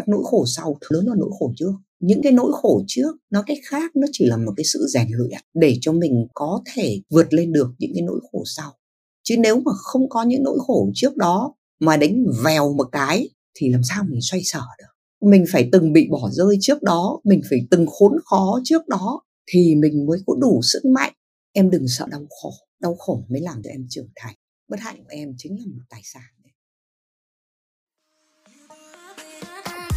các nỗi khổ sau lớn hơn nỗi khổ trước. Những cái nỗi khổ trước, nó cách khác, nó chỉ là một cái sự rèn luyện để cho mình có thể vượt lên được những cái nỗi khổ sau. Chứ nếu mà không có những nỗi khổ trước đó mà đánh vèo một cái, thì làm sao mình xoay sở được? Mình phải từng bị bỏ rơi trước đó, mình phải từng khốn khó trước đó, thì mình mới có đủ sức mạnh. Em đừng sợ đau khổ đau khổ mới làm cho em trưởng thành. Bất hạnh của em chính là một tài sản.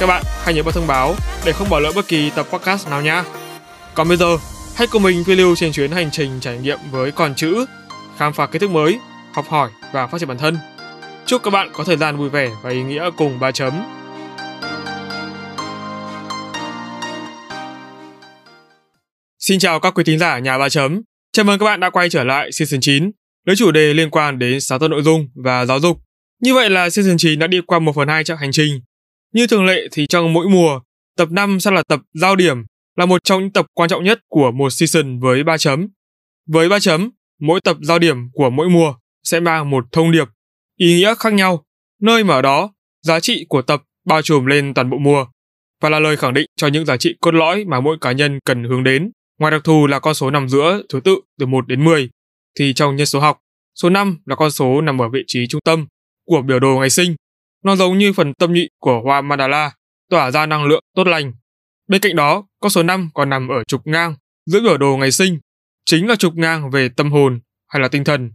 các bạn hãy nhớ bật thông báo để không bỏ lỡ bất kỳ tập podcast nào nha. Còn bây giờ, hãy cùng mình phiêu lưu trên chuyến hành trình trải nghiệm với con chữ, khám phá kiến thức mới, học hỏi và phát triển bản thân. Chúc các bạn có thời gian vui vẻ và ý nghĩa cùng ba chấm. Xin chào các quý thính giả nhà ba chấm. Chào mừng các bạn đã quay trở lại season 9 với chủ đề liên quan đến sáng tạo nội dung và giáo dục. Như vậy là season 9 đã đi qua 1 phần 2 chặng hành trình như thường lệ thì trong mỗi mùa, tập 5 sẽ là tập giao điểm, là một trong những tập quan trọng nhất của một season với 3 chấm. Với 3 chấm, mỗi tập giao điểm của mỗi mùa sẽ mang một thông điệp, ý nghĩa khác nhau, nơi mà ở đó giá trị của tập bao trùm lên toàn bộ mùa và là lời khẳng định cho những giá trị cốt lõi mà mỗi cá nhân cần hướng đến. Ngoài đặc thù là con số nằm giữa thứ tự từ 1 đến 10, thì trong nhân số học, số 5 là con số nằm ở vị trí trung tâm của biểu đồ ngày sinh nó giống như phần tâm nhị của hoa mandala, tỏa ra năng lượng tốt lành. Bên cạnh đó, con số 5 còn nằm ở trục ngang, giữa biểu đồ ngày sinh, chính là trục ngang về tâm hồn hay là tinh thần.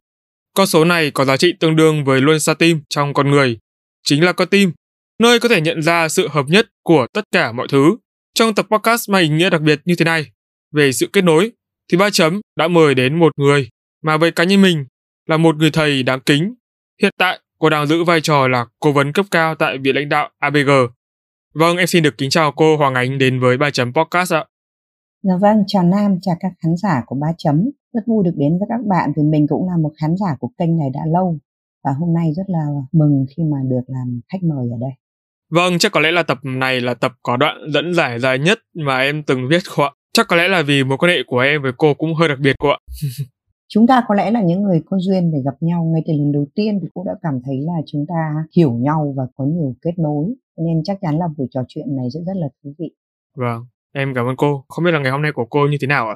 Con số này có giá trị tương đương với luân xa tim trong con người, chính là con tim, nơi có thể nhận ra sự hợp nhất của tất cả mọi thứ. Trong tập podcast mang ý nghĩa đặc biệt như thế này, về sự kết nối, thì ba chấm đã mời đến một người mà với cá nhân mình là một người thầy đáng kính. Hiện tại, Cô đang giữ vai trò là cố vấn cấp cao tại Viện lãnh đạo ABG. Vâng, em xin được kính chào cô Hoàng Ánh đến với Ba Chấm Podcast ạ. Dạ vâng, chào Nam, chào các khán giả của Ba Chấm. Rất vui được đến với các bạn vì mình cũng là một khán giả của kênh này đã lâu. Và hôm nay rất là mừng khi mà được làm khách mời ở đây. Vâng, chắc có lẽ là tập này là tập có đoạn dẫn giải dài nhất mà em từng viết cô ạ. Chắc có lẽ là vì mối quan hệ của em với cô cũng hơi đặc biệt cô ạ. chúng ta có lẽ là những người có duyên để gặp nhau, ngay từ lần đầu tiên thì cũng đã cảm thấy là chúng ta hiểu nhau và có nhiều kết nối. Nên chắc chắn là buổi trò chuyện này sẽ rất là thú vị. Vâng em cảm ơn cô. Không biết là ngày hôm nay của cô như thế nào ạ?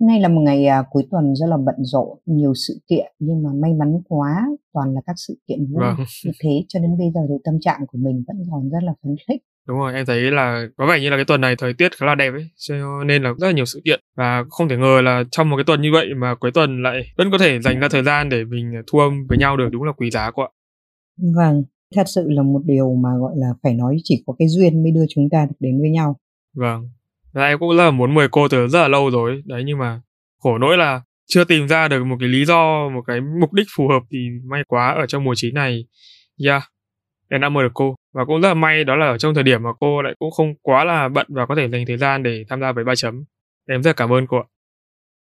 Hôm nay là một ngày à, cuối tuần rất là bận rộn, nhiều sự kiện nhưng mà may mắn quá toàn là các sự kiện vui. Vâng. Như thế cho đến bây giờ thì tâm trạng của mình vẫn còn rất là phấn khích. Đúng rồi em thấy là có vẻ như là cái tuần này thời tiết khá là đẹp ấy cho nên là rất là nhiều sự kiện. Và không thể ngờ là trong một cái tuần như vậy mà cuối tuần lại vẫn có thể dành ra thời gian để mình thu âm với nhau được đúng là quý giá quá. Vâng thật sự là một điều mà gọi là phải nói chỉ có cái duyên mới đưa chúng ta được đến với nhau. Vâng và em cũng rất là muốn mời cô từ rất là lâu rồi đấy, nhưng mà khổ nỗi là chưa tìm ra được một cái lý do, một cái mục đích phù hợp thì may quá ở trong mùa chín này. Yeah, em đã mời được cô. Và cũng rất là may đó là ở trong thời điểm mà cô lại cũng không quá là bận và có thể dành thời gian để tham gia với ba chấm. Em rất là cảm ơn cô ạ.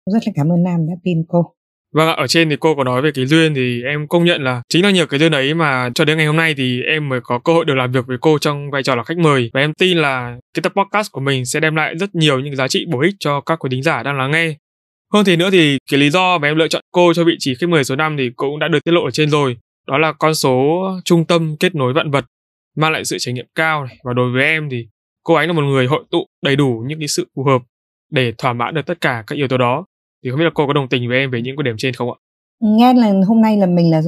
Rất là cảm ơn nam đã tin cô. Vâng ạ, ở trên thì cô có nói về cái duyên thì em công nhận là chính là nhờ cái duyên ấy mà cho đến ngày hôm nay thì em mới có cơ hội được làm việc với cô trong vai trò là khách mời và em tin là cái tập podcast của mình sẽ đem lại rất nhiều những giá trị bổ ích cho các quý thính giả đang lắng nghe. Hơn thì nữa thì cái lý do mà em lựa chọn cô cho vị trí khách mời số 5 thì cũng đã được tiết lộ ở trên rồi. Đó là con số trung tâm kết nối vạn vật mang lại sự trải nghiệm cao này và đối với em thì cô ấy là một người hội tụ đầy đủ những cái sự phù hợp để thỏa mãn được tất cả các yếu tố đó thì không biết là cô có đồng tình với em về những quan điểm trên không ạ? Nghe là hôm nay là mình là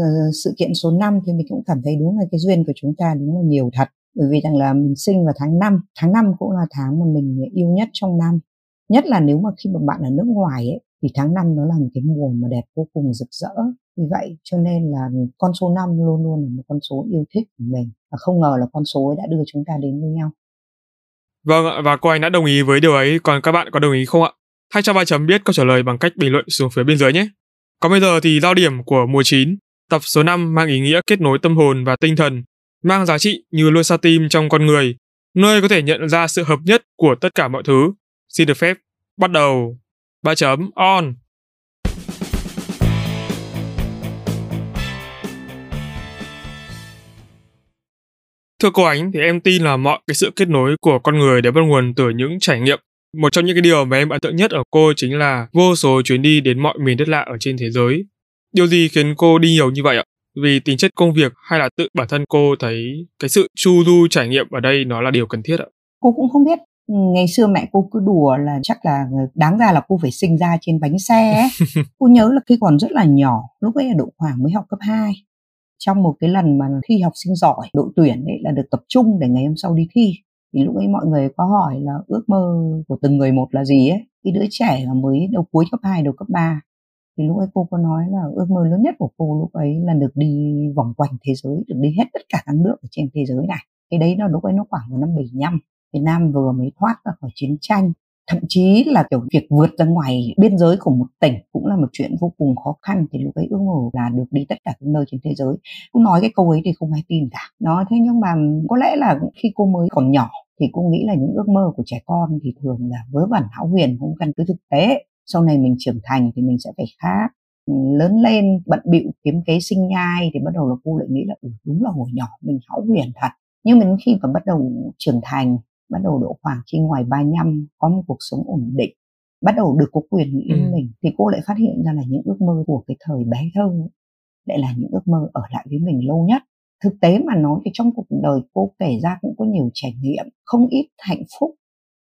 sự kiện số 5 thì mình cũng cảm thấy đúng là cái duyên của chúng ta đúng là nhiều thật bởi vì rằng là mình sinh vào tháng 5 tháng 5 cũng là tháng mà mình yêu nhất trong năm nhất là nếu mà khi mà bạn ở nước ngoài ấy thì tháng 5 nó là một cái mùa mà đẹp vô cùng rực rỡ vì vậy cho nên là con số 5 luôn luôn là một con số yêu thích của mình và không ngờ là con số ấy đã đưa chúng ta đến với nhau. Vâng ạ, và cô anh đã đồng ý với điều ấy, còn các bạn có đồng ý không ạ? Hãy cho ba chấm biết câu trả lời bằng cách bình luận xuống phía bên dưới nhé. Còn bây giờ thì giao điểm của mùa 9, tập số 5 mang ý nghĩa kết nối tâm hồn và tinh thần, mang giá trị như luôn xa tim trong con người, nơi có thể nhận ra sự hợp nhất của tất cả mọi thứ, xin được phép bắt đầu. Ba chấm on. Thưa cô Ánh, thì em tin là mọi cái sự kết nối của con người đều bắt nguồn từ những trải nghiệm. Một trong những cái điều mà em ấn tượng nhất ở cô chính là vô số chuyến đi đến mọi miền đất lạ ở trên thế giới. Điều gì khiến cô đi nhiều như vậy ạ? Vì tính chất công việc hay là tự bản thân cô thấy cái sự chu du trải nghiệm ở đây nó là điều cần thiết ạ? Cô cũng không biết. Ngày xưa mẹ cô cứ đùa là chắc là đáng ra là cô phải sinh ra trên bánh xe ấy. cô nhớ là khi còn rất là nhỏ, lúc ấy là độ khoảng mới học cấp 2 trong một cái lần mà thi học sinh giỏi đội tuyển ấy là được tập trung để ngày hôm sau đi thi thì lúc ấy mọi người có hỏi là ước mơ của từng người một là gì ấy? Cái đứa trẻ là mới đầu cuối cấp 2 đầu cấp 3 thì lúc ấy cô có nói là ước mơ lớn nhất của cô lúc ấy là được đi vòng quanh thế giới, được đi hết tất cả các nước ở trên thế giới này. Cái đấy nó lúc ấy nó khoảng vào năm 75 Việt Nam vừa mới thoát ra khỏi chiến tranh thậm chí là kiểu việc vượt ra ngoài biên giới của một tỉnh cũng là một chuyện vô cùng khó khăn. Thì lúc ấy ước mơ là được đi tất cả các nơi trên thế giới. Cũng nói cái câu ấy thì không ai tin cả. Nó thế nhưng mà có lẽ là khi cô mới còn nhỏ thì cô nghĩ là những ước mơ của trẻ con thì thường là vớ vẩn hão huyền không căn cứ thực tế. Sau này mình trưởng thành thì mình sẽ phải khác lớn lên bận bịu kiếm kế sinh nhai thì bắt đầu là cô lại nghĩ là ừ, đúng là hồi nhỏ mình hão huyền thật. Nhưng mình khi mà bắt đầu trưởng thành bắt đầu độ khoảng khi ngoài 35 có một cuộc sống ổn định bắt đầu được có quyền nghĩ ừ. mình thì cô lại phát hiện ra là những ước mơ của cái thời bé thơ lại là những ước mơ ở lại với mình lâu nhất thực tế mà nói thì trong cuộc đời cô kể ra cũng có nhiều trải nghiệm không ít hạnh phúc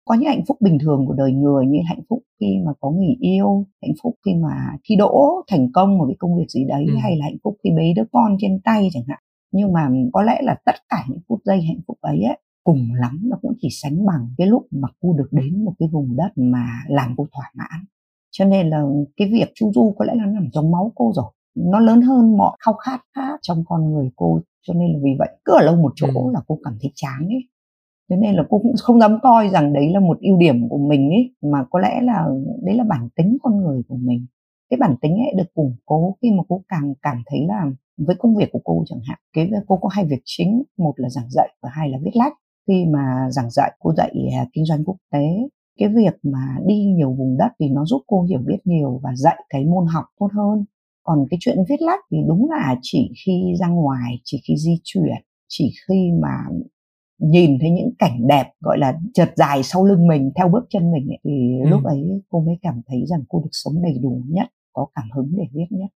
có những hạnh phúc bình thường của đời người như hạnh phúc khi mà có người yêu hạnh phúc khi mà thi đỗ thành công một cái công việc gì đấy ừ. hay là hạnh phúc khi bế đứa con trên tay chẳng hạn nhưng mà có lẽ là tất cả những phút giây hạnh phúc ấy, ấy cùng lắm nó cũng chỉ sánh bằng cái lúc mà cô được đến một cái vùng đất mà làm cô thỏa mãn. Cho nên là cái việc chu du có lẽ là nằm trong máu cô rồi. Nó lớn hơn mọi khao khát khác trong con người cô cho nên là vì vậy cứ ở lâu một chỗ ừ. là cô cảm thấy chán ấy. Cho nên là cô cũng không dám coi rằng đấy là một ưu điểm của mình ấy mà có lẽ là đấy là bản tính con người của mình. Cái bản tính ấy được củng cố khi mà cô càng cảm thấy là với công việc của cô chẳng hạn. Cái cô có hai việc chính một là giảng dạy và hai là viết lách khi mà giảng dạy cô dạy à, kinh doanh quốc tế cái việc mà đi nhiều vùng đất thì nó giúp cô hiểu biết nhiều và dạy cái môn học tốt hơn còn cái chuyện viết lách thì đúng là chỉ khi ra ngoài chỉ khi di chuyển chỉ khi mà nhìn thấy những cảnh đẹp gọi là trượt dài sau lưng mình theo bước chân mình ấy, thì ừ. lúc ấy cô mới cảm thấy rằng cô được sống đầy đủ nhất có cảm hứng để viết nhất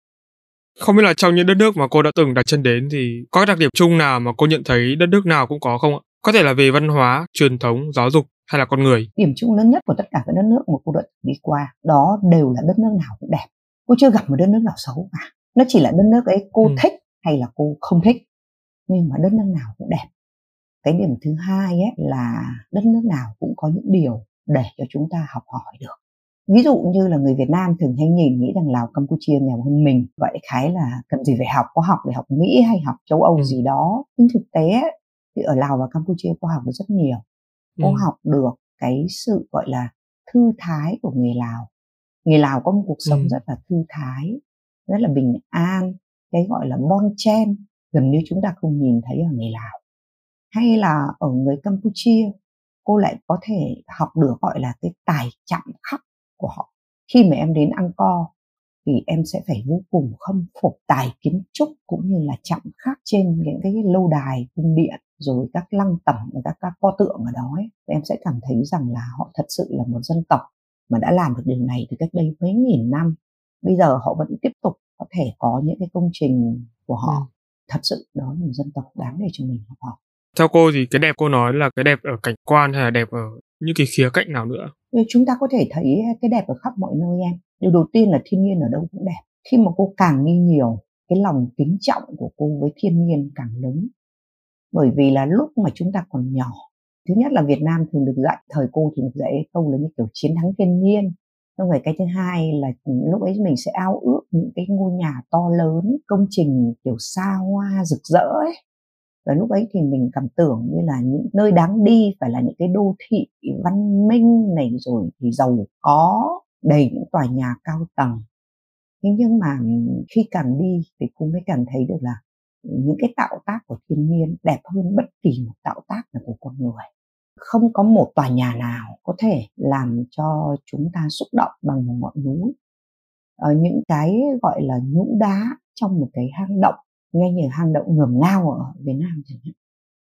không biết là trong những đất nước mà cô đã từng đặt chân đến thì có đặc điểm chung nào mà cô nhận thấy đất nước nào cũng có không ạ? Có thể là về văn hóa, truyền thống, giáo dục hay là con người. Điểm chung lớn nhất của tất cả các đất nước mà cô đã đi qua đó đều là đất nước nào cũng đẹp. Cô chưa gặp một đất nước nào xấu cả. Nó chỉ là đất nước ấy cô ừ. thích hay là cô không thích. Nhưng mà đất nước nào cũng đẹp. Cái điểm thứ hai ấy là đất nước nào cũng có những điều để cho chúng ta học hỏi được. Ví dụ như là người Việt Nam thường hay nhìn nghĩ rằng Lào Campuchia nghèo hơn mình. Vậy khái là cần gì phải học, có học để học Mỹ hay học châu Âu ừ. gì đó. Nhưng thực tế thì ở Lào và Campuchia cô học được rất nhiều cô ừ. học được cái sự gọi là thư thái của người Lào người Lào có một cuộc sống ừ. rất là thư thái rất là bình an cái gọi là bon chen gần như chúng ta không nhìn thấy ở người Lào hay là ở người Campuchia cô lại có thể học được gọi là cái tài chạm khắc của họ khi mà em đến Angkor thì em sẽ phải vô cùng khâm phục tài kiến trúc cũng như là chạm khắc trên những cái lâu đài cung điện rồi các lăng tẩm các, các pho tượng ở đó ấy, em sẽ cảm thấy rằng là họ thật sự là một dân tộc mà đã làm được điều này từ cách đây mấy nghìn năm. Bây giờ họ vẫn tiếp tục có thể có những cái công trình của họ. Ừ. thật sự đó là một dân tộc đáng để cho mình học hỏi. Theo cô thì cái đẹp cô nói là cái đẹp ở cảnh quan hay là đẹp ở những cái khía cạnh nào nữa? Chúng ta có thể thấy cái đẹp ở khắp mọi nơi em điều đầu tiên là thiên nhiên ở đâu cũng đẹp. Khi mà cô càng nghi nhiều, cái lòng kính trọng của cô với thiên nhiên càng lớn. Bởi vì là lúc mà chúng ta còn nhỏ, thứ nhất là Việt Nam thường được dạy, thời cô thì được dạy câu là như kiểu chiến thắng thiên nhiên. Xong rồi cái thứ hai là lúc ấy mình sẽ ao ước những cái ngôi nhà to lớn, công trình kiểu xa hoa, rực rỡ ấy. Và lúc ấy thì mình cảm tưởng như là những nơi đáng đi phải là những cái đô thị văn minh này rồi thì giàu có đầy những tòa nhà cao tầng. Thế nhưng mà ừ, khi càng đi thì cô mới càng thấy được là những cái tạo tác của thiên nhiên đẹp hơn bất kỳ một tạo tác nào của con người. Không có một tòa nhà nào có thể làm cho chúng ta xúc động bằng một ngọn núi. Ở những cái gọi là nhũ đá trong một cái hang động ngay như hang động ngầm ngao ở Việt Nam chẳng hạn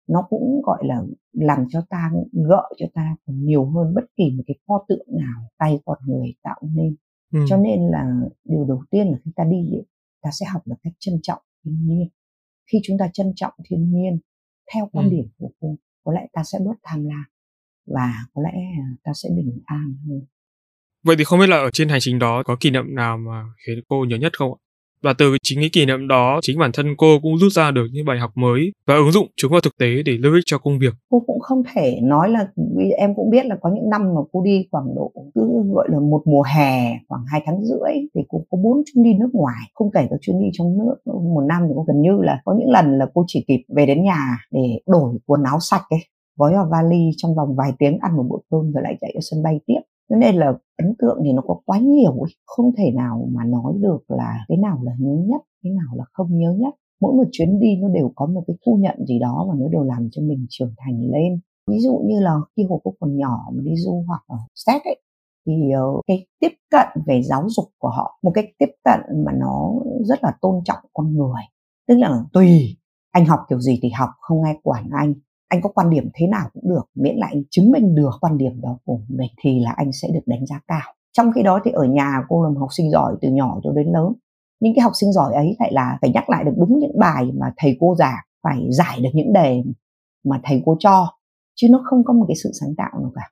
nó cũng gọi là làm cho ta gợi cho ta còn nhiều hơn bất kỳ một cái pho tượng nào tay con người tạo nên ừ. cho nên là điều đầu tiên là khi ta đi ta sẽ học được cách trân trọng thiên nhiên khi chúng ta trân trọng thiên nhiên theo quan ừ. điểm của cô có lẽ ta sẽ bớt tham lam và có lẽ ta sẽ bình an hơn vậy thì không biết là ở trên hành trình đó có kỷ niệm nào mà khiến cô nhớ nhất không ạ và từ chính cái kỷ niệm đó, chính bản thân cô cũng rút ra được những bài học mới và ứng dụng chúng vào thực tế để lưu ích cho công việc. Cô cũng không thể nói là em cũng biết là có những năm mà cô đi khoảng độ cứ gọi là một mùa hè, khoảng hai tháng rưỡi thì cô có bốn chuyến đi nước ngoài. Không kể các chuyến đi trong nước, một năm thì cô gần như là có những lần là cô chỉ kịp về đến nhà để đổi quần áo sạch ấy, gói vào vali trong vòng vài tiếng ăn một bữa cơm rồi lại chạy ở sân bay tiếp cho nên là ấn tượng thì nó có quá nhiều ấy. không thể nào mà nói được là cái nào là nhớ nhất, cái nào là không nhớ nhất. Mỗi một chuyến đi nó đều có một cái thu nhận gì đó và nó đều làm cho mình trưởng thành lên. Ví dụ như là khi hồi cô còn nhỏ mà đi du học ở Séc ấy, thì ờ, cái tiếp cận về giáo dục của họ, một cái tiếp cận mà nó rất là tôn trọng con người. Tức là tùy anh học kiểu gì thì học, không ai quản anh anh có quan điểm thế nào cũng được, miễn là anh chứng minh được quan điểm đó của mình thì là anh sẽ được đánh giá cao. Trong khi đó thì ở nhà cô là một học sinh giỏi từ nhỏ cho đến lớn. Những cái học sinh giỏi ấy lại là phải nhắc lại được đúng những bài mà thầy cô giảng, phải giải được những đề mà thầy cô cho, chứ nó không có một cái sự sáng tạo nào cả.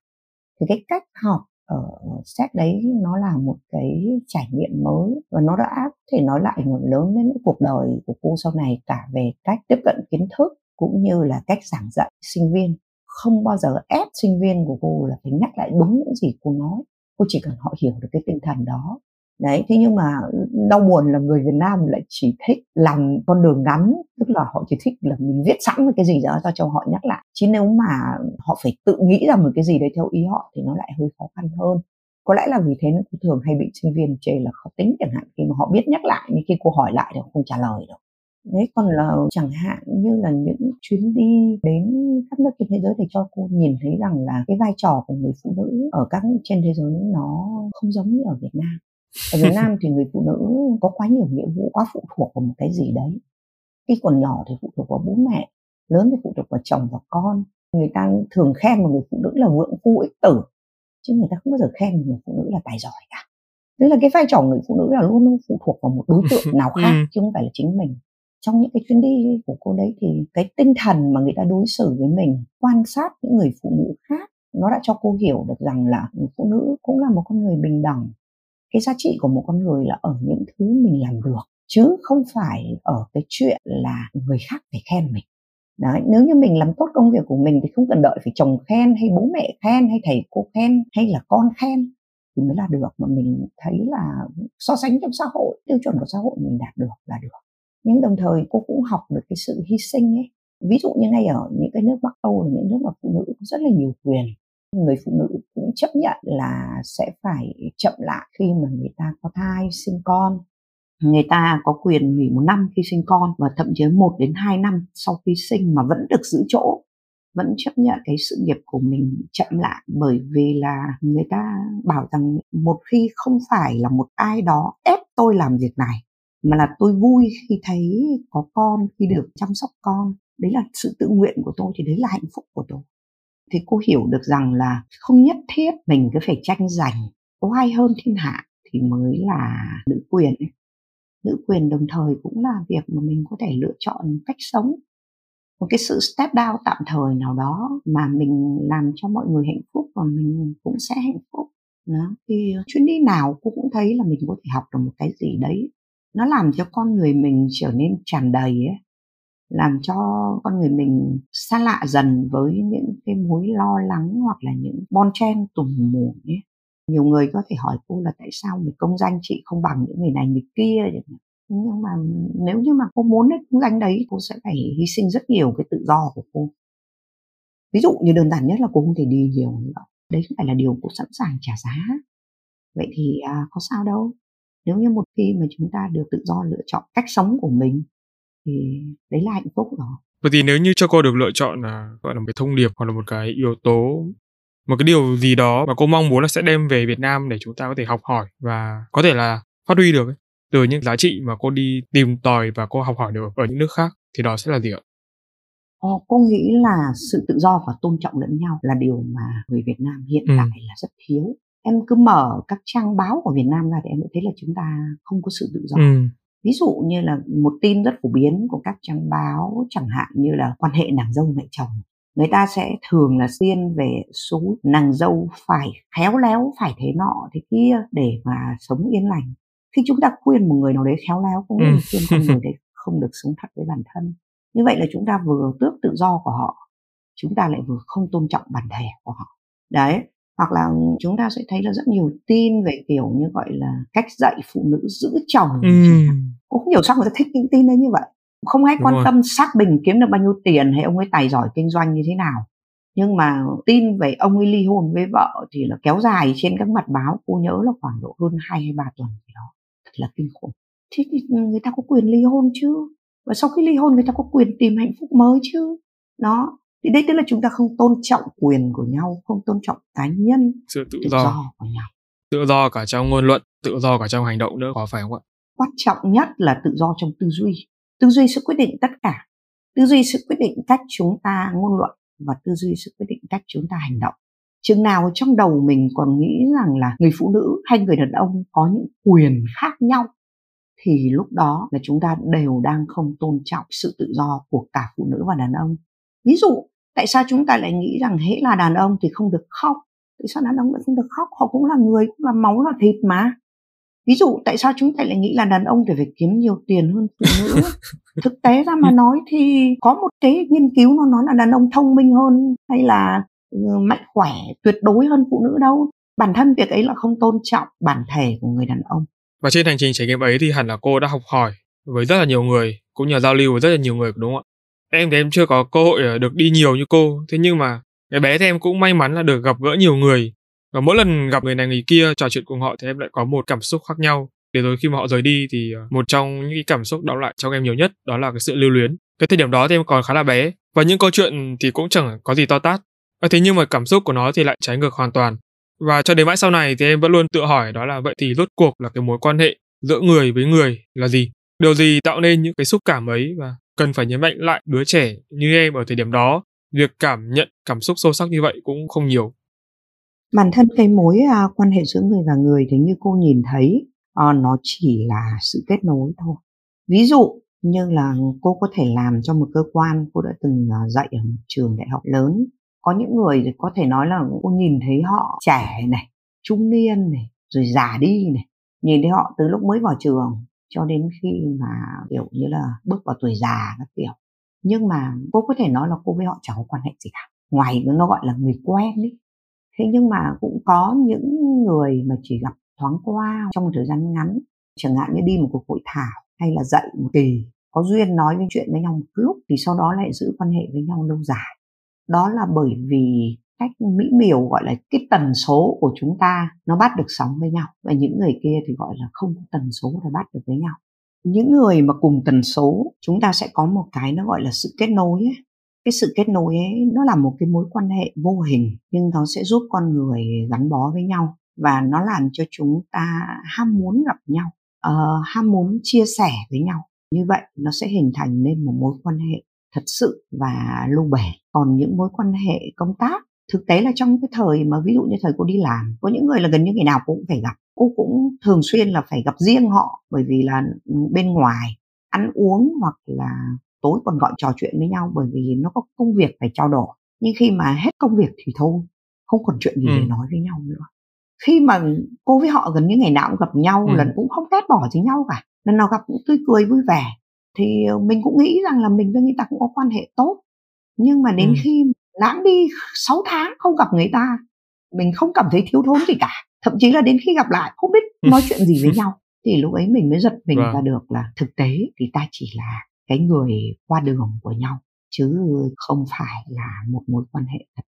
Thì cái cách học ở xét đấy nó là một cái trải nghiệm mới và nó đã có thể nói lại ảnh hưởng lớn đến cuộc đời của cô sau này cả về cách tiếp cận kiến thức cũng như là cách giảng dạy sinh viên. Không bao giờ ép sinh viên của cô là phải nhắc lại đúng những gì cô nói. Cô chỉ cần họ hiểu được cái tinh thần đó. Đấy, thế nhưng mà ừ, đau buồn là người Việt Nam lại chỉ thích làm con đường ngắn, tức là họ chỉ thích là mình viết sẵn một cái gì đó cho họ nhắc lại. Chứ nếu mà họ phải tự nghĩ ra một cái gì đấy theo ý họ thì nó lại hơi khó khăn hơn. Có lẽ là vì thế nó thường hay bị sinh viên chê là khó tính chẳng hạn, khi mà họ biết nhắc lại nhưng khi cô hỏi lại thì không trả lời được đấy còn là chẳng hạn như là những chuyến đi đến các nước trên thế giới để cho cô nhìn thấy rằng là cái vai trò của người phụ nữ ở các nước trên thế giới nó không giống như ở Việt Nam. Ở Việt Nam thì người phụ nữ có quá nhiều nghĩa vụ quá phụ thuộc vào một cái gì đấy. Khi còn nhỏ thì phụ thuộc vào bố mẹ lớn thì phụ thuộc vào chồng và con. Người ta thường khen một người phụ nữ là vượng phu ích tử chứ người ta không bao giờ khen một người phụ nữ là tài giỏi cả. Tức là cái vai trò người phụ nữ là luôn luôn phụ thuộc vào một đối tượng nào khác ừ. chứ không phải là chính mình trong những cái chuyến đi của cô đấy thì cái tinh thần mà người ta đối xử với mình quan sát những người phụ nữ khác nó đã cho cô hiểu được rằng là người phụ nữ cũng là một con người bình đẳng. Cái giá trị của một con người là ở những thứ mình làm được chứ không phải ở cái chuyện là người khác phải khen mình. Đấy, nếu như mình làm tốt công việc của mình thì không cần đợi phải chồng khen hay bố mẹ khen hay thầy cô khen hay là con khen thì mới là được mà mình thấy là so sánh trong xã hội tiêu chuẩn của xã hội mình đạt được là được nhưng đồng thời cô cũng học được cái sự hy sinh ấy. Ví dụ như ngay ở những cái nước bắc âu là những nước mà phụ nữ có rất là nhiều quyền. Người phụ nữ cũng chấp nhận là sẽ phải chậm lại khi mà người ta có thai, sinh con. Người ta có quyền nghỉ một năm khi sinh con và thậm chí một đến hai năm sau khi sinh mà vẫn được giữ chỗ, vẫn chấp nhận cái sự nghiệp của mình chậm lại. Bởi vì là người ta bảo rằng một khi không phải là một ai đó ép tôi làm việc này mà là tôi vui khi thấy có con, khi được chăm sóc con đấy là sự tự nguyện của tôi, thì đấy là hạnh phúc của tôi thì cô hiểu được rằng là không nhất thiết mình cứ phải tranh giành oai hơn thiên hạ thì mới là nữ quyền ấy. nữ quyền đồng thời cũng là việc mà mình có thể lựa chọn cách sống một cái sự step down tạm thời nào đó mà mình làm cho mọi người hạnh phúc và mình cũng sẽ hạnh phúc đó. thì chuyến đi nào cô cũng thấy là mình có thể học được một cái gì đấy nó làm cho con người mình trở nên tràn đầy ấy làm cho con người mình xa lạ dần với những cái mối lo lắng hoặc là những bon chen tùng mù ấy. Nhiều người có thể hỏi cô là tại sao mình công danh chị không bằng những người này người kia nhưng mà nếu như mà cô muốn cái công danh đấy cô sẽ phải hy sinh rất nhiều cái tự do của cô. Ví dụ như đơn giản nhất là cô không thể đi nhiều nữa đấy không phải là điều cô sẵn sàng trả giá. Vậy thì à, có sao đâu nếu như một khi mà chúng ta được tự do lựa chọn cách sống của mình thì đấy là hạnh phúc rồi Vậy thì nếu như cho cô được lựa chọn là gọi là một cái thông điệp hoặc là một cái yếu tố một cái điều gì đó mà cô mong muốn là sẽ đem về Việt Nam để chúng ta có thể học hỏi và có thể là phát huy được ấy, từ những giá trị mà cô đi tìm tòi và cô học hỏi được ở những nước khác thì đó sẽ là gì ạ? Ờ, cô nghĩ là sự tự do và tôn trọng lẫn nhau là điều mà người Việt Nam hiện ừ. tại là rất thiếu. Em cứ mở các trang báo của Việt Nam ra thì em sẽ thấy là chúng ta không có sự tự do. Ừ. Ví dụ như là một tin rất phổ biến của các trang báo chẳng hạn như là quan hệ nàng dâu mẹ chồng người ta sẽ thường là tiên về số nàng dâu phải khéo léo phải thế nọ thế kia để mà sống yên lành khi chúng ta khuyên một người nào đấy khéo léo cũng ừ. khuyên con người đấy không được sống thật với bản thân như vậy là chúng ta vừa tước tự do của họ chúng ta lại vừa không tôn trọng bản thể của họ đấy hoặc là chúng ta sẽ thấy là rất nhiều tin về kiểu như gọi là cách dạy phụ nữ giữ chồng. Ừ. cũng không hiểu sao người ta thích những tin đấy như vậy. Không ai quan tâm xác bình kiếm được bao nhiêu tiền hay ông ấy tài giỏi kinh doanh như thế nào. Nhưng mà tin về ông ấy ly hôn với vợ thì là kéo dài trên các mặt báo. Cô nhớ là khoảng độ hơn hai hay ba tuần gì đó. Thật là kinh khủng. Thế thì người ta có quyền ly hôn chứ? Và sau khi ly hôn người ta có quyền tìm hạnh phúc mới chứ? Đó thì đây tức là chúng ta không tôn trọng quyền của nhau không tôn trọng cá nhân sự tự, tự do. do của nhau. Tự do cả trong ngôn luận tự do cả trong hành động nữa có phải không ạ? Quan trọng nhất là tự do trong tư duy. Tư duy sẽ quyết định tất cả. Tư duy sẽ quyết định cách chúng ta ngôn luận và tư duy sẽ quyết định cách chúng ta hành động. Chừng nào trong đầu mình còn nghĩ rằng là người phụ nữ hay người đàn ông có những quyền khác nhau thì lúc đó là chúng ta đều đang không tôn trọng sự tự do của cả phụ nữ và đàn ông. Ví dụ tại sao chúng ta lại nghĩ rằng hễ là đàn ông thì không được khóc? Tại sao đàn ông lại không được khóc? Họ cũng là người cũng là máu là thịt mà. Ví dụ tại sao chúng ta lại nghĩ là đàn ông thì phải kiếm nhiều tiền hơn phụ nữ? Thực tế ra mà nói thì có một cái nghiên cứu nó nói là đàn ông thông minh hơn hay là ừ, mạnh khỏe tuyệt đối hơn phụ nữ đâu. Bản thân việc ấy là không tôn trọng bản thể của người đàn ông. Và trên hành trình trải nghiệm ấy thì hẳn là cô đã học hỏi với rất là nhiều người cũng như là giao lưu với rất là nhiều người đúng không ạ em thì em chưa có cơ hội ờ, được đi nhiều như cô. Thế nhưng mà cái bé thì em cũng may mắn là được gặp gỡ nhiều người. Và mỗi lần gặp người này người kia trò chuyện cùng họ thì em lại có một cảm xúc khác nhau. Để rồi khi mà họ rời đi thì ờ, một trong những cái cảm xúc đọng lại trong em nhiều nhất đó là cái sự lưu luyến. Cái thời điểm đó thì em còn khá là bé. Và những câu chuyện thì cũng chẳng có gì to tát. À, thế nhưng mà cảm xúc của nó thì lại trái ngược hoàn toàn. Và cho đến mãi sau này thì em vẫn luôn tự hỏi đó là vậy thì rốt cuộc là cái mối quan hệ giữa người với người là gì? Điều gì tạo nên những cái xúc cảm ấy và cần phải nhấn mạnh lại đứa trẻ như em ở thời điểm đó. Việc cảm nhận cảm xúc sâu sắc như vậy cũng không nhiều. Bản thân cái mối à, quan hệ giữa người và người thì như cô nhìn thấy à, nó chỉ là sự kết nối thôi. Ví dụ như là cô có thể làm cho một cơ quan cô đã từng à, dạy ở một trường đại học lớn. Có những người thì có thể nói là cô nhìn thấy họ trẻ này trung niên này rồi già đi này nhìn thấy họ từ lúc mới vào trường cho đến khi mà, kiểu như là, bước vào tuổi già các kiểu. Nhưng mà cô có thể nói là cô với họ chẳng có quan hệ gì cả. Ngoài nó gọi là người quen ấy. Thế nhưng mà cũng có những người mà chỉ gặp thoáng qua trong một thời gian ngắn. Chẳng hạn như đi một cuộc hội thảo hay là dạy một kỳ, có duyên nói với chuyện với nhau một lúc thì sau đó lại giữ quan hệ với nhau lâu dài. Đó là bởi vì cách mỹ miều gọi là cái tần số của chúng ta nó bắt được sóng với nhau. Và những người kia thì gọi là không có tần số để bắt được với nhau. Những người mà cùng tần số chúng ta sẽ có một cái nó gọi là sự kết nối ấy. Cái sự kết nối ấy nó là một cái mối quan hệ vô hình nhưng nó sẽ giúp con người gắn bó với nhau. Và nó làm cho chúng ta ham muốn gặp nhau uh, ham muốn chia sẻ với nhau. Như vậy nó sẽ hình thành nên một mối quan hệ thật sự và lâu bền còn những mối quan hệ công tác thực tế là trong cái thời mà ví dụ như thời cô đi làm có những người là gần như ngày nào cũng phải gặp cô cũng thường xuyên là phải gặp riêng họ bởi vì là ừ, bên ngoài ăn uống hoặc là tối còn gọi trò chuyện với nhau bởi vì nó có công việc phải trao đổi nhưng khi mà hết công việc thì thôi không còn chuyện gì ừ. để nói với nhau nữa khi mà cô với họ gần như ngày nào cũng gặp nhau ừ. lần cũng không ghét bỏ gì nhau cả lần nào gặp cũng tươi cười vui vẻ thì ờ, mình cũng nghĩ rằng là mình với người ta cũng có quan hệ tốt nhưng mà đến ừ. khi lãng đi 6 tháng không gặp người ta mình không cảm thấy thiếu thốn gì cả. Thậm chí là đến khi gặp lại không biết nói chuyện gì với nhau. Thì lúc ấy mình mới giật mình vâng. ra được là thực tế thì ta chỉ là cái người qua đường của nhau chứ không phải là một mối quan hệ thật.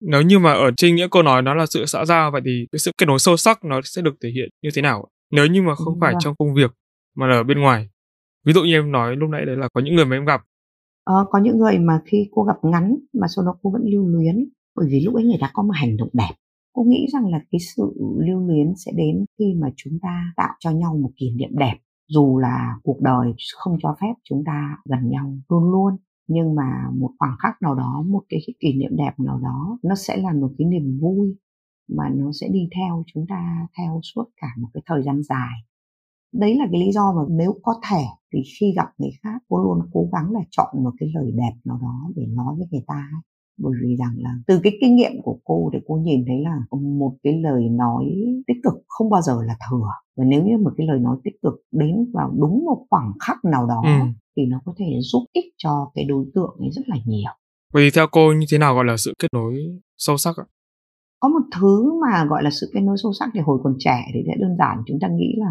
Nếu như mà ở trên nghĩa cô nói nó là sự xã giao vậy thì cái sự kết nối sâu sắc nó sẽ được thể hiện như thế nào nếu như mà không Đúng phải rồi. trong công việc mà là ở bên ngoài. Ví dụ như em nói lúc nãy đấy là có những người mà em gặp ờ, có những người mà khi cô gặp ngắn mà sau đó cô vẫn lưu luyến bởi vì lúc ấy người ta có một hành động đẹp. Cô nghĩ rằng là cái sự lưu luyến sẽ đến khi mà chúng ta tạo cho nhau một kỷ niệm đẹp. Dù là cuộc đời không cho phép chúng ta gần nhau luôn luôn nhưng mà một khoảng khắc nào đó một cái, cái kỷ niệm đẹp nào đó nó sẽ là một cái niềm vui mà nó sẽ đi theo chúng ta theo suốt cả một cái thời gian dài. Đấy là cái lý do mà nếu có thể thì khi gặp người khác cô luôn cố gắng là chọn một cái lời đẹp nào đó để nói với người ta bởi vì rằng là từ cái kinh nghiệm của cô thì cô nhìn thấy là một cái lời nói tích cực không bao giờ là thừa. Và nếu như một cái lời nói tích cực đến vào đúng một khoảng khắc nào đó ừ. thì nó có thể giúp ích cho cái đối tượng ấy rất là nhiều. Vậy thì theo cô như thế nào gọi là sự kết nối sâu sắc ạ? Có một thứ mà gọi là sự kết nối sâu sắc thì hồi còn trẻ thì sẽ đơn giản chúng ta nghĩ là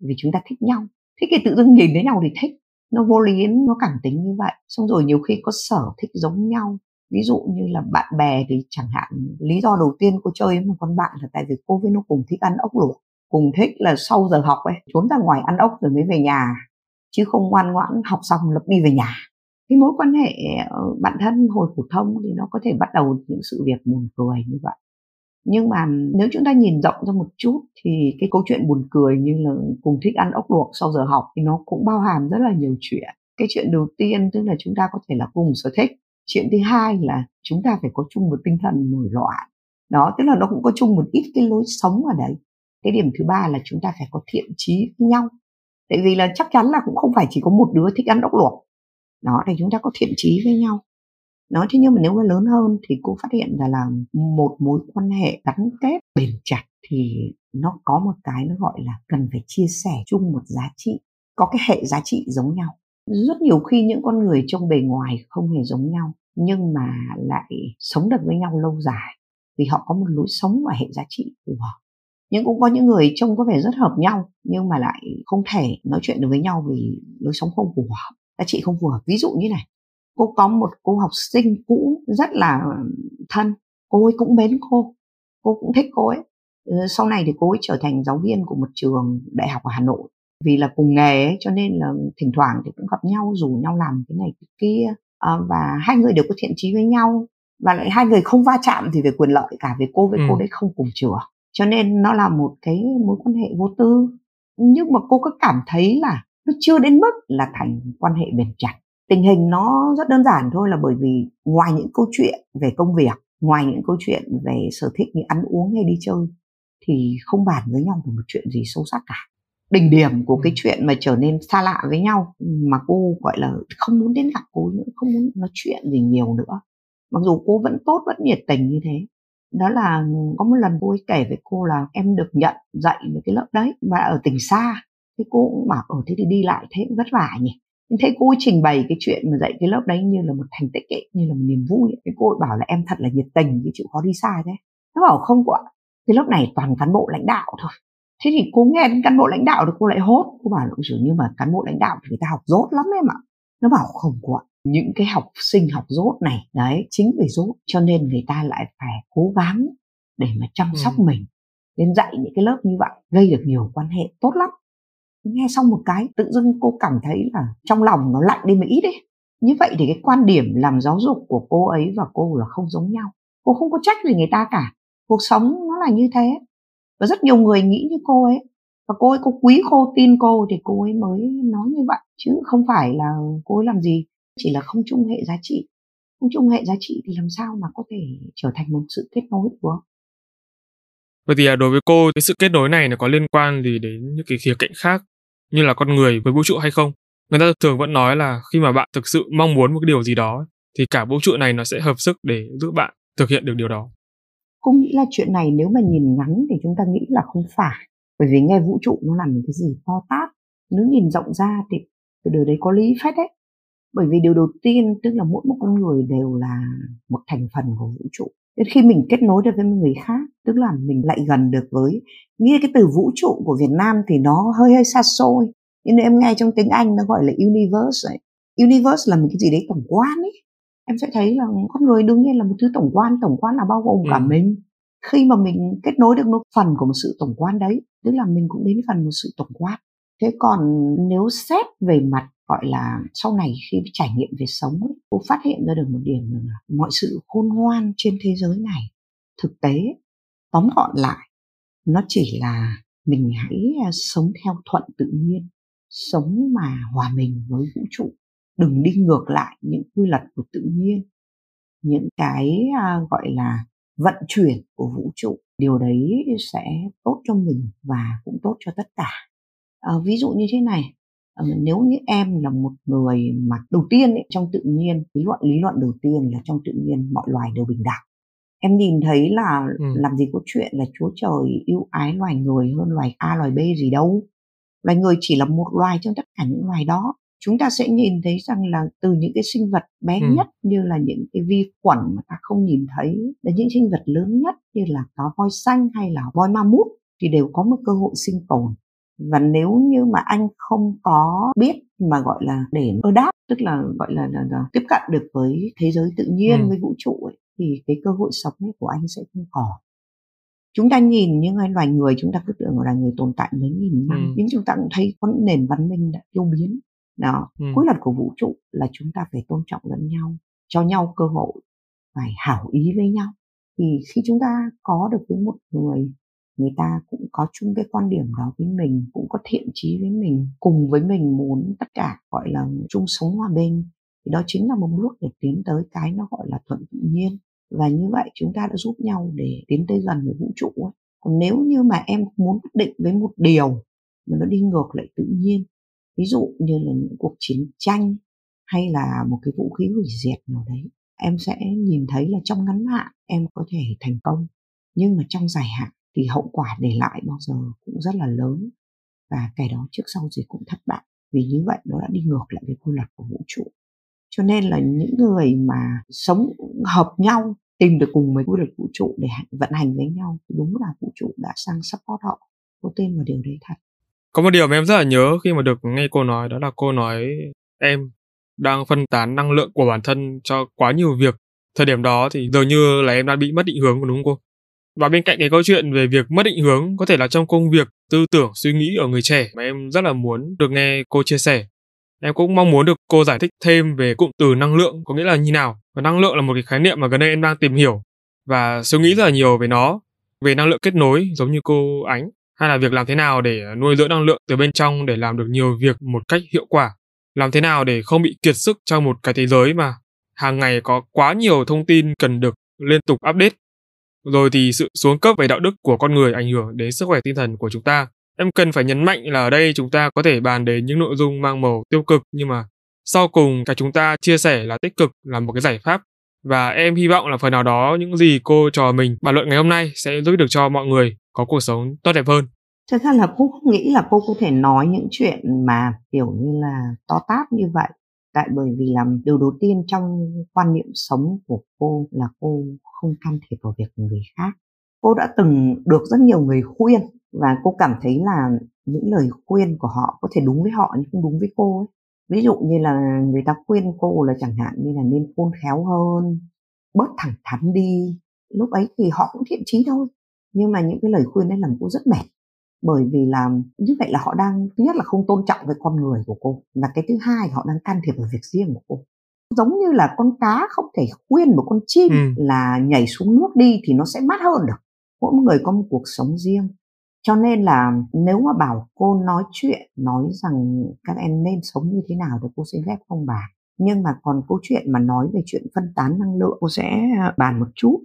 vì chúng ta thích nhau thích thì tự dưng nhìn thấy nhau thì thích. Nó vô lý, nó cảm tính như vậy. Xong rồi nhiều khi có sở thích giống nhau. Ví dụ như là bạn bè thì chẳng hạn, lý do đầu tiên cô chơi với một con bạn là tại vì cô với nó cùng thích ăn ốc luộc. Cùng thích là sau giờ học ấy, trốn ra ngoài ăn ốc rồi mới về nhà. Chứ không ngoan ngoãn học xong lập đi về nhà. Cái mối quan hệ ờ, bạn thân hồi phổ thông thì nó có thể bắt đầu những sự việc buồn cười như vậy nhưng mà nếu chúng ta nhìn rộng ra một chút thì cái câu chuyện buồn cười như là cùng thích ăn ốc luộc sau giờ học thì nó cũng bao hàm rất là nhiều chuyện. Cái chuyện đầu tiên tức là chúng ta có thể là cùng sở thích. Chuyện thứ hai là chúng ta phải có chung một tinh thần nổi loạn. Đó, tức là nó cũng có chung một ít cái lối sống ở đấy. Cái điểm thứ ba là chúng ta phải có thiện trí với nhau. Tại vì là chắc chắn là cũng không phải chỉ có một đứa thích ăn ốc luộc. Đó, thì chúng ta có thiện trí với nhau nói thế nhưng mà nếu mà lớn hơn thì cô phát hiện ra là một mối quan hệ gắn kết bền chặt thì nó có một cái nó gọi là cần phải chia sẻ chung một giá trị, có cái hệ giá trị giống nhau. Rất nhiều khi những con người trong bề ngoài không hề giống nhau nhưng mà lại sống được với nhau lâu dài vì họ có một lối sống và hệ giá trị phù hợp. Nhưng cũng có những người trông có vẻ rất hợp nhau nhưng mà lại không thể nói chuyện được với nhau vì lối sống không phù hợp, giá trị không phù hợp. Ví dụ như này cô có một cô học sinh cũ rất là thân. Cô ấy cũng mến cô. Cô cũng thích cô ấy. Ờ, sau này thì cô ấy trở thành giáo viên của một trường đại học ở hà nội. Vì là cùng nghề ấy, cho nên là thỉnh thoảng thì cũng gặp nhau rủ nhau làm cái này cái kia. À, và hai người đều có thiện trí với nhau. Và lại hai người không va chạm thì về quyền lợi cả về cô với ừ. cô đấy không cùng chửa cho nên nó là một cái mối quan hệ vô tư. Nhưng mà cô có cảm thấy là nó chưa đến mức là thành quan hệ bền chặt tình hình nó rất đơn giản thôi là bởi vì ngoài những câu chuyện về công việc ngoài những câu chuyện về sở thích như ăn uống hay đi chơi thì không bàn với nhau về một chuyện gì sâu sắc cả. Đỉnh điểm của cái ừ. chuyện mà trở nên xa lạ với nhau mà cô gọi là không muốn đến gặp cô nữa không muốn nói chuyện gì nhiều nữa mặc dù cô vẫn tốt vẫn nhiệt tình như thế. Đó là có một lần cô ấy kể với cô là em được nhận dạy về cái lớp đấy mà ở tỉnh xa. Thế cô cũng bảo ở thế thì đi lại thế vất vả nhỉ thế cô ấy trình bày cái chuyện mà dạy cái lớp đấy như là một thành tích ấy, như là một niềm vui ấy. cô ấy bảo là em thật là nhiệt tình chứ chịu khó đi xa thế nó bảo không ạ cái lớp này toàn cán bộ lãnh đạo thôi. Thế thì cô nghe đến cán bộ lãnh đạo thì cô lại hốt. Cô bảo là dường như mà cán bộ lãnh đạo thì người ta học dốt lắm em ạ. Nó bảo không cô ạ những cái học sinh học dốt này đấy chính vì dốt cho nên người ta lại phải cố gắng để mà chăm sóc ừ. mình nên dạy những cái lớp như vậy gây được nhiều quan hệ tốt lắm nghe xong một cái tự dưng cô cảm thấy là trong lòng nó lạnh đi một ít đấy như vậy thì cái quan điểm làm giáo dục của cô ấy và cô là không giống nhau. Cô không có trách gì người ta cả. Cuộc sống nó là như thế. Và rất nhiều người nghĩ như cô ấy. Và cô ấy có quý cô tin cô thì cô ấy mới nói như vậy. Chứ không phải là cô ấy làm gì. Chỉ là không chung hệ giá trị. Không chung hệ giá trị thì làm sao mà có thể trở thành một sự kết nối của Vậy thì à, đối với cô cái sự kết nối này nó có liên quan gì đến những cái khía cạnh khác như là con người với vũ trụ hay không? Người ta thường vẫn nói là khi mà bạn thực sự mong muốn một cái điều gì đó thì cả vũ trụ này nó sẽ hợp sức để giúp bạn thực hiện được điều đó. cũng nghĩ là chuyện này nếu mà nhìn ngắn thì chúng ta nghĩ là không phải. Bởi vì nghe vũ trụ nó làm cái gì to tát. Nếu nhìn rộng ra thì cái điều đấy có lý phép đấy. Bởi vì điều đầu tiên, tức là mỗi một con người đều là một thành phần của vũ trụ. Đến khi mình kết nối được với người khác, tức là mình lại gần được với nghe cái từ vũ trụ của Việt Nam thì nó hơi hơi xa xôi. Nhưng em nghe trong tiếng Anh nó gọi là universe ấy. Universe là một cái gì đấy tổng quan ấy em sẽ thấy là con người đương nhiên là một thứ tổng quan tổng quan là bao gồm cả ừ. mình khi mà mình kết nối được một phần của một sự tổng quan đấy tức là mình cũng đến phần một sự tổng quan thế còn nếu xét về mặt gọi là sau này khi trải nghiệm về sống ấy, cô phát hiện ra được một điểm là mọi sự khôn ngoan trên thế giới này thực tế tóm gọn lại nó chỉ là mình hãy à, sống theo thuận tự nhiên sống mà hòa mình với vũ trụ đừng đi ngược lại những quy luật của tự nhiên. Những cái à, gọi là vận chuyển của vũ trụ điều đấy sẽ tốt cho mình và cũng tốt cho tất cả. À, ví dụ như thế này nếu như em là một người mà đầu tiên ấy, trong tự nhiên lý luận lý luận đầu tiên là trong tự nhiên mọi loài đều bình đẳng em nhìn thấy là ừ. làm gì có chuyện là chúa trời yêu ái loài người hơn loài a loài b gì đâu loài người chỉ là một loài trong tất cả những loài đó chúng ta sẽ nhìn thấy rằng là từ những cái sinh vật bé ừ. nhất như là những cái vi khuẩn mà ta không nhìn thấy đến những sinh vật lớn nhất như là cá voi xanh hay là voi ma mút thì đều có một cơ hội sinh tồn và nếu như mà anh không có biết mà gọi là để ơ đáp tức là gọi là, là, là tiếp cận được với thế giới tự nhiên ừ. với vũ trụ ấy, thì cái cơ hội sống ấy của anh sẽ không còn chúng ta nhìn những loài người chúng ta cứ tưởng là người tồn tại mấy nghìn năm ừ. nhưng chúng ta cũng thấy có nền văn minh đã tiêu biến đó ừ. quy luật của vũ trụ là chúng ta phải tôn trọng lẫn nhau cho nhau cơ hội phải hảo ý với nhau thì khi chúng ta có được với một người người ta cũng có chung cái quan điểm đó với mình, cũng có thiện chí với mình, cùng với mình muốn tất cả, gọi là, chung sống hòa bình. Thì đó chính là một bước để tiến tới cái nó gọi là thuận tự nhiên. Và như vậy chúng ta đã giúp nhau để tiến tới gần với vũ trụ ấy. còn nếu như mà em muốn quyết định với một điều mà nó đi ngược lại tự nhiên, ví dụ như là những cuộc chiến tranh hay là một cái vũ khí hủy diệt nào đấy, em sẽ nhìn thấy là trong ngắn hạn em có thể thành công. Nhưng mà trong dài hạn thì hậu quả để lại bao giờ cũng rất là lớn. Và cái đó trước sau gì cũng thất bại. Vì như vậy nó đã đi ngược lại với quy luật của vũ trụ. Cho nên là những người mà sống hợp nhau, tìm được cùng với quy luật vũ trụ để vận hành với nhau thì đúng là vũ trụ đã sang support họ. Có tên vào điều đấy thật. Có một điều mà em rất là nhớ khi mà được nghe cô nói, đó là cô nói, em đang phân tán năng lượng của bản thân cho quá nhiều việc. Thời điểm đó thì dường như là em đang bị mất định hướng đúng không cô? Và bên cạnh cái câu chuyện về việc mất định hướng, có thể là trong công việc, tư tưởng, suy nghĩ ở người trẻ mà em rất là muốn được nghe cô chia sẻ. Em cũng mong muốn được cô giải thích thêm về cụm từ năng lượng, có nghĩa là như nào? Và năng lượng là một cái khái niệm mà gần đây em đang tìm hiểu và suy nghĩ rất là nhiều về nó, về năng lượng kết nối giống như cô ánh. Hay là việc làm thế nào để nuôi dưỡng năng lượng từ bên trong để làm được nhiều việc một cách hiệu quả? Làm thế nào để không bị kiệt sức trong một cái thế giới mà hàng ngày có quá nhiều thông tin cần được liên tục update? Rồi thì sự xuống cấp về đạo đức của con người ảnh hưởng đến sức khỏe tinh thần của chúng ta. Em cần phải nhấn mạnh là ở đây chúng ta có thể bàn đến những nội dung mang màu tiêu cực, nhưng mà sau cùng cả chúng ta chia sẻ là tích cực là một cái giải pháp. Và em hy vọng là phần nào đó những gì cô trò mình bàn luận ngày hôm nay sẽ giúp được cho mọi người có cuộc sống tốt đẹp hơn. Thật ra là cô không nghĩ là cô có thể nói những chuyện mà kiểu như là to tát như vậy tại bởi vì là điều đầu tiên trong quan niệm sống của cô là cô không can thiệp vào việc của người khác. Cô đã từng được rất nhiều người khuyên và cô cảm thấy là những lời khuyên của họ có thể đúng với họ nhưng không đúng với cô ấy. Ví dụ như là người ta khuyên cô là chẳng hạn như là nên khôn khéo hơn, bớt thẳng thắn đi. Lúc ấy thì họ cũng thiện chí thôi, nhưng mà những cái lời khuyên đấy làm cô rất mệt bởi vì là như vậy là họ đang thứ nhất là không tôn trọng với con người của cô và cái thứ hai họ đang can thiệp vào việc riêng của cô. Giống như là con cá không thể khuyên một con chim ừ. là nhảy xuống nước đi thì nó sẽ mát hơn được. Mỗi người có một cuộc sống riêng. Cho nên là nếu mà bảo cô nói chuyện nói rằng các em nên sống như thế nào thì cô sẽ phép không bàn nhưng mà còn câu chuyện mà nói về chuyện phân tán năng lượng cô sẽ bàn một chút.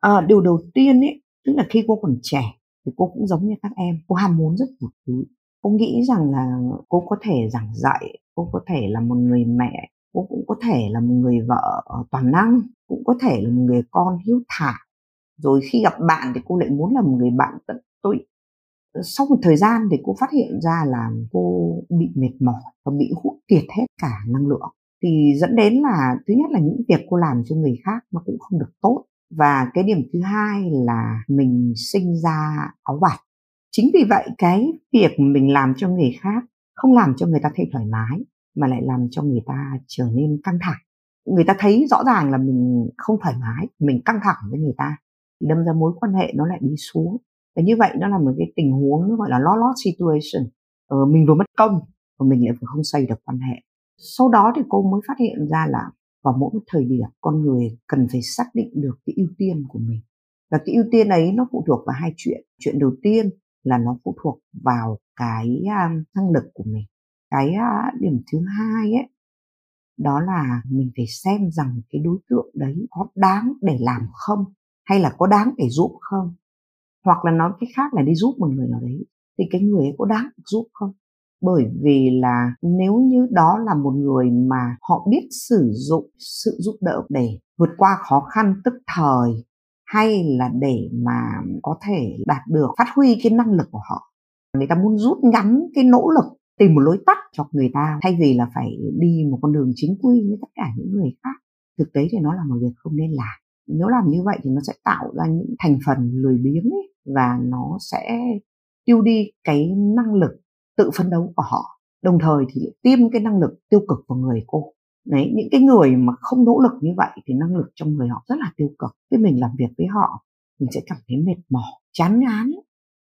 À, điều đầu tiên ấy tức là khi cô còn trẻ thì cô cũng giống như các em, cô ham muốn rất nhiều thứ. Cô nghĩ rằng là cô có thể giảng dạy, cô có thể là một người mẹ, cô cũng có thể là một người vợ toàn năng, cũng có thể là một người con hiếu thảo. Rồi khi gặp bạn thì cô lại muốn là một người bạn tận tụy. Sau một thời gian thì cô phát hiện ra là cô bị mệt mỏi và bị hút kiệt hết cả năng lượng. Thì dẫn đến là, thứ nhất là những việc cô làm cho người khác nó cũng không được tốt và cái điểm thứ hai là mình sinh ra áo bạt. Chính vì vậy cái việc mình làm cho người khác không làm cho người ta thấy thoải mái mà lại làm cho người ta trở nên căng thẳng. Người ta thấy rõ ràng là mình không thoải mái mình căng thẳng với người ta thì đâm ra mối quan hệ nó lại đi xuống. Và như vậy nó là một cái tình huống nó gọi là lost lost situation. Ờ, mình vừa mất công và mình lại vừa không xây được quan hệ. Sau đó thì cô mới phát hiện ra là vào mỗi một thời điểm con người cần phải xác định được cái ưu tiên của mình. Và cái ưu tiên ấy nó phụ thuộc vào hai chuyện. Chuyện đầu tiên là nó phụ thuộc vào cái năng lực của mình. Cái điểm thứ hai ấy, đó là mình phải xem rằng cái đối tượng đấy có đáng để làm không, hay là có đáng để giúp không. Hoặc là nói cách khác là đi giúp một người nào đấy, thì cái người ấy có đáng giúp không? Bởi vì là nếu như đó là một người mà họ biết sử dụng sự giúp đỡ để vượt qua khó khăn tức thời hay là để mà có thể đạt được phát huy cái năng lực của họ. Người ta muốn rút ngắn cái nỗ lực tìm một lối tắt cho người ta thay vì là phải đi một con đường chính quy như tất cả những người khác. Thực tế thì nó là một việc không nên làm. Nếu làm như vậy thì nó sẽ tạo ra những thành phần lười biếng ấy, và nó sẽ tiêu đi cái năng lực tự phấn đấu của họ. Đồng thời thì tiêm cái năng lực tiêu cực vào người cô. Đấy, những cái người mà không nỗ lực như vậy thì năng lực trong người họ rất là tiêu cực. Khi mình làm việc với họ, mình sẽ cảm thấy mệt mỏi, chán ngán.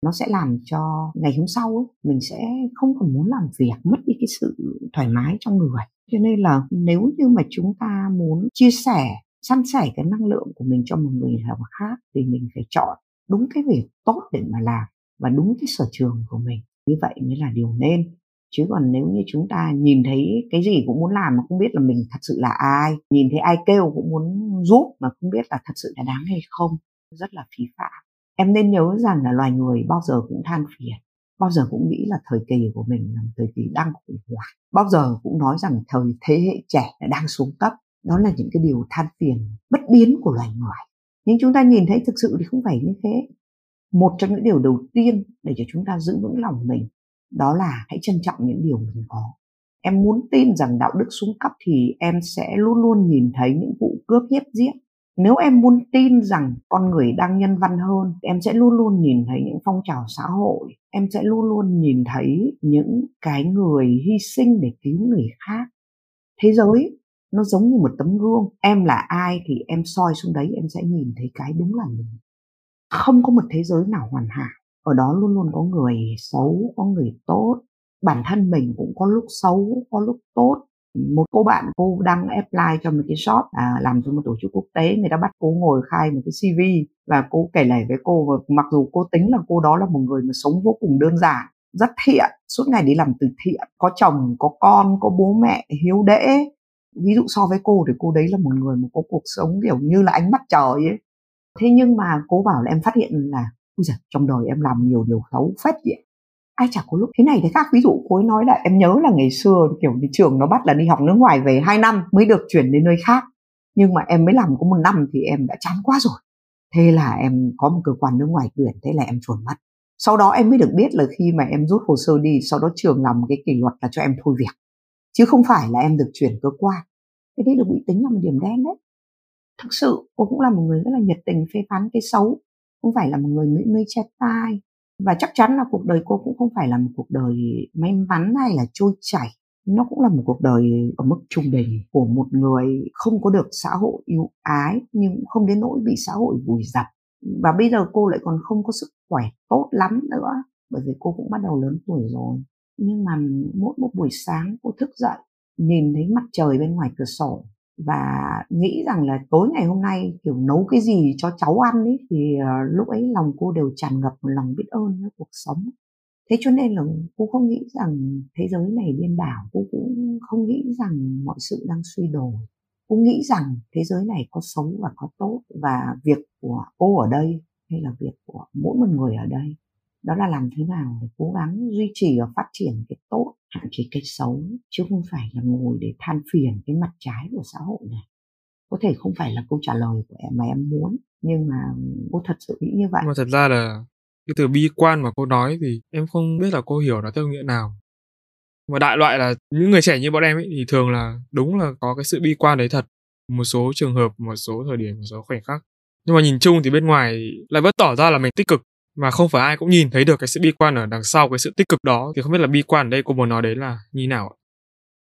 Nó sẽ làm cho ngày hôm sau ấy, mình sẽ không còn muốn làm việc, mất đi cái sự thoải mái trong người. Cho nên là nếu như mà chúng ta muốn chia sẻ, san sẻ cái năng lượng của mình cho một người nào khác thì mình phải chọn đúng cái việc tốt để mà làm và đúng cái sở trường của mình như vậy mới là điều nên. Chứ còn nếu như chúng ta nhìn thấy cái gì cũng muốn làm mà không biết là mình thật sự là ai, nhìn thấy ai kêu cũng muốn giúp mà không biết là thật sự là đáng hay không, rất là phí phạm. Em nên nhớ rằng là loài người bao giờ cũng than phiền, bao giờ cũng nghĩ là thời kỳ của mình là thời kỳ đang khủng hoảng. Bao giờ cũng nói rằng thời thế hệ trẻ đang xuống cấp, đó là những cái điều than phiền, bất biến của loài người. Nhưng chúng ta nhìn thấy thực sự thì không phải như thế một trong những điều đầu tiên để cho chúng ta giữ vững lòng mình, đó là hãy trân trọng những điều mình có. Em muốn tin rằng đạo đức xuống cấp thì em sẽ luôn luôn nhìn thấy những vụ cướp hiếp giết. Nếu em muốn tin rằng con người đang nhân văn hơn, em sẽ luôn luôn nhìn thấy những phong trào xã hội. Em sẽ luôn luôn nhìn thấy những cái người hy sinh để cứu người khác. Thế giới, nó giống như một tấm gương. Em là ai thì em soi xuống đấy, em sẽ nhìn thấy cái đúng là mình không có một thế giới nào hoàn hảo. Ở đó luôn luôn có người xấu có người tốt. Bản thân mình cũng có lúc xấu có lúc tốt. Một cô bạn cô đang apply cho một cái shop à, làm cho một tổ chức quốc tế người ta bắt cô ngồi khai một cái cv và cô kể lể với cô và mặc dù cô tính là cô đó là một người mà sống vô cùng đơn giản rất thiện suốt ngày đi làm từ thiện có chồng có con có bố mẹ hiếu đễ. Ví dụ so với cô thì cô đấy là một người mà có cuộc sống kiểu như là ánh mắt trời ấy thế nhưng mà cô bảo là em phát hiện là ui giời, trong đời em làm nhiều điều xấu phết vậy. Ai chả có lúc thế này thế khác. Ví dụ cô ấy nói là em nhớ là ngày xưa kiểu như trường nó bắt là đi học nước ngoài về 2 năm mới được chuyển đến nơi khác. Nhưng mà em mới làm có một năm thì em đã chán quá rồi. Thế là em có một cơ quan nước ngoài tuyển thế là em chuồn mất. Sau đó em mới được biết là khi mà em rút hồ sơ đi sau đó trường làm một cái kỷ luật là cho em thôi việc. Chứ không phải là em được chuyển cơ quan. Cái đấy được bị tính là một điểm đen đấy thực sự, cô cũng là một người rất là nhiệt tình, phê phán cái xấu. Không phải là một người mỹ mê che tai. Và chắc chắn là cuộc đời cô cũng không phải là một cuộc đời may mắn hay là trôi chảy. Nó cũng là một cuộc đời ở mức trung bình của một người không có được xã hội yêu ái, nhưng cũng không đến nỗi bị xã hội vùi dập. Và bây giờ cô lại còn không có sức khỏe tốt lắm nữa, bởi vì cô cũng bắt đầu lớn tuổi rồi. Nhưng mà mỗi một buổi sáng cô thức dậy, nhìn thấy mặt trời bên ngoài cửa sổ và nghĩ rằng là tối ngày hôm nay, kiểu, nấu cái gì cho cháu ăn ấy, thì ờ, lúc ấy lòng cô đều tràn ngập một lòng biết ơn với cuộc sống. Thế cho nên là cô không nghĩ rằng thế giới này điên đảo, cô cũng không nghĩ rằng mọi sự đang suy đồi. Cô nghĩ rằng thế giới này có xấu và có tốt, và việc của cô ở đây hay là việc của mỗi một người ở đây đó là làm thế nào để cố gắng duy trì và phát triển cái tốt, hạn chế cái xấu, chứ không phải là ngồi để than phiền cái mặt trái của xã hội này. Có thể không phải là câu trả lời của em mà em muốn, nhưng mà cô thật sự nghĩ như vậy. Mà thật ra là cái từ bi quan mà cô nói thì em không biết là cô hiểu nó theo nghĩa nào. Mà đại loại là những người trẻ như bọn em ấy thì thường là đúng là có cái sự bi quan đấy thật. Một số trường hợp, một số thời điểm, một số khoảnh khắc. Nhưng mà nhìn chung thì bên ngoài lại vẫn tỏ ra là mình tích cực mà không phải ai cũng nhìn thấy được cái sự bi quan ở đằng sau cái sự tích cực đó. Thì không biết là bi quan ở đây cô muốn nói đấy là như nào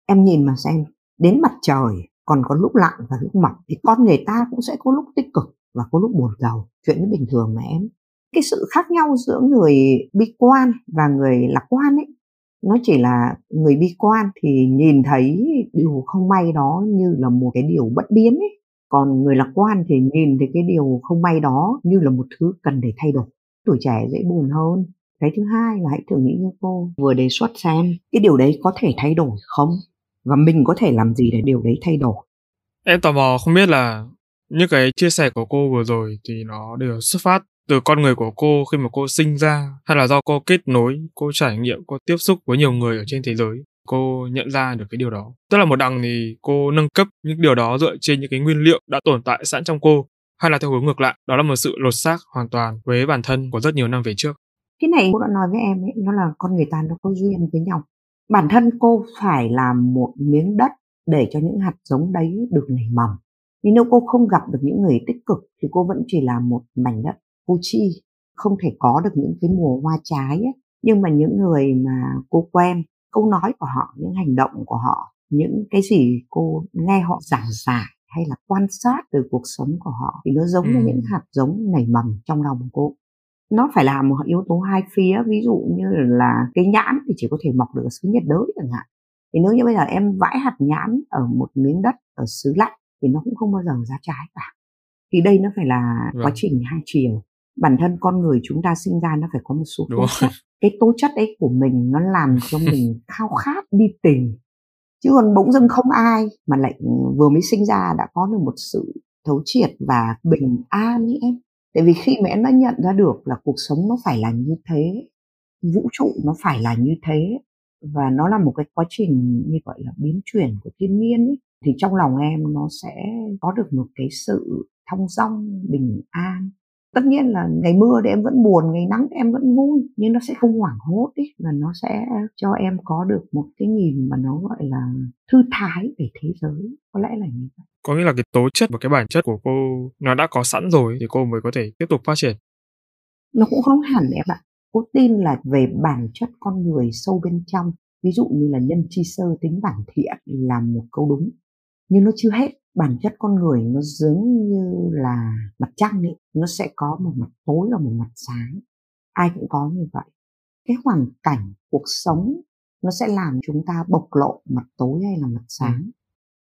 em nhìn mà xem, đến mặt trời còn có lúc lặn và lúc mọc, thì con người ta cũng sẽ có lúc tích cực và có lúc buồn giàu. Chuyện nó bình thường mà em. Cái sự khác nhau giữa người bi quan và người lạc quan ấy, nó chỉ là người bi quan thì nhìn thấy điều không may đó như là một cái điều bất biến ấy. Còn người lạc quan thì nhìn thấy cái điều không may đó như là một thứ cần để thay đổi tuổi trẻ dễ buồn hơn. Cái thứ hai là hãy thử nghĩ như cô, vừa đề xuất xem cái điều đấy có thể thay đổi không? Và mình có thể làm gì để điều đấy thay đổi? Em tò mò không biết là những cái chia sẻ của cô vừa rồi thì nó đều xuất phát từ con người của cô khi mà cô sinh ra, hay là do cô kết nối, cô trải nghiệm, cô tiếp xúc với nhiều người ở trên thế giới? Cô nhận ra được cái điều đó. Tức là một đằng thì cô nâng cấp những điều đó dựa trên những cái nguyên liệu đã tồn tại sẵn trong cô hay là theo hướng ngược lại, đó là một sự lột xác hoàn toàn với bản thân của rất nhiều năm về trước. Cái này cô đã nói với em ấy, nó là con người ta, nó có duyên với nhau. Bản thân cô phải làm một miếng đất để cho những hạt giống đấy được nảy mầm. Nhưng nếu cô không gặp được những người tích cực, thì cô vẫn chỉ là một mảnh đất vô chi không thể có được những cái mùa hoa trái ấy. nhưng mà những người mà cô quen, câu nói của họ, những hành động của họ, những cái gì cô nghe họ giảng giải hay là quan sát từ cuộc sống của họ thì nó giống ừ. như những hạt giống nảy mầm trong lòng cô. Nó phải là một yếu tố hai phía ví dụ như là cái nhãn thì chỉ có thể mọc được ở xứ nhiệt đới chẳng hạn. Thì nếu như bây giờ em vãi hạt nhãn ở một miếng đất ở xứ lạnh thì nó cũng không bao giờ ra trái cả. Thì đây nó phải là vâng. quá trình hai chiều. Bản thân con người chúng ta sinh ra nó phải có một số tố chất. Cái tố chất ấy của mình nó làm cho mình khao khát đi tìm chứ còn bỗng dưng không ai mà lại ừ, vừa mới sinh ra đã có được một sự thấu triệt và bình an ấy em. Tại vì khi mà em đã nhận ra được là cuộc sống nó phải là như thế vũ trụ nó phải là như thế và nó là một cái quá trình như gọi là biến chuyển của thiên nhiên ấy, thì trong lòng em nó sẽ có được một cái sự thong dong bình an tất nhiên là ngày mưa thì em vẫn buồn ngày nắng em vẫn vui nhưng nó sẽ không hoảng hốt ấy và nó sẽ cho em có được một cái nhìn mà nó gọi là thư thái về thế giới. Có lẽ là như vậy. Có nghĩa là cái tố chất và cái bản chất của cô nó đã có sẵn rồi thì cô mới có thể tiếp tục phát triển? Nó cũng không hẳn em ạ. Cô tin là về bản chất con người sâu bên trong ví dụ như là nhân chi sơ tính bản thiện là một câu đúng nhưng nó chưa hết bản chất con người nó giống như là mặt trăng ấy nó sẽ có một mặt tối và một mặt sáng. Ai cũng có như vậy. Cái hoàn cảnh cuộc sống nó sẽ làm chúng ta bộc lộ mặt tối hay là mặt ừ. sáng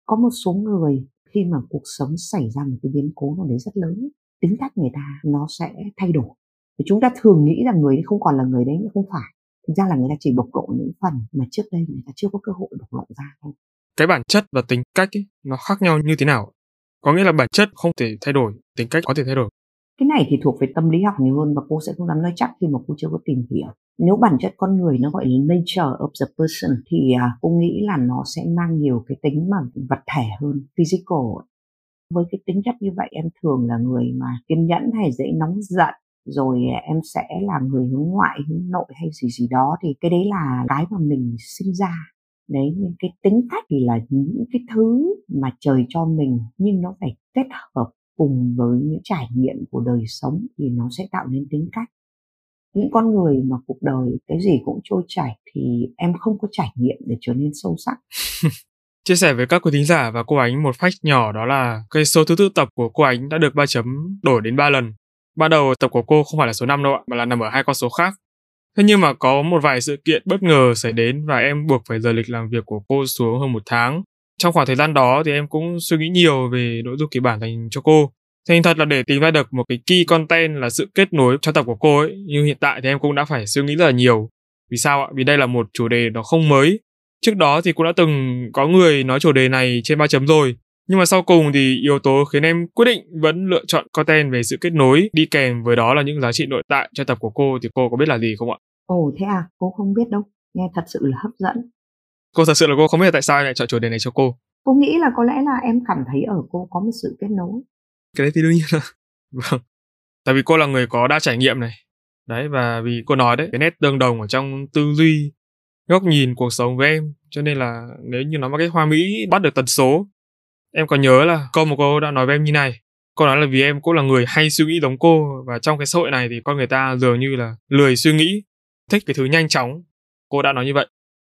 có một số người khi mà cuộc sống xảy ra một cái biến cố nào đấy rất lớn tính cách người ta nó sẽ thay đổi. Thì chúng ta thường nghĩ rằng người ấy không còn là người đấy nhưng không phải. Thực ra là người ta chỉ bộc lộ những phần mà trước đây người ta chưa có cơ hội bộc lộ ra thôi cái bản chất và tính cách ấy, nó khác nhau như thế nào? Có nghĩa là bản chất không thể thay đổi tính cách có thể thay đổi. Cái này thì thuộc về tâm lý học nhiều hơn và cô sẽ không dám nói chắc khi mà cô chưa có tìm hiểu. Nếu bản chất con người nó gọi là nature of the person thì à, cô nghĩ là nó sẽ mang nhiều cái tính mà vật thể hơn physical. Với cái tính chất như vậy em thường là người mà kiên nhẫn hay dễ nóng giận rồi à, em sẽ là người hướng ngoại hướng nội hay gì gì đó thì cái đấy là cái mà mình sinh ra đấy nhưng cái tính cách thì là những cái thứ mà trời cho mình, nhưng nó phải kết hợp cùng với những trải nghiệm của đời sống thì nó sẽ tạo nên tính cách. Những con người mà cuộc đời cái gì cũng trôi chảy thì em không có trải nghiệm để trở nên sâu sắc. Chia sẻ với các quý thính giả và cô ánh một fact nhỏ đó là cái số thứ tự tập của cô ánh đã được ba chấm đổi đến 3 lần. Ban đầu tập của cô không phải là số 5 đâu ạ, mà là nằm ở hai con số khác. Thế nhưng mà có một vài sự kiện bất ngờ xảy đến và em buộc phải rời lịch làm việc của cô xuống hơn một tháng. Trong khoảng thời gian đó thì em cũng suy nghĩ nhiều về nội dung kịch bản dành cho cô. Thành thật là để tìm ra được một cái key content là sự kết nối cho tập của cô ấy. Nhưng hiện tại thì em cũng đã phải suy nghĩ rất là nhiều. Vì sao ạ? Vì đây là một chủ đề nó không mới. Trước đó thì cũng đã từng có người nói chủ đề này trên ba chấm rồi. Nhưng mà sau cùng thì yếu tố khiến em quyết định vẫn lựa chọn content về sự kết nối đi kèm với đó là những giá trị nội tại cho tập của cô thì cô có biết là gì không ạ? Ồ thế à, cô không biết đâu. Nghe thật sự là hấp dẫn. Cô thật sự là cô không biết tại sao lại chọn chủ đề này cho cô. Cô nghĩ là có lẽ là em cảm thấy ở cô có một sự kết nối. Cái đấy thì đương nhiên là vâng. Tại vì cô là người có đa trải nghiệm này. Đấy và vì cô nói đấy, cái nét tương đồng ở trong tư duy, góc nhìn cuộc sống với em. Cho nên là nếu như nó một cái hoa mỹ bắt được tần số Em có nhớ là cô một cô đã nói với em như này. Cô nói là vì em cũng là người hay suy nghĩ giống cô và trong cái xã hội này thì con người ta dường như là lười suy nghĩ, thích cái thứ nhanh chóng. Cô đã nói như vậy.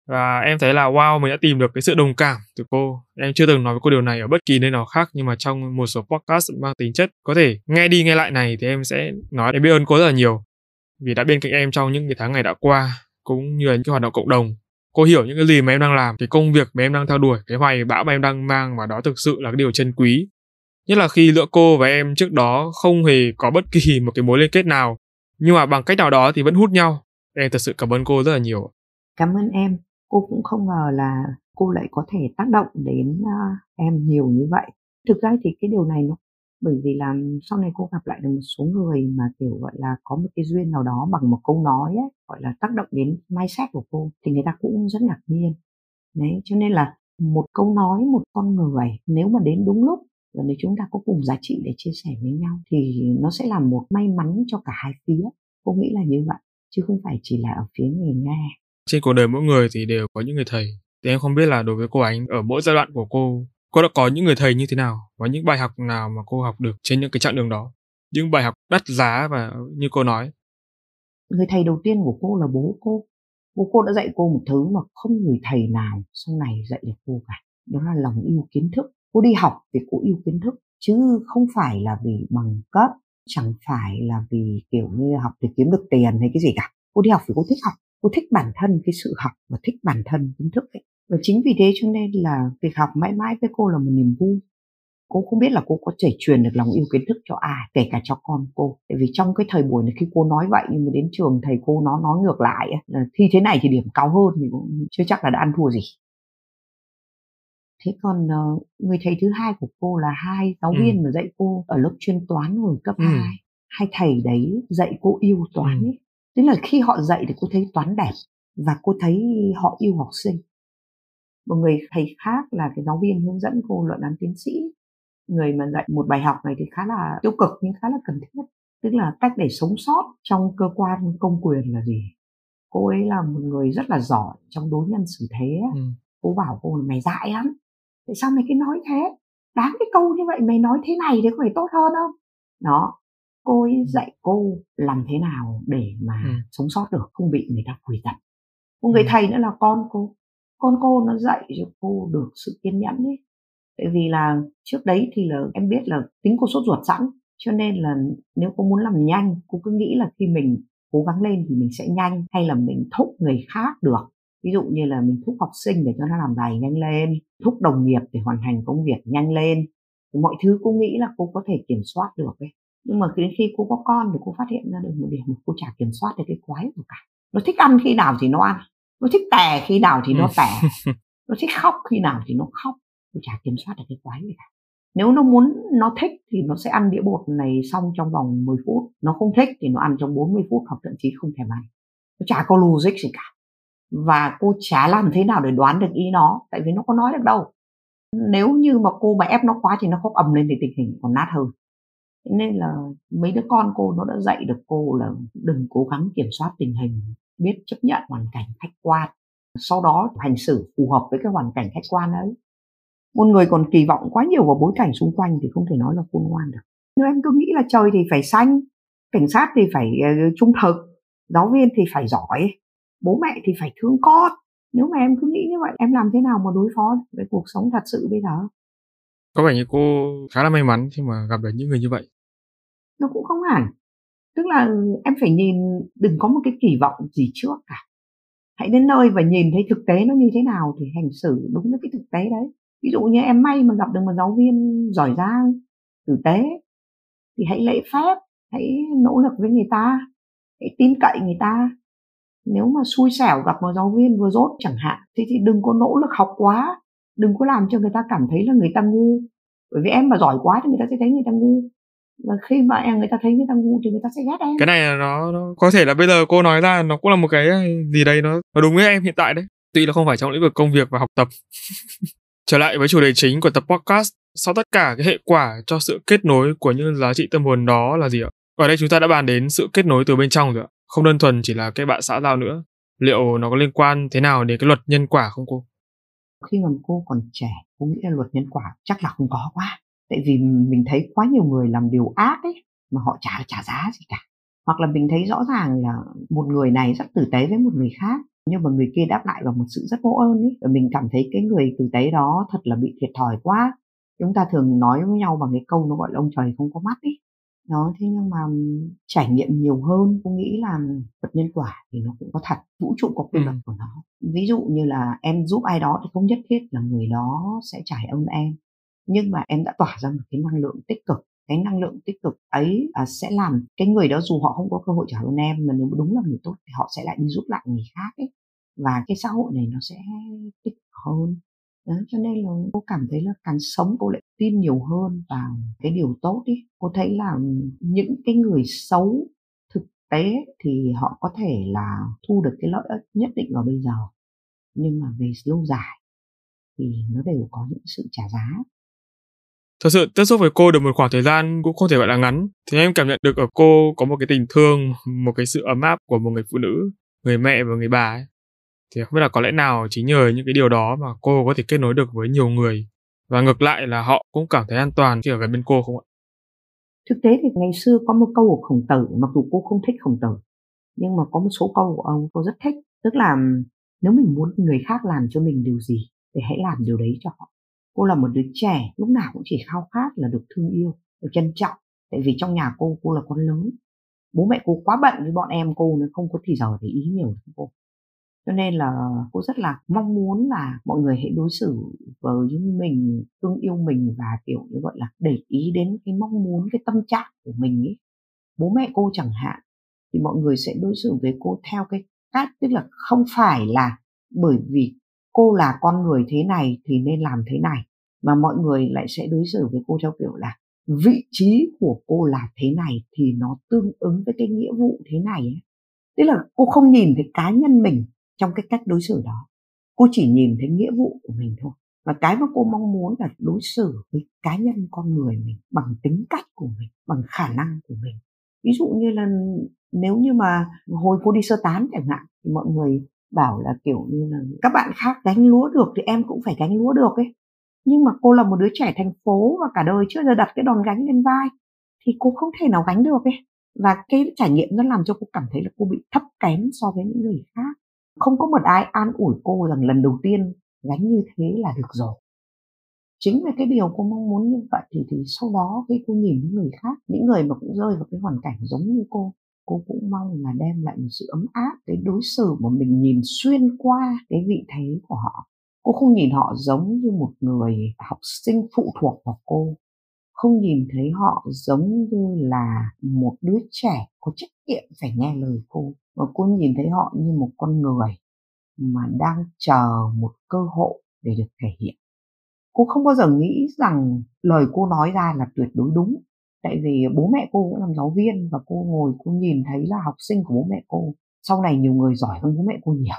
Và em thấy là wow, mình đã tìm được cái sự đồng cảm từ cô. Em chưa từng nói với cô điều này ở bất kỳ nơi nào khác nhưng mà trong một số podcast mang tính chất có thể nghe đi nghe lại này thì em sẽ nói em biết ơn cô rất là nhiều vì đã bên cạnh em trong những cái tháng ngày đã qua cũng như là những cái hoạt động cộng đồng cô hiểu những cái gì mà em đang làm cái công việc mà em đang theo đuổi cái hoài bão mà em đang mang và đó thực sự là cái điều chân quý. Nhất là khi giữa cô và em trước đó không hề có bất kỳ một cái mối liên kết nào nhưng mà bằng cách nào đó thì vẫn hút nhau. Em thật sự cảm ơn cô rất là nhiều cảm ơn em. Cô cũng không ngờ là cô lại có thể tác động đến uh, em nhiều như vậy. Thực ra thì cái điều này nó bởi vì là sau này cô gặp lại được một số người mà kiểu gọi là có một cái duyên nào đó bằng một câu nói ấy, gọi là tác động đến mindset của cô thì người ta cũng rất ngạc nhiên. Đấy cho nên là một câu nói một con người nếu mà đến đúng lúc và nếu chúng ta có cùng giá trị để chia sẻ với nhau thì nó sẽ là một may mắn cho cả hai phía. Cô nghĩ là như vậy chứ không phải chỉ là ở phía người nghe. Trên cuộc đời mỗi người thì đều có những người thầy. Thì em không biết là đối với cô ánh ở mỗi giai đoạn của cô cô đã có những người thầy như thế nào và những bài học nào mà cô học được trên những cái chặng đường đó? Những bài học đắt giá và như cô nói. Người thầy đầu tiên của cô là bố cô. Bố cô đã dạy cô một thứ mà không người thầy nào sau này dạy được cô cả. Đó là lòng yêu kiến thức. Cô đi học vì cô yêu kiến thức, chứ không phải là vì bằng cấp, chẳng phải là vì kiểu như học để kiếm được tiền hay cái gì cả. Cô đi học vì cô thích học. Cô thích bản thân cái sự học và thích bản thân kiến thức ấy và chính vì thế cho nên là việc học mãi mãi với cô là một niềm vui cô không biết là cô có thể truyền được lòng yêu kiến thức cho ai kể cả cho con cô tại vì trong cái thời buổi này khi cô nói vậy nhưng mà đến trường thầy cô nó nói ngược lại là thi thế này thì điểm cao hơn thì cũng chưa chắc là đã ăn thua gì thế còn uh, người thầy thứ hai của cô là hai giáo ừ. viên mà dạy cô ở lớp chuyên toán hồi cấp ừ. 2 hai thầy đấy dạy cô yêu toán ừ. ấy. tức là khi họ dạy thì cô thấy toán đẹp và cô thấy họ yêu học sinh một người thầy khác là cái giáo viên hướng dẫn cô luận án tiến sĩ. Người mà dạy một bài học này thì khá là tiêu cực nhưng khá là cần thiết. Tức là cách để sống sót trong cơ quan công quyền là gì? Cô ấy là một người rất là giỏi trong đối nhân xử thế ừ. cô bảo cô là mày dại lắm. Tại sao mày cứ nói thế? Đáng cái câu như vậy mày nói thế này thì có phải tốt hơn không? Đó. Cô ấy dạy cô làm thế nào để mà ừ. sống sót được không bị người ta quỳ tập một người ừ. thầy nữa là con cô con cô nó dạy cho cô được sự kiên nhẫn ấy. Tại vì là trước đấy thì là em biết là tính cô sốt ruột sẵn, cho nên là nếu cô muốn làm nhanh, cô cứ nghĩ là khi mình cố gắng lên thì mình sẽ nhanh hay là mình thúc người khác được. Ví dụ như là mình thúc học sinh để cho nó làm bài nhanh lên, thúc đồng nghiệp để hoàn thành công việc nhanh lên. Mọi thứ cô nghĩ là cô có thể kiểm soát được ấy. Nhưng mà đến khi cô có con thì cô phát hiện ra được một điểm cô chả kiểm soát được cái quái của cả. Nó thích ăn khi nào thì nó ăn nó thích tè khi nào thì nó ừ. tè. Nó thích khóc khi nào thì nó khóc. Tôi chả kiểm soát được cái quái này cả. Nếu nó muốn nó thích thì nó sẽ ăn đĩa bột này xong trong vòng 10 phút. Nó không thích thì nó ăn trong 40 phút hoặc thậm chí không thèm ăn. Nó chả có logic gì cả. Và cô chả làm thế nào để đoán được ý nó tại vì nó có nói được đâu. Nếu như mà cô mà ép nó quá thì nó khóc ầm lên thì tình hình còn nát hơn. Nên là mấy đứa con cô nó đã dạy được cô là đừng cố gắng kiểm soát tình hình biết chấp nhận hoàn cảnh khách quan sau đó hành xử phù hợp với cái hoàn cảnh khách quan ấy. Một người còn kỳ vọng quá nhiều vào bối cảnh xung quanh thì không thể nói là khôn ngoan được. Nếu em cứ nghĩ là trời thì phải xanh cảnh sát thì phải uh, trung thực giáo viên thì phải giỏi bố mẹ thì phải thương con. Nếu mà em cứ nghĩ như vậy em làm thế nào mà đối phó với cuộc sống thật sự bây giờ? Có vẻ như cô khá là may mắn khi mà gặp được những người như vậy. Nó cũng không hẳn tức là em phải nhìn đừng có một cái kỳ vọng gì trước cả. Hãy đến nơi và nhìn thấy thực tế nó như thế nào thì hành xử đúng với cái thực tế đấy. Ví dụ như em may mà gặp được một giáo viên giỏi giang tử tế thì hãy lễ phép hãy nỗ lực với người ta hãy tin cậy người ta. Nếu mà xui xẻo gặp một giáo viên vừa dốt chẳng hạn thì, thì đừng có nỗ lực học quá đừng có làm cho người ta cảm thấy là người ta ngu. Bởi vì em mà giỏi quá thì người ta sẽ thấy người ta ngu và khi mà em người ta thấy người ta ngu thì người ta sẽ ghét em. Cái này nó, nó có thể là bây giờ cô nói ra nó cũng là một cái gì đây nó, nó đúng với em hiện tại đấy. Tuy là không phải trong lĩnh vực công việc và học tập. Trở lại với chủ đề chính của tập podcast sau tất cả cái hệ quả cho sự kết nối của những giá trị tâm hồn đó là gì ạ? Ở đây chúng ta đã bàn đến sự kết nối từ bên trong rồi ạ. Không đơn thuần chỉ là cái bạn xã giao nữa. Liệu nó có liên quan thế nào đến cái luật nhân quả không cô? Khi mà cô còn trẻ cô nghĩ là luật nhân quả chắc là không có quá tại vì mình thấy quá nhiều người làm điều ác ấy mà họ trả trả giá gì cả. Hoặc là mình thấy rõ ràng là một người này rất tử tế với một người khác nhưng mà người kia đáp lại bằng một sự rất vô ơn ấy. Và mình cảm thấy cái người tử tế đó thật là bị thiệt thòi quá. Chúng ta thường nói với nhau bằng cái câu nó gọi là ông trời không có mắt ấy. Đó thế nhưng mà trải nghiệm nhiều hơn cô nghĩ là vật nhân quả thì nó cũng có thật. Vũ trụ có quy luật ừ. của nó. Ví dụ như là em giúp ai đó thì không nhất thiết là người đó sẽ trải ơn em nhưng mà em đã tỏa ra một cái năng lượng tích cực. Cái năng lượng tích cực ấy à, sẽ làm cái người đó dù họ không có cơ hội trả ơn em mà nếu đúng là người tốt thì họ sẽ lại đi giúp lại người khác ấy. Và cái xã hội này nó sẽ tích cực hơn. Đó, cho nên là cô cảm thấy là càng sống cô lại tin nhiều hơn vào cái điều tốt đi cô thấy là những cái người xấu thực tế thì họ có thể là thu được cái lợi ích nhất định vào bây giờ. Nhưng mà về lâu dài thì nó đều có những sự trả giá. Thật sự tiếp xúc với cô được một khoảng thời gian cũng không thể gọi là ngắn thì em cảm nhận được ở cô có một cái tình thương, một cái sự ấm áp của một người phụ nữ, người mẹ và người bà ấy. Thì không biết là có lẽ nào chính nhờ những cái điều đó mà cô có thể kết nối được với nhiều người và ngược lại là họ cũng cảm thấy an toàn khi ở gần bên cô không ạ? Thực tế thì ngày xưa có một câu của khổng tử mặc dù cô không thích khổng tử nhưng mà có một số câu của ông cô rất thích tức là nếu mình muốn người khác làm cho mình điều gì thì hãy làm điều đấy cho họ cô là một đứa trẻ, lúc nào cũng chỉ khao khát là được thương yêu, được trân trọng. Tại vì trong nhà cô cô là con lớn. Bố mẹ cô quá bận với bọn em, cô nên không có thì giờ để ý nhiều đến cô. Cho nên là cô rất là mong muốn là mọi người hãy đối xử với mình, thương yêu mình và, kiểu như vậy là, để ý đến cái mong muốn, cái tâm trạng của mình ấy. Bố mẹ cô chẳng hạn, thì mọi người sẽ đối xử với cô theo cái cách, tức là không phải là bởi vì cô là con người thế này thì nên làm thế này mà mọi người lại sẽ đối xử với cô theo kiểu là vị trí của cô là thế này thì nó tương ứng với cái nghĩa vụ thế này ấy. tức là cô không nhìn thấy cá nhân mình trong cái cách đối xử đó. Cô chỉ nhìn thấy nghĩa vụ của mình thôi. Và cái mà cô mong muốn là đối xử với cá nhân con người mình bằng tính cách của mình, bằng khả năng của mình. Ví dụ như là nếu như mà hồi cô đi sơ tán chẳng hạn, thì mọi người bảo là kiểu như là, các bạn khác gánh lúa được thì em cũng phải gánh lúa được ấy nhưng mà cô là một đứa trẻ thành phố và cả đời chưa giờ đặt cái đòn gánh lên vai, thì cô không thể nào gánh được ấy. Và cái trải nghiệm nó làm cho cô cảm thấy là cô bị thấp kém so với những người khác. Không có một ai an ủi cô rằng lần đầu tiên gánh như thế là được rồi. Chính là cái điều cô mong muốn như vậy thì thì sau đó khi cô nhìn những người khác, những người mà cũng rơi vào cái hoàn cảnh giống như cô cô cũng mong là đem lại một sự ấm áp, cái đối xử mà mình nhìn xuyên qua cái vị thế của họ cô không nhìn họ giống như một người học sinh phụ thuộc vào cô. Không nhìn thấy họ giống như là một đứa trẻ có trách nhiệm phải nghe lời cô. Mà cô nhìn thấy họ như một con người mà đang chờ một cơ hội để được thể hiện. Cô không bao giờ nghĩ rằng lời cô nói ra là tuyệt đối đúng. Tại vì bố mẹ cô cũng làm giáo viên và cô ngồi cô nhìn thấy là học sinh của bố mẹ cô. Sau này nhiều người giỏi hơn bố mẹ cô nhiều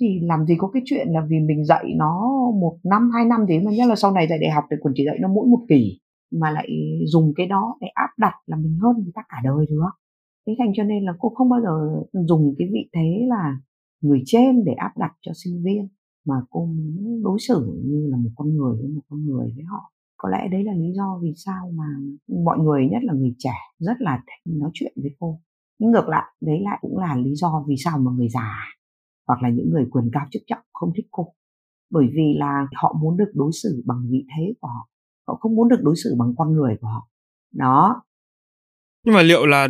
thì làm gì có cái chuyện là vì mình dạy nó một năm, hai năm thế mà nhất là sau này dạy đại học thì còn chỉ dạy nó mỗi một kỳ mà lại dùng cái đó để áp đặt là mình hơn người ta cả đời, được thế thành cho nên là cô không bao giờ dùng cái vị thế là người trên để áp đặt cho sinh viên, mà cô muốn đối xử như là một con người, với một con người với họ. Có lẽ đấy là lý do vì sao mà mọi người, nhất là người trẻ, rất là thích nói chuyện với cô. Nhưng ngược lại, đấy lại cũng là lý do vì sao mà người già hoặc là những người quyền cao chức trọng không thích cô. Bởi vì là họ muốn được đối xử bằng vị thế của họ. Họ không muốn được đối xử bằng con người của họ. Đó. Nhưng mà liệu là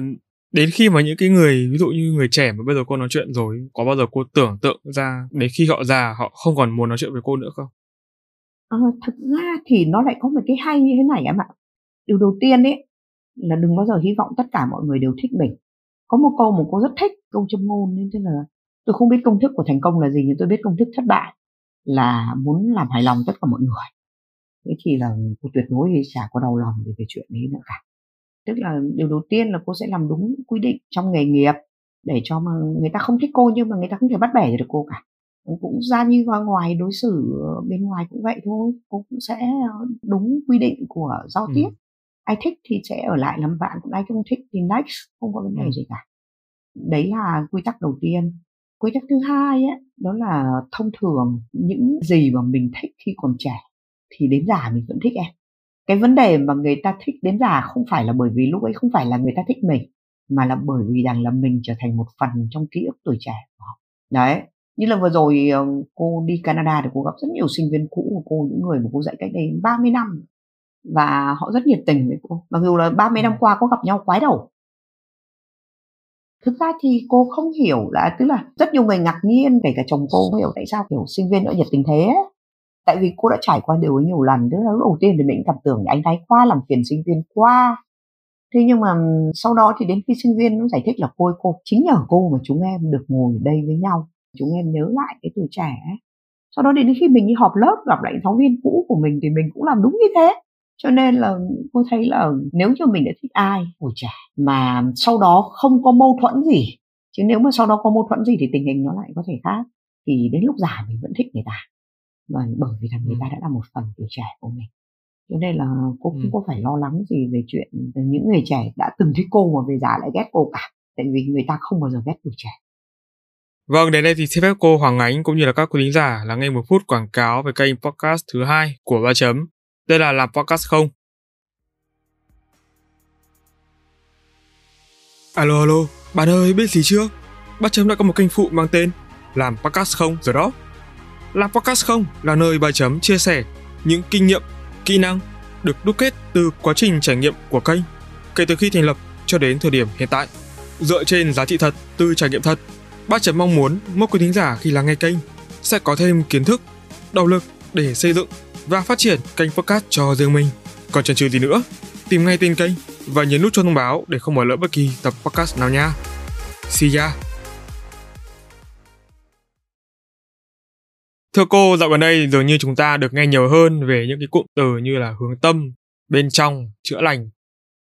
đến khi mà những cái người ví dụ như người trẻ mà bây giờ cô nói chuyện rồi có bao giờ cô tưởng tượng ra đến khi họ già họ không còn muốn nói chuyện với cô nữa không? À, thực ra thì nó lại có một cái hay như thế này em ạ. Điều đầu tiên ấy là đừng bao giờ hy vọng tất cả mọi người đều thích mình. Có một câu mà cô rất thích câu châm ngôn nên thế là tôi không biết công thức của thành công là gì nhưng tôi biết công thức thất bại là muốn làm hài lòng tất cả mọi người thế thì là cô tuyệt đối chả có đau lòng về cái chuyện đấy nữa cả tức là điều đầu tiên là cô sẽ làm đúng quy định trong nghề nghiệp để cho mà người ta không thích cô nhưng mà người ta không thể bắt bẻ được cô cả cũng ra như vào ngoài đối xử bên ngoài cũng vậy thôi cô cũng sẽ đúng quy định của giao ừ. tiếp ừ. ai thích thì sẽ ở lại làm bạn còn ai không thích thì next không có vấn đề ừ. gì cả đấy là quy tắc đầu tiên quy tắc thứ hai ấy, đó là thông thường những gì mà mình thích khi còn trẻ thì đến già mình vẫn thích em. Cái vấn đề mà người ta thích đến già không phải là bởi vì lúc ấy không phải là người ta thích mình mà là bởi vì rằng là mình trở thành một phần trong ký ức tuổi trẻ của họ. Đấy như là vừa rồi ờ, cô đi Canada thì cô gặp rất nhiều sinh viên cũ của cô những người mà cô dạy cách đây 30 năm. Và họ rất nhiệt tình với cô. Mặc dù là 30 năm qua có gặp nhau quái đầu thực ra thì cô không hiểu là, tức là rất nhiều người ngạc nhiên kể cả chồng cô không hiểu tại sao, kiểu, sinh viên ở nhiệt tình thế tại vì cô đã trải qua điều ấy nhiều lần, tức là lúc đầu tiên thì mình cảm tưởng anh ấy qua làm phiền sinh viên qua thế nhưng mà sau đó thì đến khi sinh viên nó giải thích là cô cô, chính nhờ cô mà chúng em được ngồi ở đây với nhau, chúng em nhớ lại cái tuổi trẻ ấy. sau đó đến khi mình đi họp lớp gặp lại giáo viên cũ của mình thì mình cũng làm đúng như thế cho nên là cô thấy là nếu như mình đã thích ai tuổi trẻ mà sau đó không có mâu thuẫn gì chứ nếu mà sau đó có mâu thuẫn gì thì tình hình nó lại có thể khác thì đến lúc già mình vẫn thích người ta. Và bởi vì rằng người ta đã là một phần tuổi trẻ của mình. Cho nên là cô không có phải lo lắng gì về chuyện những người trẻ đã từng thích cô mà về già lại ghét cô cả tại vì người ta không bao giờ ghét tuổi trẻ. Vâng, đến đây thì xin phép cô Hoàng Ánh cũng như là các quý thính giả là nghe một phút quảng cáo về kênh podcast thứ hai của Ba Chấm. Đây là làm podcast không? Alo alo, bạn ơi biết gì chưa? Bắt Chấm đã có một kênh phụ mang tên làm podcast không rồi đó. Làm podcast không là nơi bà Chấm chia sẻ những kinh nghiệm, kỹ năng được đúc kết từ quá trình trải nghiệm của kênh kể từ khi thành lập cho đến thời điểm hiện tại. Dựa trên giá trị thật từ trải nghiệm thật, Ba Chấm mong muốn mỗi quý thính giả khi lắng nghe kênh sẽ có thêm kiến thức, động lực để xây dựng và phát triển kênh podcast cho riêng mình. Còn chần chừ gì nữa, tìm ngay tên kênh và nhấn nút cho thông báo để không bỏ lỡ bất kỳ tập podcast nào nha. See ya! Thưa cô, dạo gần đây dường như chúng ta được nghe nhiều hơn về những cái cụm từ như là hướng tâm, bên trong, chữa lành.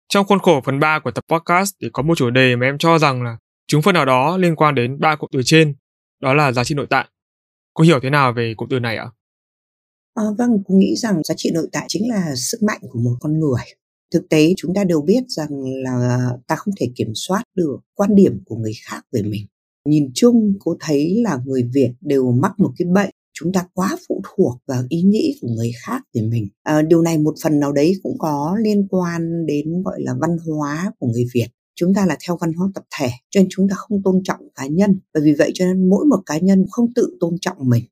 Trong khuôn khổ phần 3 của tập podcast thì có một chủ đề mà em cho rằng là chúng phần nào đó liên quan đến ba cụm từ trên, đó là giá trị nội tại. Cô hiểu thế nào về cụm từ này ạ? À, Ờ, vâng, cô nghĩ rằng giá trị nội tại chính là sức mạnh của một con người. Thực tế chúng ta đều biết rằng là ta không thể kiểm soát được quan điểm của người khác về mình. Nhìn chung cô thấy là người Việt đều mắc một cái bệnh chúng ta quá phụ thuộc vào ý nghĩ của người khác về mình à, điều này một phần nào đấy cũng có liên quan đến gọi là văn hóa của người việt chúng ta là theo văn hóa tập thể cho nên chúng ta không tôn trọng cá nhân và vì vậy cho nên mỗi một cá nhân không tự tôn trọng mình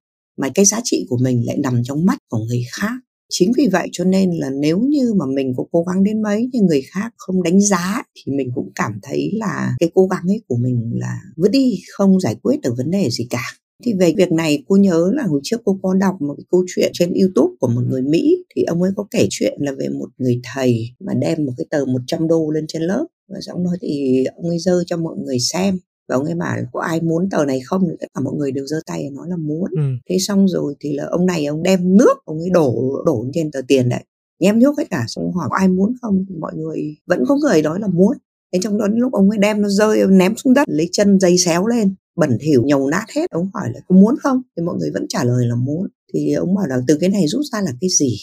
mà cái giá trị của mình lại nằm trong mắt của người khác. Chính vì vậy cho nên là nếu như mà mình có cố gắng đến mấy nhưng người khác không đánh giá thì mình cũng cảm thấy là cái cố gắng ấy của mình là vứt đi, không giải quyết được vấn đề gì cả. Thì về việc này, cô nhớ là hồi trước cô có đọc một cái câu chuyện trên youtube của một người mỹ thì ông ấy có kể chuyện là về một người thầy mà đem một cái tờ 100 đô lên trên lớp và xong đó thì ông ấy dơ cho mọi người xem và ông ấy bảo có ai muốn tờ này không? Thì tất cả mọi người đều giơ tay nói là muốn. Ừ. thế xong rồi thì là ông này ông đem nước ông ấy đổ đổ trên tờ tiền đấy nhem nước hết cả xong hỏi có ai muốn không? Thì mọi người vẫn có người nói là muốn. Thế trong đó lúc ông ấy đem nó rơi ném xuống đất lấy chân dây xéo lên bẩn thỉu nhầu nát hết ông hỏi là có muốn không? Thì mọi người vẫn trả lời là muốn. Thì ông bảo là từ cái này rút ra là cái gì?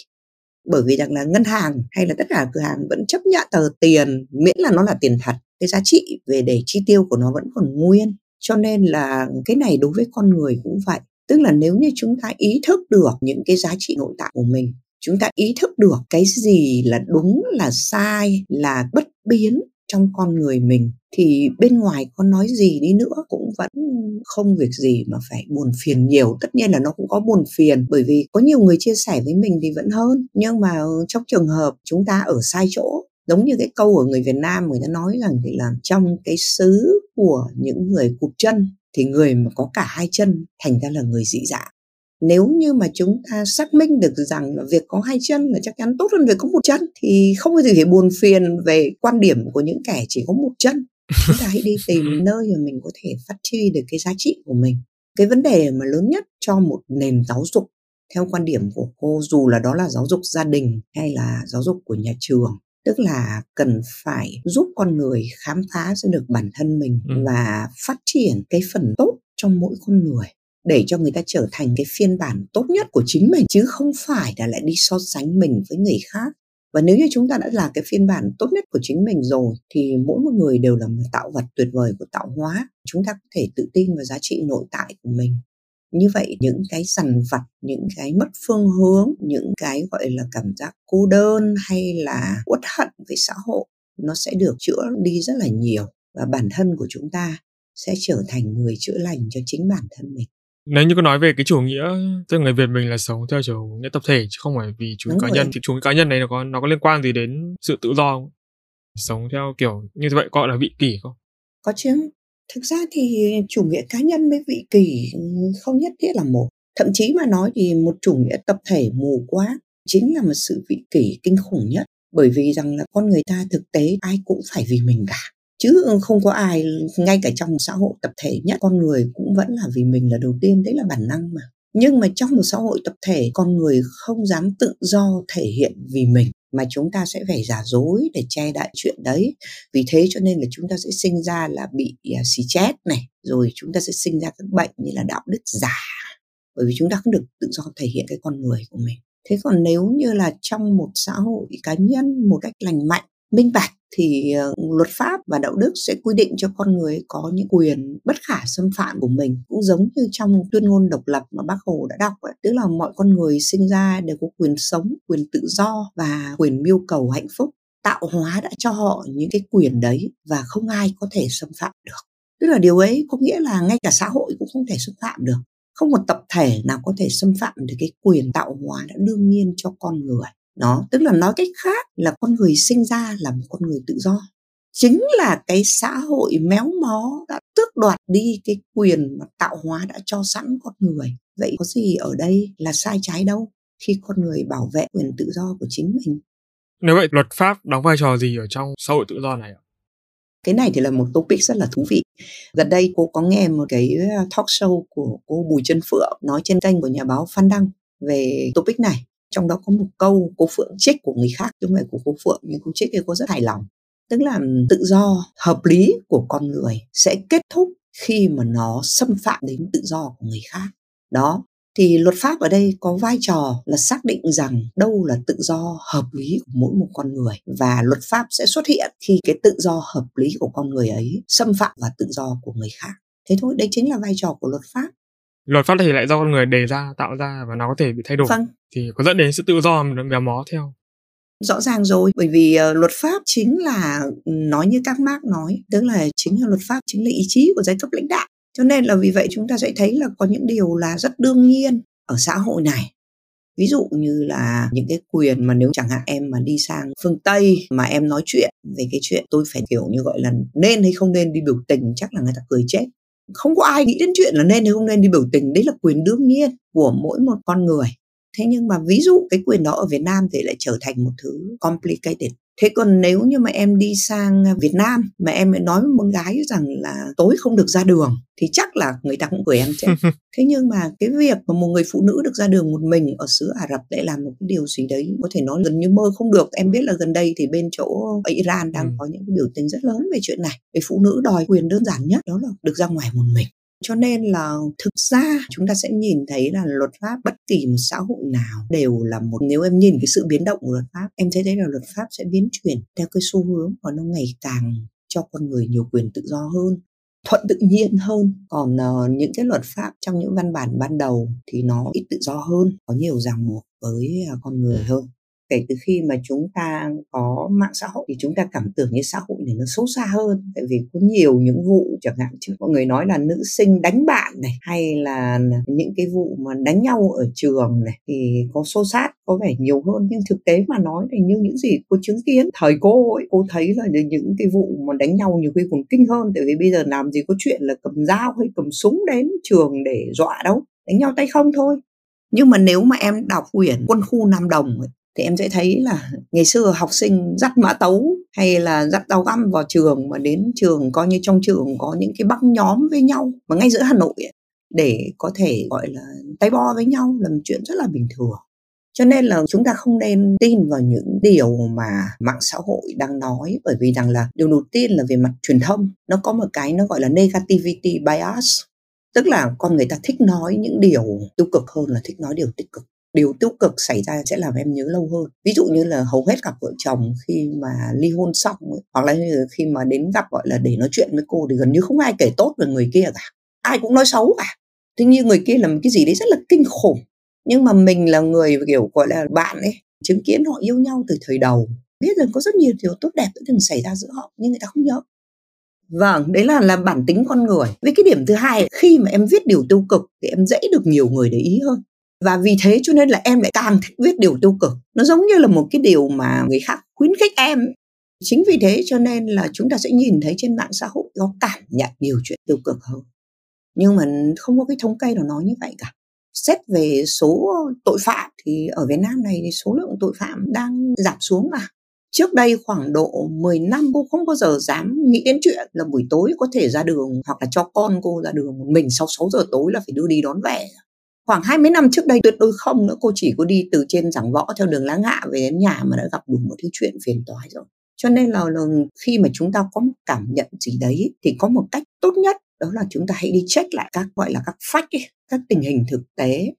Bởi vì rằng là ngân hàng hay là tất cả cửa hàng vẫn chấp nhận tờ tiền miễn là nó là tiền thật cái giá trị về để chi tiêu của nó vẫn còn nguyên. Cho nên là cái này đối với con người cũng vậy. Tức là nếu như chúng ta ý thức được những cái giá trị nội tại của mình, chúng ta ý thức được cái gì là đúng, là sai, là bất biến trong con người mình, thì bên ngoài có nói gì đi nữa cũng vẫn không việc gì mà phải buồn phiền nhiều. Tất nhiên là nó cũng có buồn phiền, bởi vì có nhiều người chia sẻ với mình thì vẫn hơn. Nhưng mà trong trường hợp chúng ta ở sai chỗ giống như cái câu của người Việt Nam người ta nói rằng thì là trong cái xứ của những người cụt chân thì người mà có cả hai chân thành ra là người dị dạng. Nếu như mà chúng ta xác minh được rằng là việc có hai chân là chắc chắn tốt hơn việc có một chân thì không có gì phải buồn phiền về quan điểm của những kẻ chỉ có một chân. Chúng ta hãy đi tìm nơi mà mình có thể phát huy được cái giá trị của mình. Cái vấn đề mà lớn nhất cho một nền giáo dục theo quan điểm của cô dù là đó là giáo dục gia đình hay là giáo dục của nhà trường tức là cần phải giúp con người khám phá ra được bản thân mình ừ. và phát triển cái phần tốt trong mỗi con người để cho người ta trở thành cái phiên bản tốt nhất của chính mình chứ không phải là lại đi so sánh mình với người khác. Và nếu như chúng ta đã là cái phiên bản tốt nhất của chính mình rồi thì mỗi một người đều là một tạo vật tuyệt vời của tạo hóa. Chúng ta có thể tự tin vào giá trị nội tại của mình như vậy những cái dằn vặt những cái mất phương hướng những cái gọi là cảm giác cô đơn hay là uất hận với xã hội nó sẽ được chữa đi rất là nhiều và bản thân của chúng ta sẽ trở thành người chữa lành cho chính bản thân mình nếu như có nói về cái chủ nghĩa tức người Việt mình là sống theo chủ nghĩa tập thể chứ không phải vì chủ nghĩa cá nhân thì chủ nghĩa cá nhân này nó có nó có liên quan gì đến sự tự do không? sống theo kiểu như vậy gọi là vị kỷ không? Có chứ. Thực ra thì chủ nghĩa cá nhân với vị kỷ không nhất thiết là một. Thậm chí mà nói thì một chủ nghĩa tập thể mù quá chính là một sự vị kỷ kinh khủng nhất. Bởi vì rằng là con người ta thực tế ai cũng phải vì mình cả chứ không có ai, ngay cả trong một xã hội tập thể nhất, con người cũng vẫn là vì mình là đầu tiên, đấy là bản năng mà nhưng mà trong một xã hội tập thể, con người không dám tự do thể hiện vì mình mà chúng ta sẽ phải giả dối để che đậy chuyện đấy. Vì thế cho nên là chúng ta sẽ sinh ra là bị uh, xì chết này rồi chúng ta sẽ sinh ra các bệnh như là đạo đức giả. Bởi vì chúng ta không được tự do thể hiện cái con người của mình. Thế còn nếu như là trong một xã hội cá nhân một cách lành mạnh minh bạch thì ờ, luật pháp và đạo đức sẽ quy định cho con người có những quyền bất khả xâm phạm của mình. Cũng giống như trong tuyên ngôn độc lập mà bác hồ đã đọc ấy. tức là mọi con người sinh ra đều có quyền sống, quyền tự do và quyền mưu cầu hạnh phúc. Tạo hóa đã cho họ những cái quyền đấy và không ai có thể xâm phạm được. Tức là điều ấy có nghĩa là ngay cả xã hội cũng không thể xâm phạm được. Không một tập thể nào có thể xâm phạm được cái quyền tạo hóa đã đương nhiên cho con người đó tức là nói cách khác là con người sinh ra là một con người tự do. Chính là cái xã hội méo mó đã tước đoạt đi cái quyền mà tạo hóa đã cho sẵn con người. Vậy có gì ở đây là sai trái đâu khi con người bảo vệ quyền tự do của chính mình? Nếu vậy luật pháp đóng vai trò gì ở trong xã hội tự do này ạ? Cái này thì là một topic rất là thú vị. Gần đây cô có nghe một cái uh, talk show của cô Bùi Trân Phượng nói trên kênh của nhà báo Phan Đăng về topic này trong đó có một câu cô phượng trích của người khác chứ không phải của cô phượng, nhưng cô trích thì cô rất hài lòng. Tức là tự do, hợp lý của con người sẽ kết thúc khi mà nó xâm phạm đến tự do của người khác. Đó, thì luật pháp ở đây có vai trò là xác định rằng đâu là tự do hợp lý của mỗi một con người và luật pháp sẽ xuất hiện khi cái tự do hợp lý của con người ấy xâm phạm vào tự do của người khác. Thế thôi, đấy chính là vai trò của luật pháp luật pháp thì lại do con người đề ra tạo ra và nó có thể bị thay đổi. Vâng. thì có dẫn đến sự tự do mà méo mó theo. Rõ ràng rồi bởi vì uh, luật pháp chính là nói như các mark nói tức là chính là luật pháp chính là ý chí của giai cấp lãnh đạo. Cho nên là vì vậy chúng ta sẽ thấy là có những điều là rất đương nhiên ở xã hội này. Ví dụ như là những cái quyền mà nếu chẳng hạn em mà đi sang phương tây mà em nói chuyện về cái chuyện tôi phải kiểu như gọi là nên hay không nên đi biểu tình chắc là người ta cười chết không có ai nghĩ đến chuyện là nên hay không nên đi biểu tình. Đấy là quyền đương nhiên của mỗi một con người. Thế nhưng mà ví dụ cái quyền đó ở Việt Nam thì lại trở thành một thứ complicated thế còn nếu như mà em đi sang Việt Nam mà em nói với một gái rằng là tối không được ra đường thì chắc là người ta cũng cười em chết thế nhưng mà cái việc mà một người phụ nữ được ra đường một mình ở xứ Ả Rập lại làm một cái điều gì đấy có thể nói gần như mơ không được. Em biết là gần đây thì bên chỗ ở Iran đang ừ. có những cái biểu tình rất lớn về chuyện này. Về phụ nữ đòi quyền đơn giản nhất đó là được ra ngoài một mình cho nên là thực ra chúng ta sẽ nhìn thấy là luật pháp bất kỳ một xã hội nào đều là một nếu em nhìn cái sự biến động của luật pháp em thấy đấy là luật pháp sẽ biến chuyển theo cái xu hướng và nó ngày càng cho con người nhiều quyền tự do hơn thuận tự nhiên hơn. Còn uh, những cái luật pháp trong những văn bản ban đầu thì nó ít tự do hơn có nhiều ràng buộc với uh, con người hơn kể từ khi mà chúng ta có mạng xã hội thì chúng ta cảm tưởng như xã hội này nó xấu xa hơn. Tại vì có nhiều những vụ chẳng hạn chứ mọi người nói là nữ sinh đánh bạn này hay là những cái vụ mà đánh nhau ở trường này thì có xô sát có vẻ nhiều hơn. Nhưng thực tế mà nói thì như những gì cô chứng kiến thời cô ấy cô thấy là những cái vụ mà đánh nhau nhiều khi còn kinh hơn. Tại vì bây giờ làm gì có chuyện là cầm dao hay cầm súng đến trường để dọa đâu đánh nhau tay không thôi. Nhưng mà nếu mà em đọc quyển quân khu Nam Đồng ấy, thì em sẽ thấy là ngày xưa học sinh dắt mã tấu hay là dắt dao găm vào trường mà đến trường coi như trong trường có những cái băng nhóm với nhau mà ngay giữa Hà Nội ấy, để có thể gọi là tay bo với nhau là một chuyện rất là bình thường. Cho nên là chúng ta không nên tin vào những điều mà mạng xã hội đang nói bởi vì rằng là điều đầu tiên là về mặt truyền thông nó có một cái nó gọi là negativity bias tức là con người ta thích nói những điều tiêu cực hơn là thích nói điều tích cực điều tiêu cực xảy ra sẽ làm em nhớ lâu hơn. Ví dụ như là hầu hết cặp vợ chồng khi mà ly hôn xong ấy, hoặc là khi mà đến gặp gọi là để nói chuyện với cô thì gần như không ai kể tốt về người kia cả. Ai cũng nói xấu cả. Thế nhưng người kia làm cái gì đấy rất là kinh khủng. Nhưng mà mình là người kiểu gọi là bạn ấy chứng kiến họ yêu nhau từ thời đầu biết rằng có rất nhiều điều tốt đẹp đã từng xảy ra giữa họ nhưng người ta không nhớ. Vâng, đấy là là bản tính con người. Với cái điểm thứ hai, khi mà em viết điều tiêu cực thì em dễ được nhiều người để ý hơn. Và vì thế cho nên là em lại càng thích viết điều tiêu cực. Nó giống như là một cái điều mà người khác khuyến khích em. Chính vì thế cho nên là chúng ta sẽ nhìn thấy trên mạng xã hội có cảm nhận nhiều chuyện tiêu cực hơn. Nhưng mà không có cái thống kê nào nói như vậy cả. Xét về số tội phạm thì ở Việt Nam này thì số lượng tội phạm đang giảm xuống mà Trước đây khoảng độ 10 năm cô không bao giờ dám nghĩ đến chuyện là buổi tối có thể ra đường hoặc là cho con cô ra đường, một mình sau 6 giờ tối là phải đưa đi đón về. Khoảng 20 năm trước đây tuyệt đối không nữa. Cô chỉ có đi từ trên giảng võ theo đường láng hạ về đến nhà mà đã gặp đủ một thứ chuyện phiền toái rồi. Cho nên là, là khi mà chúng ta có một cảm nhận gì đấy thì có một cách tốt nhất đó là chúng ta hãy đi check lại các gọi là các fact ấy, các tình hình thực tế.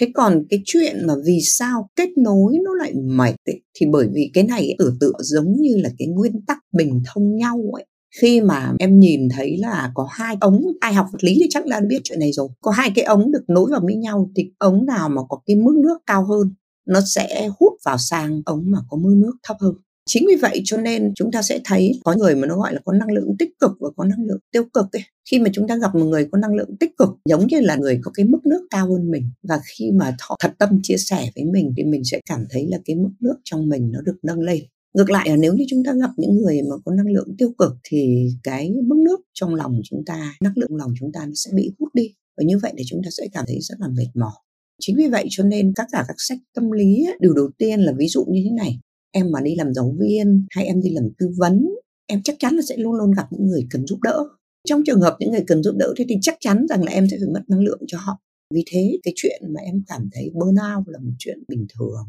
Thế còn cái chuyện mà vì sao kết nối nó lại mệt ấy, thì bởi vì cái này tưởng tượng giống như là cái nguyên tắc bình thông nhau ấy khi mà em nhìn thấy là có hai ống, ai học vật lý thì chắc là biết chuyện này rồi. Có hai cái ống được nối vào với nhau thì ống nào mà có cái mức nước cao hơn, nó sẽ hút vào sang ống mà có mức nước thấp hơn. Chính vì vậy cho nên chúng ta sẽ thấy có người mà nó gọi là có năng lượng tích cực và có năng lượng tiêu cực ấy. Khi mà chúng ta gặp một người có năng lượng tích cực, giống như là người có cái mức nước cao hơn mình, và khi mà họ thật tâm chia sẻ với mình thì mình sẽ cảm thấy là cái mức nước trong mình nó được nâng lên ngược lại là nếu như chúng ta gặp những người mà có năng lượng tiêu cực thì cái mức nước trong lòng chúng ta, năng lượng lòng chúng ta nó sẽ bị hút đi. Và như vậy thì chúng ta sẽ cảm thấy rất là mệt mỏi. Chính vì vậy cho nên các cả các sách tâm lý điều đầu tiên là ví dụ như thế này. Em mà đi làm giáo viên hay em đi làm tư vấn, em chắc chắn là sẽ luôn luôn gặp những người cần giúp đỡ. Trong trường hợp những người cần giúp đỡ thế thì chắc chắn rằng là em sẽ phải mất năng lượng cho họ. Vì thế cái chuyện mà em cảm thấy burnout là một chuyện bình thường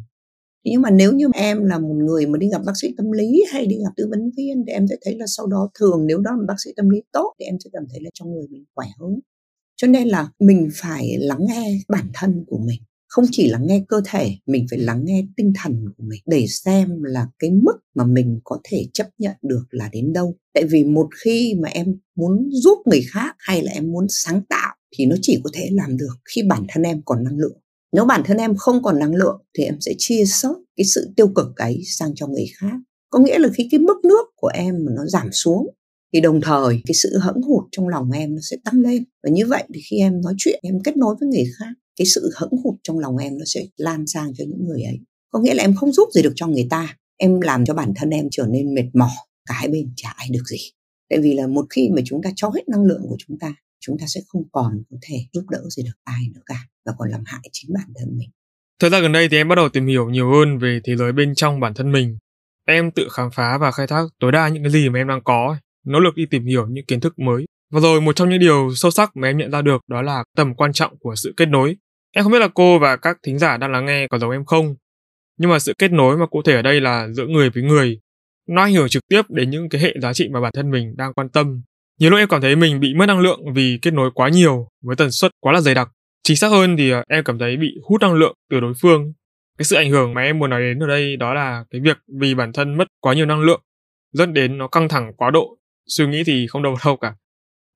nhưng mà nếu như em là một người mà đi gặp bác sĩ tâm lý hay đi gặp tư vấn viên thì em sẽ thấy là sau đó thường nếu đó là bác sĩ tâm lý tốt thì em sẽ cảm thấy là trong người mình khỏe hơn. Cho nên là mình phải lắng nghe bản thân của mình. Không chỉ là nghe cơ thể, mình phải lắng nghe tinh thần của mình để xem là cái mức mà mình có thể chấp nhận được là đến đâu. Tại vì một khi mà em muốn giúp người khác hay là em muốn sáng tạo thì nó chỉ có thể làm được khi bản thân em còn năng lượng nếu bản thân em không còn năng lượng thì em sẽ chia sớt cái sự tiêu cực ấy sang cho người khác. Có nghĩa là khi cái mức nước của em mà nó giảm xuống thì đồng thời cái sự hững hụt trong lòng em nó sẽ tăng lên. Và như vậy thì khi em nói chuyện, em kết nối với người khác, cái sự hững hụt trong lòng em nó sẽ lan sang cho những người ấy. Có nghĩa là em không giúp gì được cho người ta, em làm cho bản thân em trở nên mệt mỏi, cả hai bên chả ai được gì. Tại vì là một khi mà chúng ta cho hết năng lượng của chúng ta chúng ta sẽ không còn có thể giúp đỡ gì được ai nữa cả và còn làm hại chính bản thân mình thời gian gần đây thì em bắt đầu tìm hiểu nhiều hơn về thế giới bên trong bản thân mình em tự khám phá và khai thác tối đa những cái gì mà em đang có nỗ lực đi tìm hiểu những kiến thức mới và rồi một trong những điều sâu sắc mà em nhận ra được đó là tầm quan trọng của sự kết nối Em không biết là cô và các thính giả đang lắng nghe có giống em không, nhưng mà sự kết nối mà cụ thể ở đây là giữa người với người. Nó ảnh hưởng trực tiếp đến những cái hệ giá trị mà bản thân mình đang quan tâm. Nhiều lúc em cảm thấy mình bị mất năng lượng vì kết nối quá nhiều với tần suất quá là dày đặc. Chính xác hơn thì à, em cảm thấy bị hút năng lượng từ đối phương. Cái sự ảnh hưởng mà em muốn nói đến ở đây đó là cái việc vì bản thân mất quá nhiều năng lượng dẫn đến nó căng thẳng quá độ. Suy nghĩ thì không đâu đâu cả.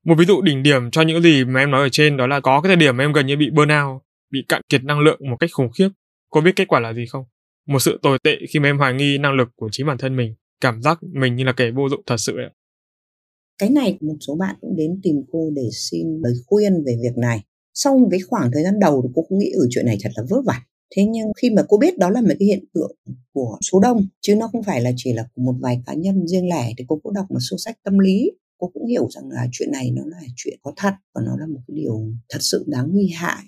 Một ví dụ đỉnh điểm cho những gì mà em nói ở trên đó là có cái thời điểm mà em gần như bị burnout bị cạn kiệt năng lượng một cách khủng khiếp. Cô biết kết quả là gì không? Một sự tồi tệ khi mà em hoài nghi năng lực của chính bản thân mình, cảm giác mình như là kẻ vô dụng thật sự ấy. Cái này một số bạn cũng đến tìm cô để xin lời khuyên về việc này. Sau một cái khoảng thời gian đầu thì cô cũng nghĩ ở chuyện này thật là vớ vẩn. Thế nhưng khi mà cô biết đó là một cái hiện tượng của số đông, chứ nó không phải là chỉ là của một vài cá nhân riêng lẻ, thì cô cũng đọc một số sách tâm lý cô cũng hiểu rằng là chuyện này nó là chuyện có thật và nó là một cái điều thật sự đáng nguy hại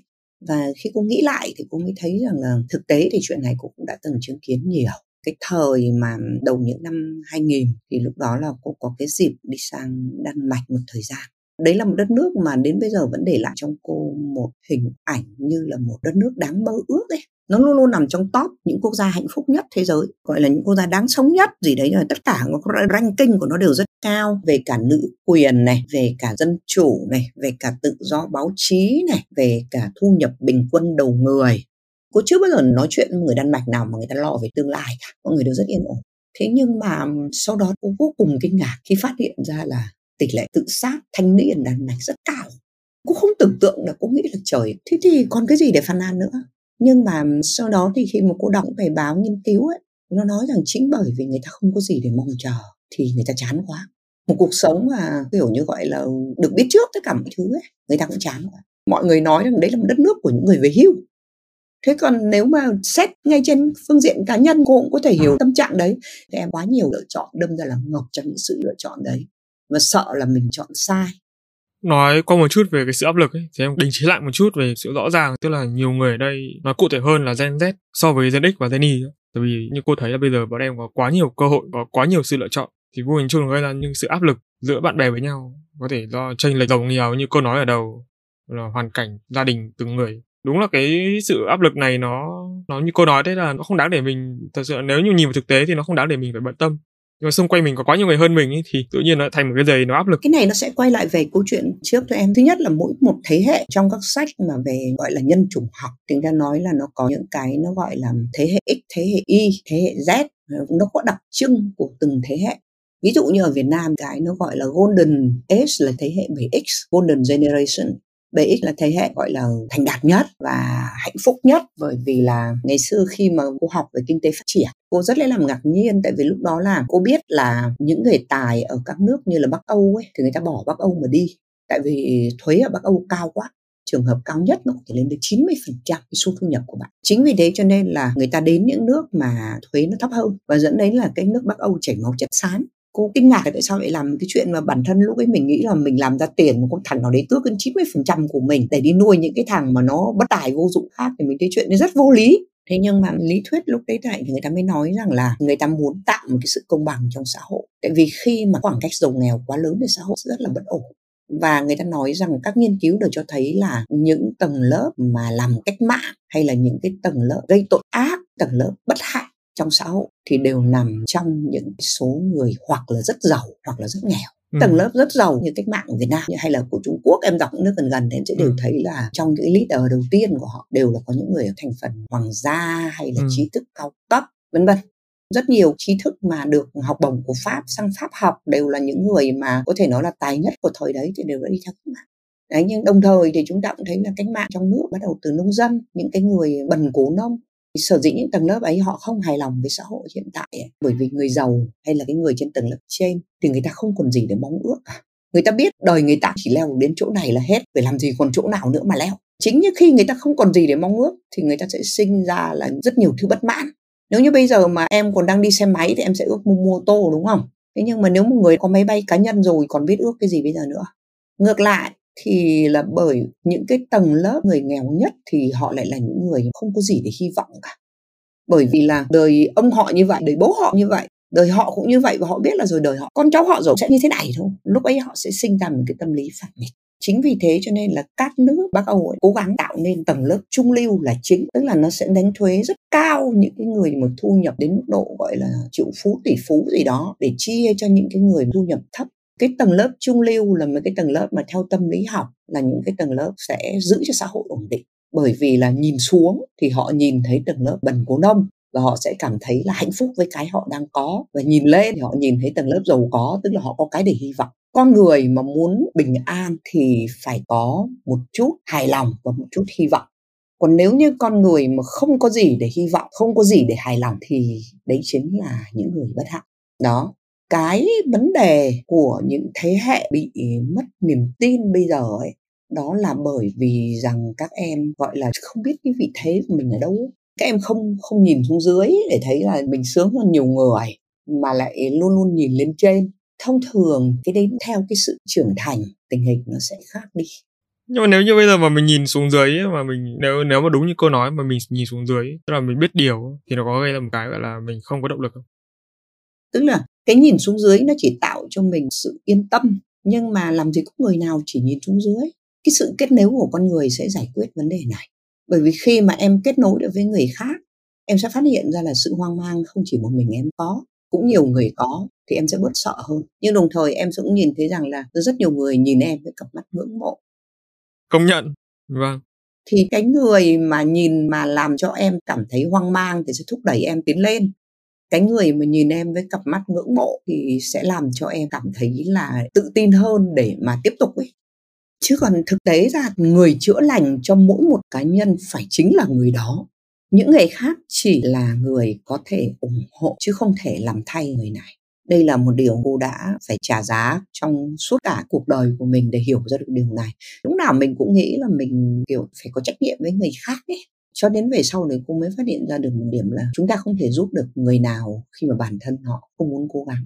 và khi cô nghĩ lại thì cô mới thấy rằng là thực tế thì chuyện này cô cũng đã từng chứng kiến nhiều cái thời mà đầu những năm 2000 thì lúc đó là cô có cái dịp đi sang Đan Mạch một thời gian. Đấy là một đất nước mà đến bây giờ vẫn để lại trong cô một hình ảnh như là một đất nước đáng mơ ước ấy. Nó luôn luôn nằm trong top những quốc gia hạnh phúc nhất thế giới, gọi là những quốc gia đáng sống nhất, gì đấy là tất cả ranking của nó đều rất cao, về cả nữ quyền này, về cả dân chủ này, về cả tự do báo chí này, về cả thu nhập bình quân đầu người cô chưa bao giờ nói chuyện với người đan mạch nào mà người ta lo về tương lai cả, mọi người đều rất yên ổn. Thế nhưng mà sau đó cô vô cùng kinh ngạc khi phát hiện ra là tỷ lệ tự sát thanh niên đan mạch rất cao. Cô không tưởng tượng là cô nghĩ là trời, thế thì còn cái gì để phàn nàn nữa? Nhưng mà sau đó thì khi mà cô đọc bài báo nghiên cứu ấy, nó nói rằng chính bởi vì người ta không có gì để mong chờ thì người ta chán quá. Một cuộc sống mà kiểu như gọi là được biết trước tất cả mọi thứ ấy, người ta cũng chán quá. Mọi người nói rằng đấy là một đất nước của những người về hưu thế còn nếu mà xét ngay trên phương diện cá nhân cô cũng có thể hiểu tâm trạng đấy. Thì em quá nhiều lựa chọn đâm ra là ngọc trong những sự lựa chọn đấy. Và sợ là mình chọn sai. Nói qua một chút về cái sự áp lực ấy thì em đình chỉ lại một chút về sự rõ ràng tức là nhiều người ở đây nói cụ thể hơn là Gen Z so với Gen X và Gen Y tại vì như cô thấy là bây giờ bọn em có quá nhiều cơ hội có quá nhiều sự lựa chọn. Thì vô hình chung gây ra những sự áp lực giữa bạn bè với nhau có thể do tranh lệch đồng nhiều như cô nói ở đầu là hoàn cảnh gia đình từng người đúng là cái sự áp lực này nó nó như cô nói đấy là nó không đáng để mình thật sự nếu như nhìn vào thực tế thì nó không đáng để mình phải bận tâm. Nhưng mà xung quanh mình có quá nhiều người hơn mình ấy, thì tự nhiên nó thành một cái giày nó áp lực. Cái này nó sẽ quay lại về câu chuyện trước thôi em. Thứ nhất là mỗi một thế hệ trong các sách mà về gọi là nhân chủng học tính ra nói là nó có những cái nó gọi là thế hệ x thế hệ y thế hệ z nó có đặc trưng của từng thế hệ. Ví dụ như ở Việt Nam cái nó gọi là golden age là thế hệ 7x golden generation. BX là thế hệ gọi là thành đạt nhất và hạnh phúc nhất. Bởi vì là ngày xưa khi mà cô học về kinh tế phát triển, cô rất là làm ngạc nhiên. Tại vì lúc đó là cô biết là những người tài ở các nước như là Bắc Âu ấy, thì người ta bỏ Bắc Âu mà đi. Tại vì thuế ở Bắc Âu cao quá, trường hợp cao nhất nó có thể lên đến 90% cái số thu nhập của bạn. Chính vì thế cho nên là người ta đến những nước mà thuế nó thấp hơn và dẫn đến là cái nước Bắc Âu chảy máu chất xám cô kinh ngạc tại sao lại làm cái chuyện mà bản thân lúc ấy mình nghĩ là mình làm ra tiền một con thằng nào đấy tước đến 90% của mình để đi nuôi những cái thằng mà nó bất tài vô dụng khác thì mình thấy chuyện nó rất vô lý. Thế nhưng mà lý thuyết lúc đấy tại thì người ta mới nói rằng là người ta muốn tạo một cái sự công bằng trong xã hội. Tại vì khi mà khoảng cách giàu nghèo quá lớn thì xã hội rất là bất ổn. Và người ta nói rằng các nghiên cứu đều cho thấy là những tầng lớp mà làm cách mạng hay là những cái tầng lớp gây tội ác, tầng lớp bất hạnh trong xã hội thì đều nằm trong những số người hoặc là rất giàu hoặc là rất nghèo Ừ. tầng lớp rất giàu như cách mạng của Việt Nam hay là của Trung Quốc em đọc những nước gần gần thì em sẽ đều ừ. thấy là trong những leader đầu tiên của họ đều là có những người ở thành phần hoàng gia hay là ừ. trí thức cao cấp vân vân rất nhiều trí thức mà được học bổng của Pháp sang Pháp học đều là những người mà có thể nói là tài nhất của thời đấy thì đều đã đi theo cách mạng Đấy, nhưng đồng thời thì chúng ta cũng thấy là cách mạng trong nước bắt đầu từ nông dân những cái người bần cố nông sở dĩ những tầng lớp ấy họ không hài lòng với xã hội hiện tại ấy, bởi vì người giàu hay là cái người trên tầng lớp trên thì người ta không còn gì để mong ước cả. Người ta biết đời người ta chỉ leo đến chỗ này là hết phải làm gì còn chỗ nào nữa mà leo. Chính như khi người ta không còn gì để mong ước thì người ta sẽ sinh ra là rất nhiều thứ bất mãn. Nếu như bây giờ mà em còn đang đi xe máy thì em sẽ ước mua mô tô đúng không? Thế nhưng mà nếu một người có máy bay cá nhân rồi còn biết ước cái gì bây giờ nữa? Ngược lại thì là bởi những cái tầng lớp người nghèo nhất thì họ lại là những người không có gì để hy vọng cả. Bởi vì là đời ông họ như vậy đời bố họ như vậy đời họ cũng như vậy và họ biết là rồi đời họ con cháu họ rồi sẽ như thế này thôi. Lúc ấy họ sẽ sinh ra một cái tâm lý phản nghịch. Chính vì thế cho nên là các nước Bắc Âu ấy, cố gắng tạo nên tầng lớp trung lưu là chính. Tức là nó sẽ đánh thuế rất cao những cái người mà thu nhập đến mức độ gọi là triệu phú tỷ phú gì đó để chia cho những cái người thu nhập thấp cái tầng lớp trung lưu là một cái tầng lớp mà theo tâm lý học là những cái tầng lớp sẽ giữ cho xã hội ổn định. Bởi vì là nhìn xuống thì họ nhìn thấy tầng lớp bần cố nông và họ sẽ cảm thấy là hạnh phúc với cái họ đang có. Và nhìn lên thì họ nhìn thấy tầng lớp giàu có, tức là họ có cái để hy vọng. Con người mà muốn bình an thì phải có một chút hài lòng và một chút hy vọng. Còn nếu như con người mà không có gì để hy vọng, không có gì để hài lòng thì đấy chính là những người bất hạnh. Đó cái vấn đề của những thế hệ bị mất niềm tin bây giờ ấy, đó là bởi vì rằng các em, gọi là, không biết cái vị thế của mình ở đâu. Các em không không nhìn xuống dưới để thấy là mình sướng hơn nhiều người, mà lại luôn luôn nhìn lên trên. Thông thường, cái đấy theo cái sự trưởng thành, tình hình nó sẽ khác đi. Nhưng mà nếu như bây giờ mà mình nhìn xuống dưới mà mình, nếu nếu mà đúng như cô nói mà mình nhìn xuống dưới tức là mình biết điều thì nó có gây ra một cái, gọi là, mình không có động lực không? Tức là cái nhìn xuống dưới nó chỉ tạo cho mình sự yên tâm nhưng mà làm gì có người nào chỉ nhìn xuống dưới. Cái sự kết nối của con người sẽ giải quyết vấn đề này. Bởi vì khi mà em kết nối được với người khác em sẽ phát hiện ra là sự hoang mang không chỉ một mình em có cũng nhiều người có thì em sẽ bớt sợ hơn. Nhưng đồng thời em cũng nhìn thấy rằng là rất nhiều người nhìn em với cặp mắt ngưỡng mộ. Công nhận. Vâng. Thì cái người mà nhìn mà làm cho em cảm thấy hoang mang thì sẽ thúc đẩy em tiến lên cái người mà nhìn em với cặp mắt ngưỡng mộ thì sẽ làm cho em cảm thấy là tự tin hơn để mà tiếp tục ấy. Chứ còn thực tế ra, người chữa lành cho mỗi một cá nhân phải chính là người đó. Những người khác chỉ là người có thể ủng hộ chứ không thể làm thay người này. Đây là một điều cô đã phải trả giá trong suốt cả cuộc đời của mình để hiểu ra được điều này. Lúc nào mình cũng nghĩ là mình, kiểu, phải có trách nhiệm với người khác ấy cho đến về sau này cô mới phát hiện ra được một điểm là chúng ta không thể giúp được người nào khi mà bản thân họ không muốn cố gắng.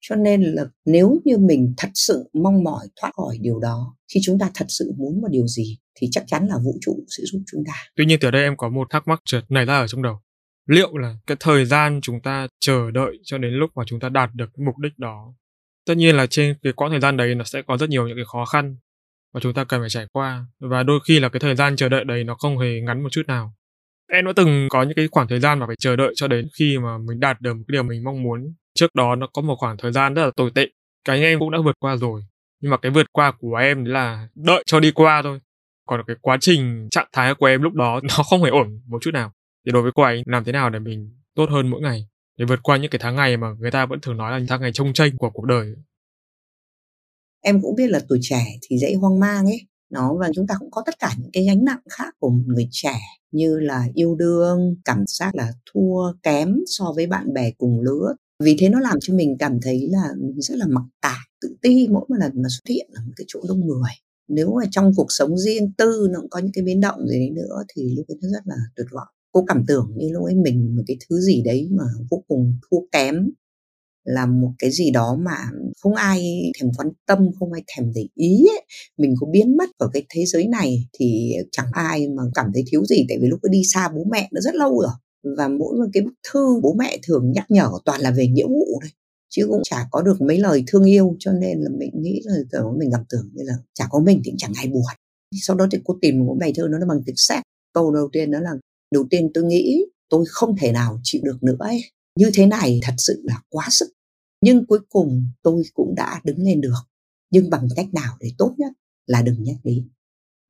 Cho nên là nếu như mình thật sự mong mỏi, thoát khỏi điều đó, khi chúng ta thật sự muốn một điều gì thì chắc chắn là vũ trụ sẽ giúp chúng ta. Tuy nhiên từ đây em có một thắc mắc trượt này ra ở trong đầu. Liệu là cái thời gian chúng ta chờ đợi cho đến lúc mà chúng ta đạt được cái mục đích đó, tất nhiên là trên cái quãng thời gian đấy nó sẽ có rất nhiều những cái khó khăn mà chúng ta cần phải trải qua. Và đôi khi là cái thời gian chờ đợi đấy nó không hề ngắn một chút nào. Em đã từng có những cái khoảng thời gian mà phải chờ đợi cho đến khi mà mình đạt được một cái điều mình mong muốn. Trước đó nó có một khoảng thời gian rất là tồi tệ, cái anh em cũng đã vượt qua rồi. Nhưng mà cái vượt qua của em là đợi cho đi qua thôi. Còn cái quá trình trạng thái của em lúc đó nó không hề ổn một chút nào. Thì đối với cô ấy, làm thế nào để mình tốt hơn mỗi ngày? Để vượt qua những cái tháng ngày mà người ta vẫn thường nói là những tháng ngày trông tranh của cuộc đời em cũng biết là tuổi trẻ thì dễ hoang mang ấy. Nó, và chúng ta cũng có tất cả những cái gánh nặng khác của một người trẻ như là yêu đương, cảm giác là thua kém so với bạn bè cùng lứa. Vì thế nó làm cho mình cảm thấy là mình rất là mặc cả tự ti mỗi một lần mà xuất hiện ở một cái chỗ đông người. Nếu mà trong cuộc sống riêng tư nó cũng có những cái biến động gì đấy nữa thì lúc ấy nó rất là tuyệt vọng. Cô cảm tưởng như lúc ấy mình một cái thứ gì đấy mà vô cùng thua kém là một cái gì đó mà không ai thèm quan tâm, không ai thèm để ý ấy. mình có biến mất ở cái thế giới này thì chẳng ai mà cảm thấy thiếu gì, tại vì lúc ấy đi xa bố mẹ nó rất lâu rồi và mỗi một cái bức thư bố mẹ thường nhắc nhở toàn là về nghĩa vụ thôi, chứ cũng chả có được mấy lời thương yêu cho nên là mình nghĩ là kiểu mình gặp tưởng như là chả có mình thì chẳng ai buồn sau đó thì cô tìm một bài thơ nó là bằng tiếng xét câu đầu tiên đó là, đầu tiên tôi nghĩ tôi không thể nào chịu được nữa ấy. như thế này thật sự là quá sức nhưng cuối cùng tôi cũng đã đứng lên được. Nhưng bằng cách nào để tốt nhất là đừng nhắc đến.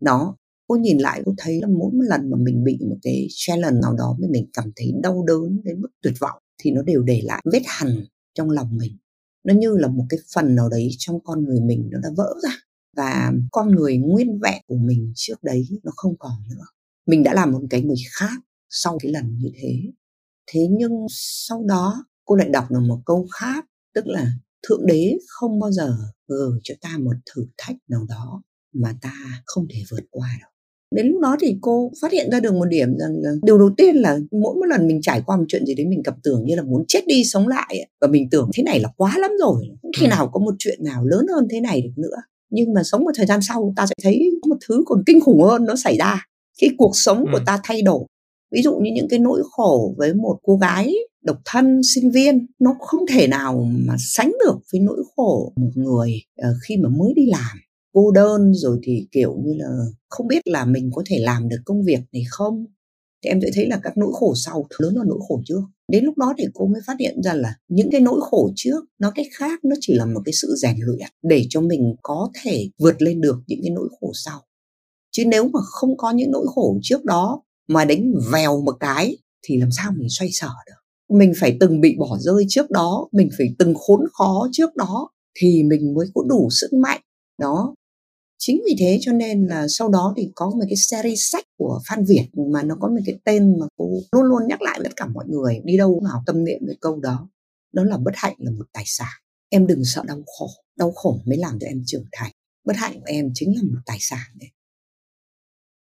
Nó, cô nhìn lại, cô thấy là mỗi một lần mà mình bị một cái challenge nào đó mà mình cảm thấy đau đớn đến mức tuyệt vọng thì nó đều để lại vết hằn trong lòng mình. Nó như là một cái phần nào đấy trong con người mình nó đã vỡ ra. Và con người nguyên vẹn của mình trước đấy nó không còn nữa. Mình đã làm một cái người khác sau cái lần như thế. Thế nhưng sau đó, cô lại đọc được một câu khác tức là thượng đế không bao giờ gờ cho ta một thử thách nào đó mà ta không thể vượt qua đâu đến lúc đó thì cô phát hiện ra được một điểm rằng là điều đầu tiên là mỗi một lần mình trải qua một chuyện gì đấy mình cảm tưởng như là muốn chết đi sống lại và mình tưởng thế này là quá lắm rồi không khi ừ. nào có một chuyện nào lớn hơn thế này được nữa nhưng mà sống một thời gian sau ta sẽ thấy có một thứ còn kinh khủng hơn nó xảy ra khi cuộc sống của ừ. ta thay đổi ví dụ như những cái nỗi khổ với một cô gái độc thân sinh viên nó không thể nào mà sánh được với nỗi khổ một người uh, khi mà mới đi làm. Cô đơn rồi thì kiểu như là không biết là mình có thể làm được công việc này không? Thì em sẽ thấy là các nỗi khổ sau lớn hơn nỗi khổ trước. Đến lúc đó thì cô mới phát hiện ra là những cái nỗi khổ trước nó cách khác nó chỉ là một cái sự rèn luyện để cho mình có thể vượt lên được những cái nỗi khổ sau. Chứ nếu mà không có những nỗi khổ trước đó mà đánh vèo một cái thì làm sao mình xoay sở được? Mình phải từng bị bỏ rơi trước đó, mình phải từng khốn khó trước đó thì mình mới có đủ sức mạnh, đó. Chính vì thế cho nên là sau đó thì có một cái series sách của Phan Việt mà nó có một cái tên mà cô luôn luôn nhắc lại với tất cả mọi người, đi đâu nào tâm niệm với câu đó. Đó là bất hạnh là một tài sản. Em đừng sợ đau khổ đau khổ mới làm cho em trưởng thành. Bất hạnh của em chính là một tài sản đấy.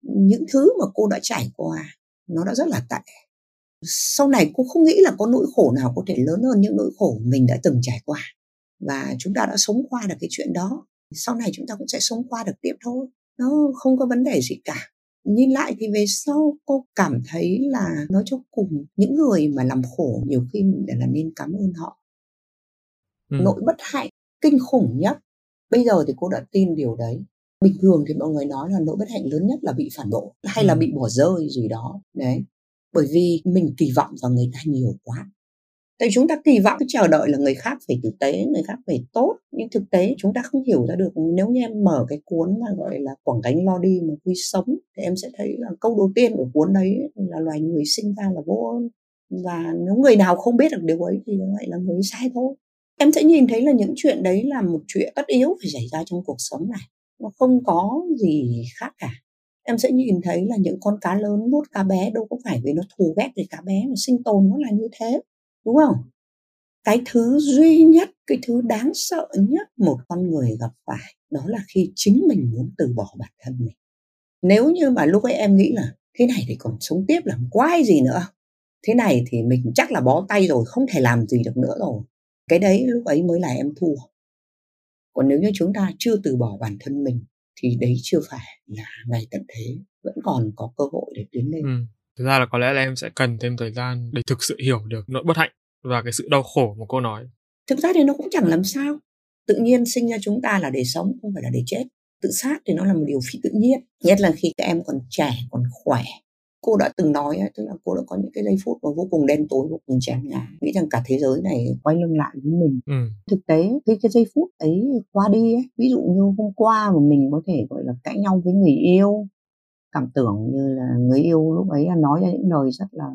Những thứ mà cô đã trải qua, nó đã rất là tệ sau này cô không nghĩ là có nỗi khổ nào có thể lớn hơn những nỗi khổ mình đã từng trải qua. Và chúng ta đã sống qua được cái chuyện đó. Sau này chúng ta cũng sẽ sống qua được tiếp thôi. Nó không có vấn đề gì cả. Nhìn lại thì về sau cô cảm thấy là nói cho cùng những người mà làm khổ nhiều khi mình là nên cảm ơn họ. Ừ. nỗi bất hạnh kinh khủng nhất. Bây giờ thì cô đã tin điều đấy. Bình thường thì mọi người nói là nỗi bất hạnh lớn nhất là bị phản bội hay là ừ. bị bỏ rơi gì đó. Đấy bởi vì mình kỳ vọng vào người ta nhiều quá. Tại chúng ta kỳ vọng chờ đợi là người khác phải tử tế, người khác phải tốt, nhưng thực tế chúng ta không hiểu ra được. Nếu như em mở cái cuốn mà gọi là quảng cánh lo đi mà quy sống thì em sẽ thấy là câu đầu tiên của cuốn đấy là loài người sinh ra là vô ơn. Và nếu người nào không biết được điều ấy thì lại là người sai thôi. Em sẽ nhìn thấy là những chuyện đấy là một chuyện tất yếu phải xảy ra trong cuộc sống này. Nó không có gì khác cả em sẽ nhìn thấy là những con cá lớn nuốt cá bé đâu có phải vì nó thù ghét về cá bé mà sinh tồn nó là như thế, đúng không? Cái thứ duy nhất, cái thứ đáng sợ nhất một con người gặp phải đó là khi chính mình muốn từ bỏ bản thân mình. Nếu như mà lúc ấy em nghĩ là thế này thì còn sống tiếp làm quái gì nữa, thế này thì mình chắc là bó tay rồi, không thể làm gì được nữa rồi. Cái đấy lúc ấy mới là em thua. Còn nếu như chúng ta chưa từ bỏ bản thân mình thì đấy chưa phải là ngày tận thế vẫn còn có cơ hội để tiến lên. Ừ. thực ra là có lẽ là em sẽ cần thêm thời gian để thực sự hiểu được nỗi bất hạnh và cái sự đau khổ mà cô nói. Thực ra thì nó cũng chẳng làm sao. Tự nhiên sinh ra chúng ta là để sống không phải là để chết. Tự sát thì nó là một điều phi tự nhiên nhất là khi các em còn trẻ còn khỏe cô đã từng nói tức là cô đã có những cái giây phút mà vô cùng đen tối vô cùng chán ngán nghĩ rằng cả thế giới này quay lưng lại với mình ừ. thực tế khi cái giây phút ấy qua đi ấy, ví dụ như hôm qua mà mình có thể gọi là cãi nhau với người yêu cảm tưởng như là người yêu lúc ấy nói ra những lời rất là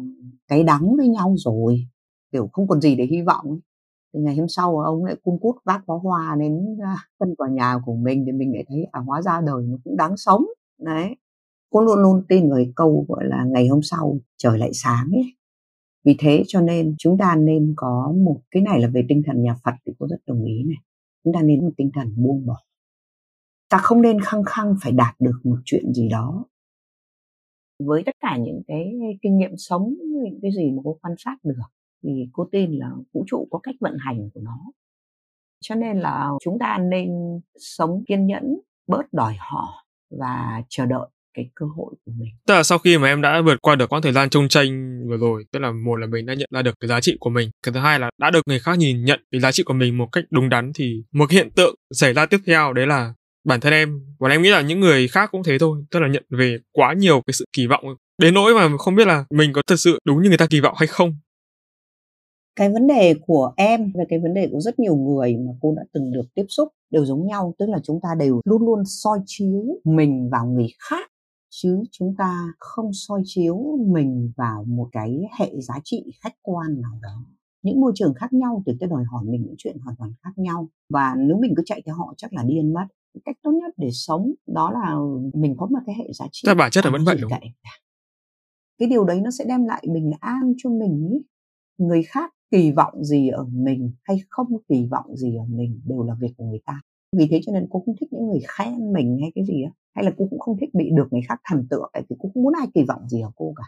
cái đắng với nhau rồi kiểu không còn gì để hy vọng ấy. thì ngày hôm sau ông lại cung cút vác pháo hoa đến sân tòa nhà của mình thì mình lại thấy à hóa ra đời nó cũng đáng sống đấy cô luôn luôn tin vào câu gọi là ngày hôm sau, trời lại sáng ấy. Vì thế cho nên chúng ta nên có một cái này là về tinh thần nhà Phật thì cô rất đồng ý này. Chúng ta nên một tinh thần buông bỏ. Ta không nên khăng khăng phải đạt được một chuyện gì đó. Với tất cả những cái kinh nghiệm sống, những cái gì mà cô quan sát được thì cô tin là vũ trụ có cách vận hành của nó. Cho nên là chúng ta nên sống kiên nhẫn, bớt đòi hỏi và chờ đợi cái cơ hội của mình. Tức là sau khi mà em đã vượt qua được quãng thời gian trông tranh vừa rồi, tức là một là mình đã nhận ra được cái giá trị của mình, cái thứ hai là đã được người khác nhìn nhận cái giá trị của mình một cách đúng đắn thì một hiện tượng xảy ra tiếp theo đấy là bản thân em. Và em nghĩ là những người khác cũng thế thôi, tức là nhận về quá nhiều cái sự kỳ vọng. Đến nỗi mà không biết là mình có thật sự đúng như người ta kỳ vọng hay không. Cái vấn đề của em và cái vấn đề của rất nhiều người mà cô đã từng được tiếp xúc đều giống nhau tức là chúng ta đều luôn luôn soi chiếu mình vào người khác chứ chúng ta không soi chiếu mình vào một cái hệ giá trị khách quan nào đó. Những môi trường khác nhau thì tôi đòi hỏi mình những chuyện hoàn toàn khác nhau. Và nếu mình cứ chạy theo họ chắc là điên mất. Cách tốt nhất để sống đó là mình có một cái hệ giá trị ta bản chất là vẫn vậy đúng không? cái điều đấy nó sẽ đem lại bình an cho mình ý. người khác kỳ vọng gì ở mình hay không kỳ vọng gì ở mình đều là việc của người ta vì thế cho nên cô không thích những người khen mình hay cái gì á, hay là cô cũng không thích bị được người khác thần tượng tại vì cô không muốn ai kỳ vọng gì ở cô cả.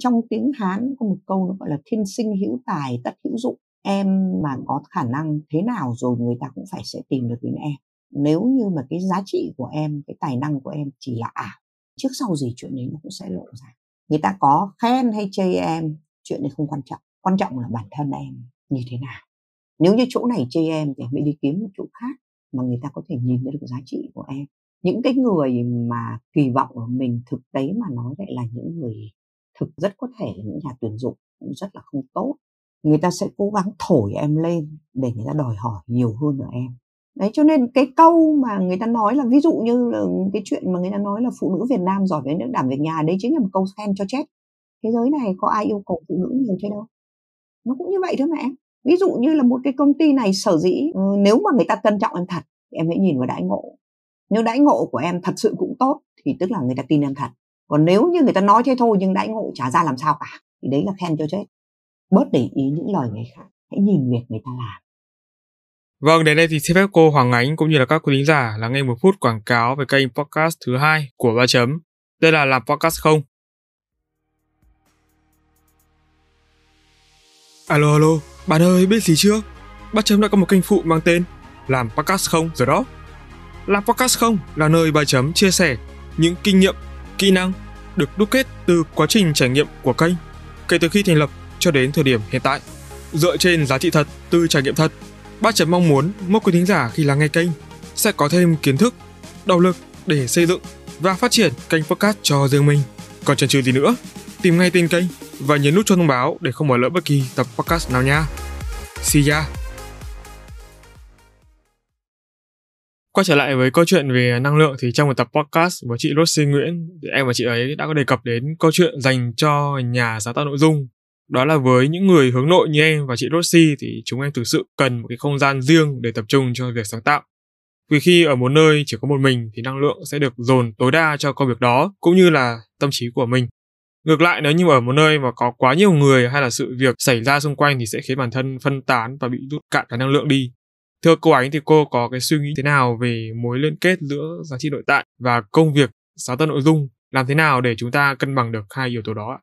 Trong tiếng hán có một câu nó gọi là thiên sinh hữu tài, tất hữu dụng em mà có khả năng thế nào rồi người ta cũng phải sẽ tìm được đến em. Nếu như mà cái giá trị của em, cái tài năng của em chỉ là ảo, trước sau gì chuyện đấy nó cũng sẽ lộ ra. Người ta có khen hay chê em, chuyện đấy không quan trọng quan trọng là bản thân em như thế nào. Nếu như chỗ này chê em thì em mới đi kiếm một chỗ khác mà người ta có thể nhìn thấy được giá trị của em. Những cái người mà kỳ vọng ở mình thực tế mà nói lại là những người thực rất có thể là những nhà tuyển dụng cũng rất là không tốt. Người ta sẽ cố gắng thổi em lên để người ta đòi hỏi nhiều hơn ở em. Đấy, cho nên cái câu mà người ta nói là, ví dụ như là cái chuyện mà người ta nói là phụ nữ Việt Nam giỏi về nước đảm việc nhà đấy chính là một câu khen cho chết. Thế giới này có ai yêu cầu phụ nữ nhiều thế đâu? Nó cũng như vậy thôi mà em ví dụ như là một cái công ty này sở dĩ ừ, nếu mà người ta trân trọng em thật em hãy nhìn vào đãi ngộ. Nếu đãi ngộ của em thật sự cũng tốt thì tức là người ta tin em thật. Còn nếu như người ta nói thế thôi nhưng đãi ngộ trả ra làm sao cả thì đấy là khen cho chết. Bớt để ý những lời người khác hãy nhìn việc người ta làm. Vâng, đến đây thì xin phép cô Hoàng Ánh cũng như là các quý thính giả là nghe một phút quảng cáo về kênh podcast thứ hai của Ba Chấm. Đây là làm podcast không? Alo alo, bạn ơi biết gì chưa? Ba Chấm đã có một kênh phụ mang tên Làm podcast không rồi đó. Làm podcast không là nơi Ba Chấm chia sẻ những kinh nghiệm, kỹ năng được đúc kết từ quá trình trải nghiệm của kênh kể từ khi thành lập cho đến thời điểm hiện tại. Dựa trên giá trị thật từ trải nghiệm thật Ba chấm mong muốn mỗi quý thính giả khi lắng nghe kênh sẽ có thêm kiến thức, động lực để xây dựng và phát triển kênh podcast cho riêng mình. Còn chần chừ gì nữa, tìm ngay tên kênh và nhấn nút cho thông báo để không bỏ lỡ bất kỳ tập podcast nào nha. See ya! Quay trở lại với câu chuyện về năng lượng thì trong một tập podcast với chị Rosie Nguyễn thì em và chị ấy đã có đề cập đến câu chuyện dành cho nhà sáng tạo nội dung đó là với những người hướng nội như em và chị Rosie thì chúng em thực sự cần một cái không gian riêng để tập trung cho việc sáng tạo. Vì khi ở một nơi chỉ có một mình thì năng lượng sẽ được dồn tối đa cho công việc đó, cũng như là tâm trí của mình. Ngược lại, nếu như ở một nơi mà có quá nhiều người hay là sự việc xảy ra xung quanh thì sẽ khiến bản thân phân tán và bị rút cạn cái năng lượng đi. Thưa cô ánh, thì cô có cái suy nghĩ thế nào về mối liên kết giữa giá trị nội tại và công việc, sáng tạo nội dung? Làm thế nào để chúng ta cân bằng được hai yếu tố đó ạ?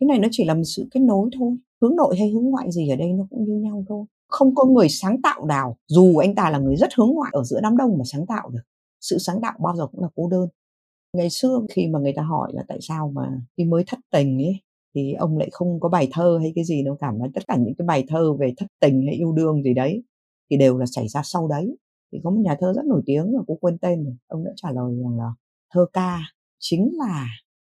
Cái này nó chỉ là một sự kết nối thôi. Hướng nội hay hướng ngoại gì ở đây nó cũng như nhau thôi. Không có người sáng tạo nào, dù anh ta là người rất hướng ngoại ở giữa đám đông mà sáng tạo được. Sự sáng tạo bao giờ cũng là cô đơn. Ngày xưa khi mà người ta hỏi là tại sao mà khi mới thất tình ấy thì ông lại không có bài thơ hay cái gì đâu cả mà tất cả những cái bài thơ về thất tình hay yêu đương gì đấy thì đều là xảy ra sau đấy. Thì có một nhà thơ rất nổi tiếng mà cô quên tên rồi ông đã trả lời rằng là thơ ca chính là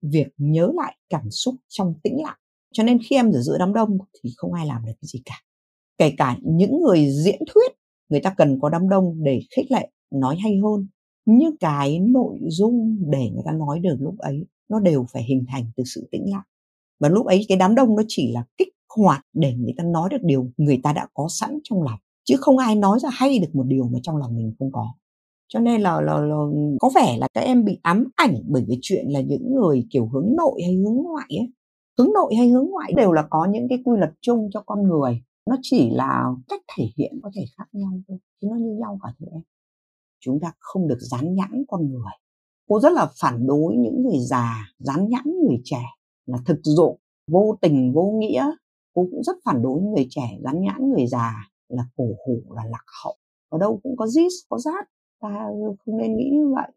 việc nhớ lại cảm xúc trong tĩnh lặng. Cho nên khi em ở giữa đám đông thì không ai làm được cái gì cả kể cả những người diễn thuyết người ta cần có đám đông để khích lệ nói hay hơn. Nhưng cái nội dung để người ta nói được lúc ấy nó đều phải hình thành từ sự tĩnh lặng. Và lúc ấy cái đám đông nó chỉ là kích hoạt để người ta nói được điều người ta đã có sẵn trong lòng. Chứ không ai nói ra hay được một điều mà trong lòng mình không có. Cho nên là, là, là có vẻ là các em bị ám ảnh bởi vì chuyện là những người kiểu hướng nội hay hướng ngoại ấy. Hướng nội hay hướng ngoại đều là có những cái quy luật chung cho con người nó chỉ là cách thể hiện có thể khác nhau thôi, chứ nó như nhau cả thôi em. Chúng ta không được dán nhãn con người. Cô rất là phản đối những người già dán nhãn người trẻ là thực dụng, vô tình, vô nghĩa. Cô cũng rất phản đối người trẻ dán nhãn người già là cổ hủ, là lạc hậu. Ở đâu cũng có dít có rát ta không nên nghĩ như vậy.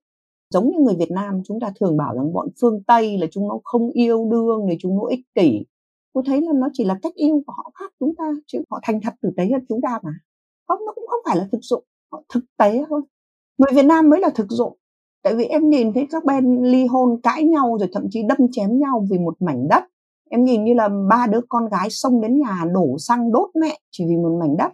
Giống như người Việt Nam, chúng ta thường bảo rằng bọn phương Tây là chúng nó không yêu đương này chúng nó ích kỷ cô thấy là nó chỉ là cách yêu của họ khác chúng ta chứ họ thành thật tử tế hơn chúng ta mà. Không, nó cũng không phải là thực dụng, họ thực tế thôi. Người Việt Nam mới là thực dụng. Tại vì em nhìn thấy các bên ly hôn cãi nhau rồi thậm chí đâm chém nhau vì một mảnh đất. Em nhìn như là ba đứa con gái xông đến nhà đổ xăng đốt mẹ chỉ vì một mảnh đất.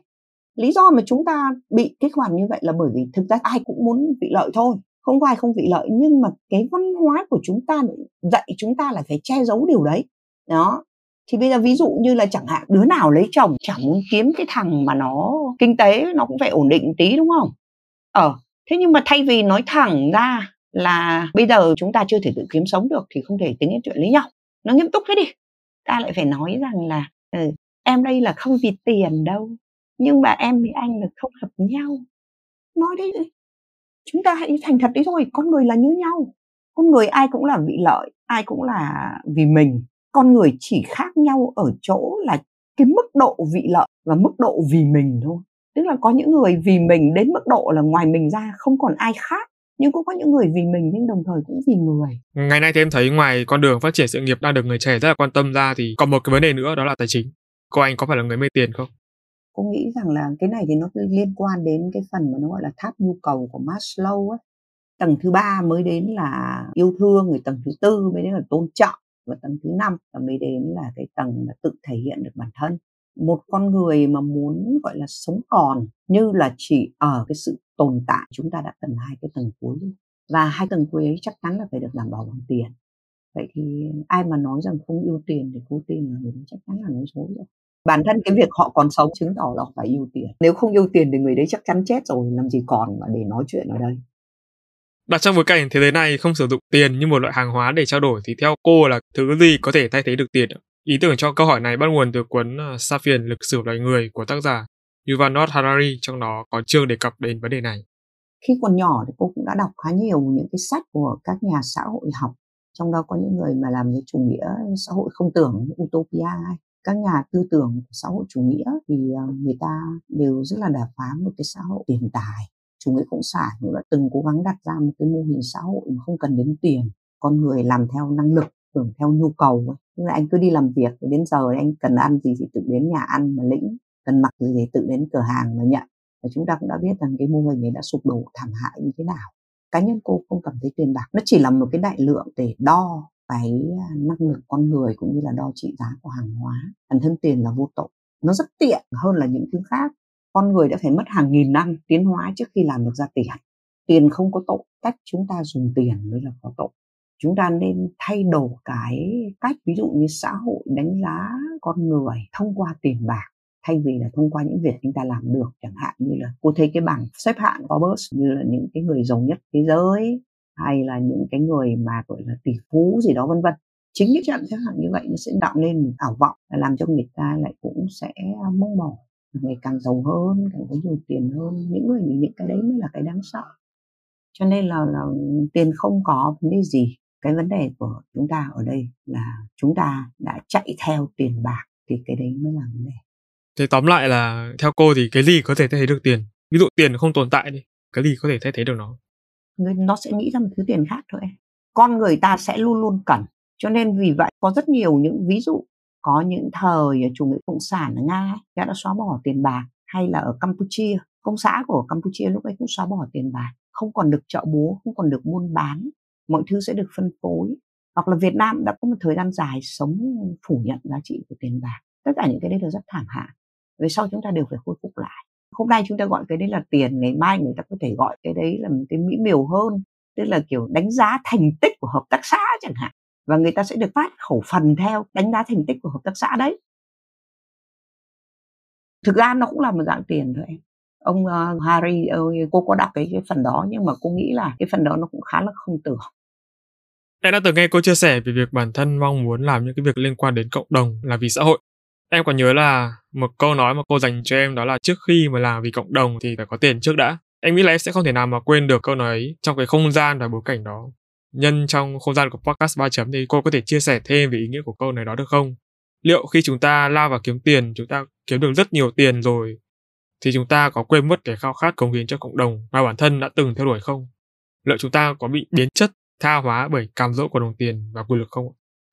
Lý do mà chúng ta bị kích hoạt như vậy là bởi vì thực ra ai cũng muốn vị lợi thôi. Không có ai không vị lợi nhưng mà cái văn hóa của chúng ta dạy chúng ta là phải che giấu điều đấy. Đó thì bây giờ ví dụ như là chẳng hạn đứa nào lấy chồng chẳng muốn kiếm cái thằng mà nó kinh tế nó cũng phải ổn định tí đúng không? Ờ thế nhưng mà thay vì nói thẳng ra là bây giờ chúng ta chưa thể tự kiếm sống được thì không thể tính đến chuyện lấy nhau. Nó nghiêm túc thế đi. Ta lại phải nói rằng là ừ, em đây là không vì tiền đâu nhưng mà em với anh là không hợp nhau. Nói đấy chúng ta hãy thành thật đi thôi con người là như nhau. Con người ai cũng là vị lợi ai cũng là vì mình con người chỉ khác nhau ở chỗ là cái mức độ vị lợi và mức độ vì mình thôi. Tức là có những người vì mình đến mức độ là ngoài mình ra không còn ai khác nhưng cũng có những người vì mình nhưng đồng thời cũng vì người. Ngày nay thì em thấy ngoài con đường phát triển sự nghiệp đang được người trẻ rất là quan tâm ra thì còn một cái vấn đề nữa đó là tài chính. Cô anh có phải là người mê tiền không? Cô nghĩ rằng là cái này thì nó liên quan đến cái phần mà nó gọi là tháp nhu cầu của Maslow ấy tầng thứ ba mới đến là yêu thương người tầng thứ tư mới đến là tôn trọng và tầng thứ năm và mới đến là cái tầng là tự thể hiện được bản thân. Một con người mà muốn, gọi là, sống còn như là chỉ ở cái sự tồn tại, chúng ta đã cần hai cái tầng cuối và hai tầng cuối ấy chắc chắn là phải được đảm bảo bằng tiền. Vậy thì ai mà nói rằng không yêu tiền thì cố tin là người đó chắc chắn là nói dối rồi. Bản thân cái việc họ còn sống chứng tỏ là họ phải yêu tiền. Nếu không yêu tiền thì người đấy chắc chắn chết rồi, làm gì còn mà để nói chuyện ở đây đặt trong bối cảnh thế giới này không sử dụng tiền như một loại hàng hóa để trao đổi thì theo cô là thứ gì có thể thay thế được tiền Ý tưởng cho câu hỏi này bắt nguồn từ cuốn ờ, Sapien lịch sử loài người của tác giả Yuval Noah Harari, trong đó có chương đề cập đến vấn đề này. Khi còn nhỏ thì cô cũng đã đọc khá nhiều những cái sách của các nhà xã hội học, trong đó có những người mà làm những chủ nghĩa xã hội không tưởng, utopia các nhà tư tưởng xã hội chủ nghĩa thì ờ, người ta đều rất là đà phá một cái xã hội tiền tài chủ nghĩa cộng sản cũng đã từng cố gắng đặt ra một cái mô hình xã hội mà không cần đến tiền, con người làm theo năng lực, hưởng theo nhu cầu ấy. Tức là anh cứ đi làm việc đến giờ anh cần ăn gì thì tự đến nhà ăn mà lĩnh, cần mặc gì thì tự đến cửa hàng mà nhận. Và chúng ta cũng đã biết rằng cái mô hình này đã sụp đổ, thảm hại như thế nào. Cá nhân cô không cảm thấy tiền bạc. Nó chỉ là một cái đại lượng để đo cái à, năng lực con người cũng như là đo trị giá của hàng hóa. Bản thân tiền là vô tội. Nó rất tiện hơn là những thứ khác con người đã phải mất hàng nghìn năm tiến hóa trước khi làm được ra tiền tiền không có tội, cách chúng ta dùng tiền mới là có tội. Chúng ta nên thay đổi cái cách, ví dụ như xã hội đánh giá con người thông qua tiền bạc, thay vì là thông qua những việc chúng ta làm được, chẳng hạn như là, cô thấy cái bảng xếp hạng Forbes như là những cái người giàu nhất thế giới, hay là những cái người mà, gọi là, tỷ phú gì đó, vân vân. Chính những trận xếp hạng như vậy nó sẽ tạo nên một ảo vọng và làm cho người ta lại cũng sẽ mong mỏi ngày càng giàu hơn càng có nhiều tiền hơn. Những người những cái đấy mới là cái đáng sợ. Cho nên là là tiền không có vấn đề gì. Cái vấn đề của chúng ta ở đây là chúng ta đã chạy theo tiền bạc thì cái đấy mới là vấn đề. Thế tóm lại là theo cô thì cái gì có thể thay thế được tiền? Ví dụ tiền không tồn tại đi cái gì có thể thay thế được nó? Người nó sẽ nghĩ ra một thứ tiền khác thôi. Con người ta sẽ luôn luôn cần. Cho nên vì vậy có rất nhiều những ví dụ có những thời chủ nghĩa cộng sản ở nga đã đã xóa bỏ tiền bạc, hay là ở campuchia, công xã của campuchia lúc ấy cũng xóa bỏ tiền bạc, không còn được chợ búa, không còn được buôn bán, mọi thứ sẽ được phân phối. Hoặc là Việt Nam đã có một thời gian dài sống phủ nhận giá trị của tiền bạc. Tất cả những cái đấy đều rất thảm hại. Về sau chúng ta đều phải khôi phục lại. Hôm nay chúng ta gọi cái đấy là tiền, ngày mai người ta có thể gọi cái đấy là một cái mỹ miều hơn. Tức là kiểu đánh giá thành tích của hợp tác xã chẳng hạn và người ta sẽ được phát khẩu phần theo đánh giá thành tích của hợp tác xã đấy thực ra nó cũng là một dạng tiền thôi em ông uh, Harry ơi cô có đọc cái, cái phần đó nhưng mà cô nghĩ là cái phần đó nó cũng khá là không tưởng Em đã từng nghe cô chia sẻ về việc bản thân mong muốn làm những cái việc liên quan đến cộng đồng là vì xã hội. Em còn nhớ là một câu nói mà cô dành cho em đó là trước khi mà làm vì cộng đồng thì phải có tiền trước đã. Em nghĩ là em sẽ không thể nào mà quên được câu nói ấy trong cái không gian và bối cảnh đó. Nhân trong không gian của podcast 3 chấm thì cô có thể chia sẻ thêm về ý nghĩa của câu này đó được không? Liệu khi chúng ta lao vào kiếm tiền, chúng ta kiếm được rất nhiều tiền rồi, thì chúng ta có quên mất cái khao khát cống hiến cho cộng đồng mà bản thân đã từng theo đuổi không? Liệu chúng ta có bị biến chất, tha hóa bởi cam dỗ của đồng tiền và quyền lực không?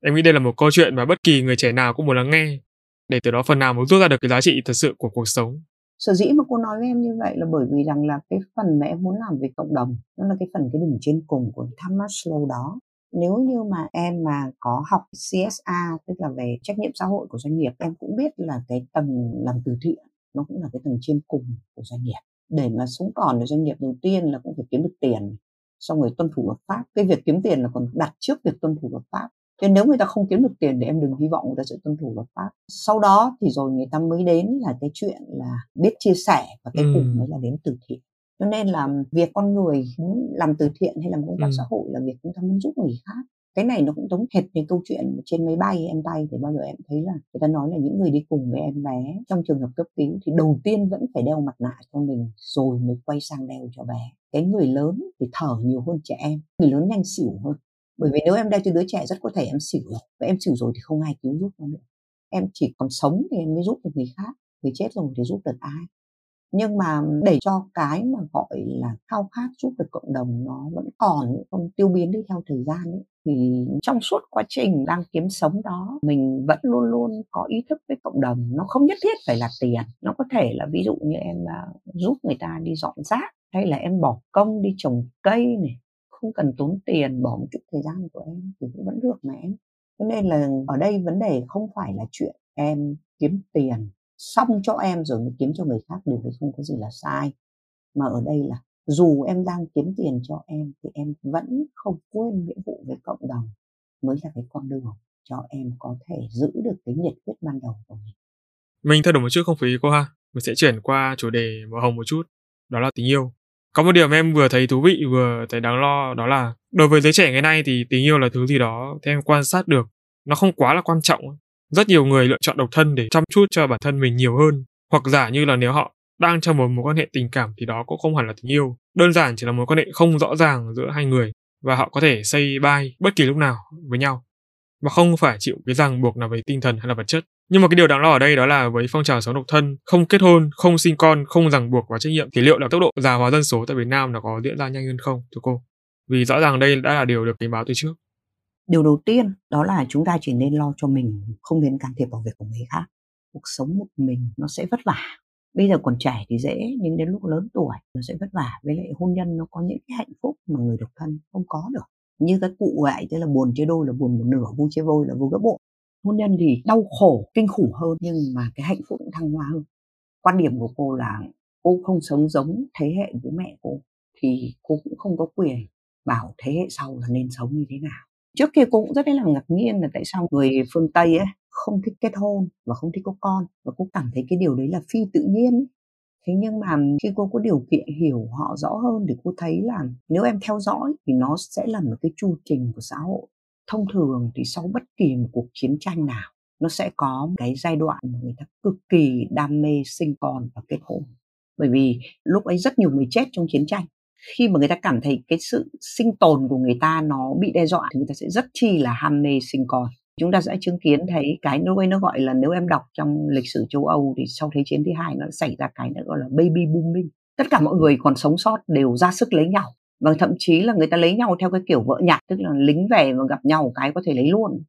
Em nghĩ đây là một câu chuyện mà bất kỳ người trẻ nào cũng muốn lắng nghe, để từ đó phần nào muốn rút ra được cái giá trị thật sự của cuộc sống sở dĩ mà cô nói với em như vậy là bởi vì rằng là cái phần mà em muốn làm về cộng đồng, nó là cái phần cái đỉnh trên cùng của tham Maslow đó. Nếu như mà em mà có học CSA tức là về trách nhiệm xã hội của doanh nghiệp, em cũng biết là cái tầng làm từ thiện, nó cũng là cái tầng trên cùng của doanh nghiệp. Để mà sống còn ở doanh nghiệp đầu tiên là cũng phải kiếm được tiền. Xong rồi tuân thủ luật pháp. Cái việc kiếm tiền là còn đặt trước việc tuân thủ luật pháp. Thế nếu người ta không kiếm được tiền thì em đừng hy vọng người ta sẽ tuân thủ luật pháp. Sau đó thì rồi người ta mới đến là cái chuyện là biết chia sẻ và cái ừ. cùng mới là đến từ thiện. Cho nên là việc con người làm từ thiện hay làm công tác ừ. xã hội là việc chúng ta muốn giúp người khác. Cái này nó cũng giống hệt như câu chuyện trên máy bay em bay thì bao giờ em thấy là người ta nói là những người đi cùng với em bé trong trường hợp cấp cứu thì đầu tiên vẫn phải đeo mặt nạ cho mình rồi mới quay sang đeo cho bé. Cái người lớn thì thở nhiều hơn trẻ em, người lớn nhanh xỉu hơn bởi vì nếu em đeo cho đứa trẻ rất có thể em xỉu rồi, và em xỉu rồi thì không ai cứu giúp nó nữa. Em chỉ còn sống thì em mới giúp được người khác, người chết rồi thì giúp được ai. Nhưng mà để cho cái mà gọi là khao khát giúp được cộng đồng nó vẫn còn, không tiêu biến đi theo thời gian ấy, thì trong suốt quá trình đang kiếm sống đó, mình vẫn luôn luôn có ý thức với cộng đồng. Nó không nhất thiết phải là tiền, nó có thể là ví dụ như em à, giúp người ta đi dọn rác, hay là em bỏ công đi trồng cây này không cần tốn tiền bỏ một chút thời gian của em thì cũng vẫn được mà em. Cho nên là ở đây vấn đề không phải là chuyện em kiếm tiền xong cho em rồi mới kiếm cho người khác, điều đấy không có gì là sai. Mà ở đây là dù em đang kiếm tiền cho em thì em vẫn không quên nghĩa vụ với cộng đồng mới là cái con đường cho em có thể giữ được cái nhiệt huyết ban đầu của mình. Mình thay đổi một chút không phí cô ha. Mình sẽ chuyển qua chủ đề màu hồng một chút. Đó là tình yêu có một điểm mà em vừa thấy thú vị, vừa thấy đáng lo, đó là đối với giới trẻ ngày nay thì tình yêu là thứ gì đó theo em quan sát được, nó không quá là quan trọng. Rất nhiều người lựa chọn độc thân để chăm chút cho bản thân mình nhiều hơn, hoặc giả như là nếu họ đang trong một mối quan hệ tình cảm thì đó cũng không hẳn là tình yêu. Đơn giản chỉ là mối quan hệ không rõ ràng giữa hai người và họ có thể say bye bất kỳ lúc nào với nhau mà không phải chịu cái ràng buộc nào về tinh thần hay là vật chất nhưng mà cái điều đáng lo ở đây đó là với phong trào sống độc thân, không kết hôn, không sinh con, không ràng buộc và trách nhiệm thì liệu là tốc độ già hóa dân số tại Việt Nam nó có diễn ra nhanh hơn không thưa cô? Vì rõ ràng đây đã là điều được cảnh báo từ trước. Điều đầu tiên đó là chúng ta chỉ nên lo cho mình, không nên can thiệp vào việc của người khác. Cuộc sống một mình nó sẽ vất vả. Bây giờ còn trẻ thì dễ, nhưng đến lúc lớn tuổi nó sẽ vất vả. Với lại hôn nhân nó có những cái hạnh phúc mà người độc thân không có được. Như các cụ vậy, tức là buồn chia đôi là buồn một nửa, vui chia vôi là vui gấp bội. Hôn nhân thì đau khổ kinh khủng hơn nhưng mà cái hạnh phúc cũng thăng hoa hơn. Quan điểm của cô là cô không sống giống thế hệ bố mẹ cô thì cô cũng không có quyền bảo thế hệ sau là nên sống như thế nào. Trước kia cô cũng rất là ngạc nhiên là tại sao người phương tây ấy không thích kết hôn và không thích có con và cô cảm thấy cái điều đấy là phi tự nhiên thế nhưng mà khi cô có điều kiện hiểu họ rõ hơn thì cô thấy là nếu em theo dõi thì nó sẽ là một cái chu trình của xã hội. Thông thường thì sau bất kỳ một cuộc chiến tranh nào, nó sẽ có cái giai đoạn mà người ta cực kỳ đam mê sinh con và kết hôn. Bởi vì lúc ấy rất nhiều người chết trong chiến tranh. Khi mà người ta cảm thấy cái sự sinh tồn của người ta nó bị đe dọa thì người ta sẽ rất chi là ham mê sinh con chúng ta sẽ chứng kiến thấy cái lúc ấy nó gọi là nếu em đọc trong lịch sử châu Âu thì sau thế chiến thứ hai nó xảy ra cái nó gọi là baby booming. Tất cả mọi người còn sống sót đều ra sức lấy nhau. Và thậm chí là người ta lấy nhau theo cái kiểu vợ nhặt tức là lính về mà gặp nhau cái có thể lấy luôn.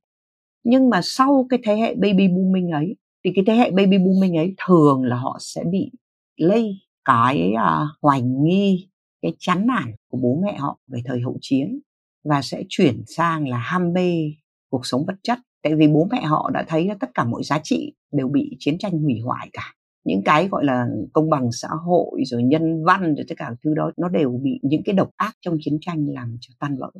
Nhưng mà sau cái thế hệ baby booming ấy thì cái thế hệ baby booming ấy thường là họ sẽ bị lây cái uh, hoài nghi cái chán nản của bố mẹ họ về thời hậu chiến và sẽ chuyển sang là ham mê cuộc sống vật chất tại vì bố mẹ họ đã thấy là tất cả mọi giá trị đều bị chiến tranh hủy hoại cả. Những cái gọi là công bằng xã hội rồi nhân văn rồi tất cả thứ đó, nó đều bị những cái độc ác trong chiến tranh làm cho tan vỡ.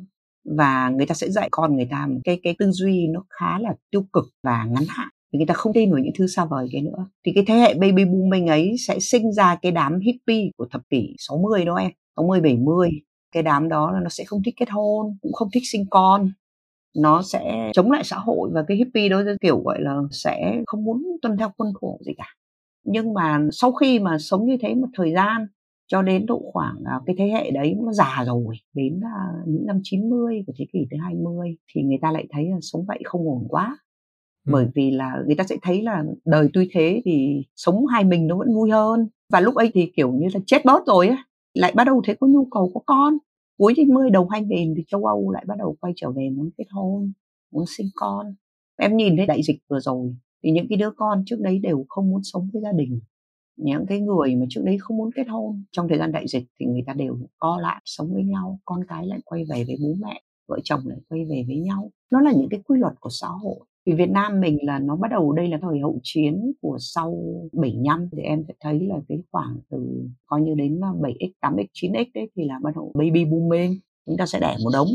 Và người ta sẽ dạy con người ta một cái cái tư duy nó khá là tiêu cực và ngắn hạn. Thì người ta không tin vào những thứ xa vời cái nữa. Thì cái thế hệ baby booming ấy sẽ sinh ra cái đám hippie của thập kỷ 60 đó em. 60 70 cái đám đó là nó sẽ không thích kết hôn, cũng không thích sinh con nó sẽ chống lại xã hội và cái hippie đó kiểu gọi là sẽ không muốn tuân theo khuôn khổ gì cả. Nhưng mà sau khi mà sống như thế một thời gian cho đến độ khoảng uh, cái thế hệ đấy nó già rồi đến uh, những năm 90 của thế kỷ thứ 20 thì người ta lại thấy là sống vậy không ổn quá. Ừ. bởi vì là người ta sẽ thấy là đời tuy thế thì sống hai mình nó vẫn vui hơn. Và lúc ấy thì kiểu như là chết bớt rồi á lại bắt đầu thấy có nhu cầu có con cuối 90 đầu 2000 thì châu Âu lại bắt đầu quay trở về muốn kết hôn, muốn sinh con. Em nhìn thấy đại dịch vừa rồi thì những cái đứa con trước đấy đều không muốn sống với gia đình. Những cái người mà trước đấy không muốn kết hôn, trong thời gian đại dịch thì người ta đều co lại sống với nhau, con cái lại quay về với bố mẹ, vợ chồng lại quay về với nhau. Nó là những cái quy luật của xã hội vì Việt Nam mình là nó bắt đầu đây là thời hậu chiến của sau 75 thì em sẽ thấy là cái khoảng từ coi như đến 7x, 8x, 9x đấy thì là bắt đầu baby booming. Chúng ta sẽ đẻ một đống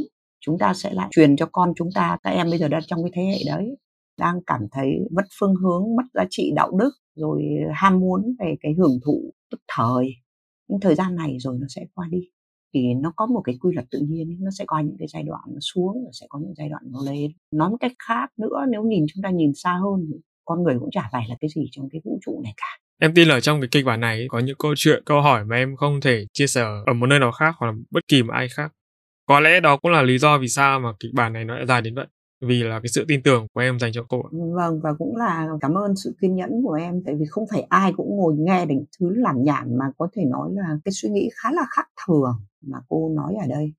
chúng ta sẽ lại truyền cho con chúng ta. Các em bây giờ đang trong cái thế hệ đấy đang cảm thấy mất phương hướng mất giá trị đạo đức rồi ham muốn về cái hưởng thụ tức thời. Nhưng thời gian này rồi nó sẽ qua đi thì nó có một cái quy luật tự nhiên nó sẽ có những cái giai đoạn nó xuống và sẽ có những giai đoạn nó lên. Nói một cách khác nữa nếu nhìn chúng ta nhìn xa hơn thì con người cũng chả phải là cái gì trong cái vũ trụ này cả. Em tin là trong cái kịch bản này có những câu chuyện, câu hỏi mà em không thể chia sẻ ở một nơi nào khác hoặc là bất kỳ một ai khác. Có lẽ đó cũng là lý do vì sao mà kịch bản này nó lại dài đến vậy vì là cái sự tin tưởng của em dành cho cô vâng và cũng là cảm ơn sự kiên nhẫn của em tại vì không phải ai cũng ngồi nghe đến thứ làm nhảm mà có thể nói là cái suy nghĩ khá là khác thường mà cô nói ở đây.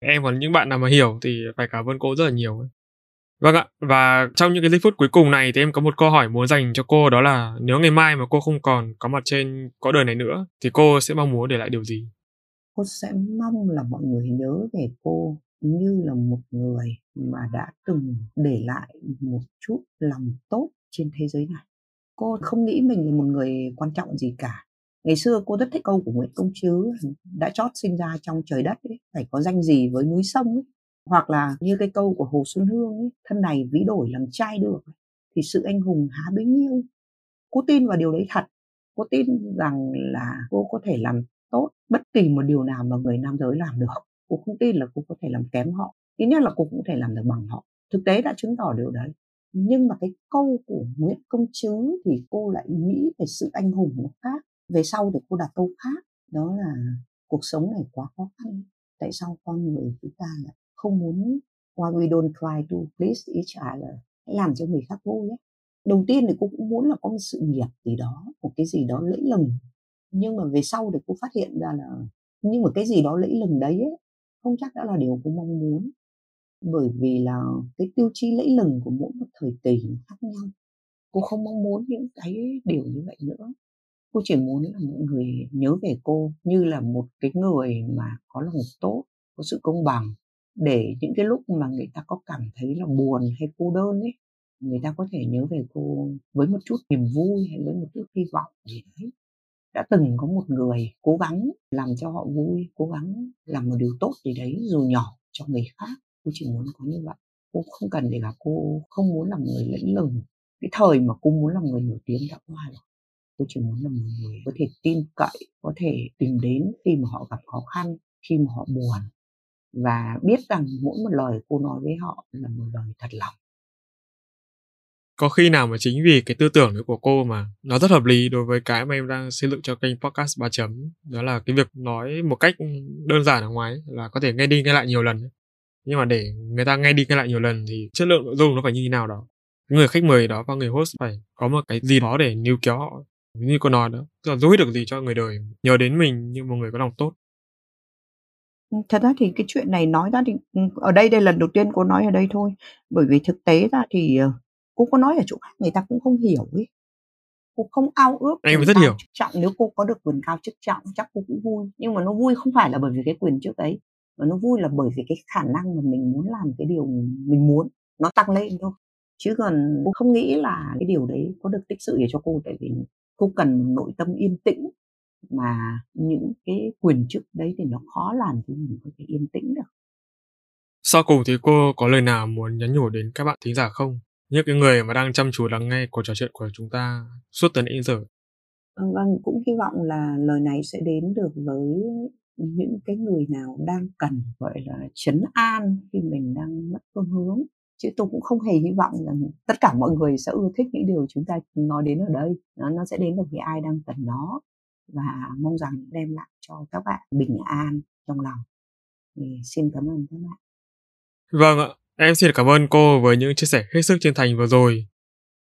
Em còn những bạn nào mà hiểu thì phải cảm ơn cô rất là nhiều Vâng ạ, và trong những cái giây phút cuối cùng này thì em có một câu hỏi muốn dành cho cô đó là nếu ngày mai mà cô không còn có mặt trên cõi đời này nữa thì cô sẽ mong muốn để lại điều gì? Cô sẽ mong là mọi người nhớ về cô như là một người mà đã từng để lại một chút lòng tốt trên thế giới này. Cô không nghĩ mình là một người quan trọng gì cả. Ngày xưa cô rất thích câu của nguyễn công Chứ đã chót sinh ra trong trời đất ấy, phải có danh gì với núi sông ấy. hoặc là như cái câu của hồ xuân hương ấy, thân này ví đổi làm trai được thì sự anh hùng há bấy nhiêu. Cô tin vào điều đấy thật. Cô tin rằng là cô có thể làm tốt bất kỳ một điều nào mà người nam giới làm được cô không tin là cô có thể làm kém họ ít nhất là cô cũng thể làm được bằng họ. Thực tế đã chứng tỏ điều đấy. Nhưng mà cái câu của Nguyễn Công Trứ thì cô lại nghĩ về sự anh hùng nó khác về sau thì cô đặt câu khác đó là cuộc sống này quá khó khăn tại sao con người chúng ta lại không muốn why we don't try to please each other hãy làm cho người khác vui nhé? Đầu tiên thì cô cũng muốn là có một sự nghiệp gì đó một cái gì đó lẫy lừng. Nhưng mà về sau thì cô phát hiện ra là nhưng mà cái gì đó lẫy lừng đấy ấy, không chắc đã là điều cô mong muốn. Bởi vì là cái tiêu chí lẫy lừng của mỗi một thời kỳ khác nhau. Cô không mong muốn những cái điều như vậy nữa. Cô chỉ muốn là mọi người nhớ về cô như là một cái người mà có lòng tốt, có sự công bằng. Để những cái lúc mà người ta có cảm thấy là buồn hay cô đơn ấy, người ta có thể nhớ về cô với một chút niềm vui hay với một chút hy vọng gì đấy đã từng có một người cố gắng làm cho họ vui, cố gắng làm một điều tốt gì đấy dù nhỏ cho người khác. Cô chỉ muốn có như vậy. Cô không cần để là cô không muốn làm người lẫy lừng. Cái thời mà cô muốn làm người nổi tiếng đã qua rồi. Cô chỉ muốn là một người có thể tin cậy, có thể tìm đến khi mà họ gặp khó khăn, khi mà họ buồn. Và biết rằng mỗi một lời cô nói với họ là một lời thật lòng có khi nào mà chính vì cái tư tưởng của cô mà nó rất hợp lý đối với cái mà em đang xây dựng cho kênh podcast 3 chấm? Đó là cái việc nói một cách đơn giản ở ngoài là có thể nghe đi nghe lại nhiều lần nhưng mà để người ta nghe đi nghe lại nhiều lần thì chất lượng nội dung nó phải như thế nào đó? Người khách mời đó và người host phải có một cái gì đó để níu kéo họ, như cô nói đó. Tức là giúp được gì cho người đời nhớ đến mình như một người có lòng tốt. Ừ, thật ra thì cái chuyện này nói ra thì ừ, ở đây đây lần đầu tiên cô nói ở đây thôi. Bởi vì thực tế ra thì ờ, cô có nói ở chỗ khác người ta cũng không hiểu ấy cô không ao ước em rất hiểu. chức trọng. Nếu cô có được quyền cao chức trọng chắc cô cũng vui. Nhưng mà nó vui không phải là bởi vì cái quyền trước ấy mà nó vui là bởi vì cái khả năng mà mình muốn làm cái điều mình muốn nó tăng lên thôi. Chứ còn cô không nghĩ là cái điều đấy có được tích sự để cho cô tại vì cô cần nội tâm yên tĩnh. Mà những cái quyền chức đấy thì nó khó làm cho mình có thể yên tĩnh được. Sau cùng thì cô có lời nào muốn nhắn nhủ đến các bạn thính giả không những cái người mà đang chăm chú lắng nghe cuộc trò chuyện của chúng ta suốt từ nãy giờ. Ờ, vâng cũng hy vọng là lời này sẽ đến được với những cái người nào đang cần gọi là chấn an khi mình đang mất phương hướng. Chứ tôi cũng không hề hy vọng rằng tất cả mọi người sẽ ưa thích những điều chúng ta nói đến ở đây. Nó, nó sẽ đến được với ai đang cần nó. Và mong rằng đem lại cho các bạn bình an trong lòng. Thì xin cảm ơn các bạn. Vâng ạ em xin cảm ơn cô với những chia sẻ hết sức chân thành vừa rồi.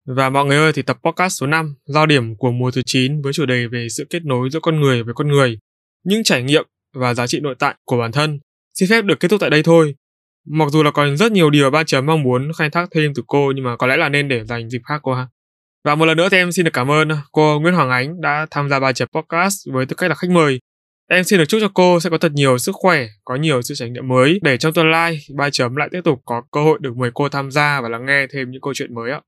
Và mọi người ơi, thì tập podcast số 5 giao điểm của mùa thứ 9 với chủ đề về sự kết nối giữa con người với con người, những trải nghiệm và giá trị nội tại của bản thân. Xin phép được kết thúc tại đây thôi. Mặc dù là còn rất nhiều điều ba chấm mong muốn khai thác thêm từ cô, nhưng mà có lẽ là nên để dành dịp khác cô ha. Và một lần nữa thì em xin được cảm ơn cô Nguyễn Hoàng Ánh đã tham gia ba chấm podcast với tư cách là khách mời. Em xin được chúc cho cô sẽ có thật nhiều sức khỏe, có nhiều sự trải nghiệm mới để trong tương lai ba chấm lại tiếp tục có cơ hội được mời cô tham gia và lắng nghe thêm những câu chuyện mới ạ.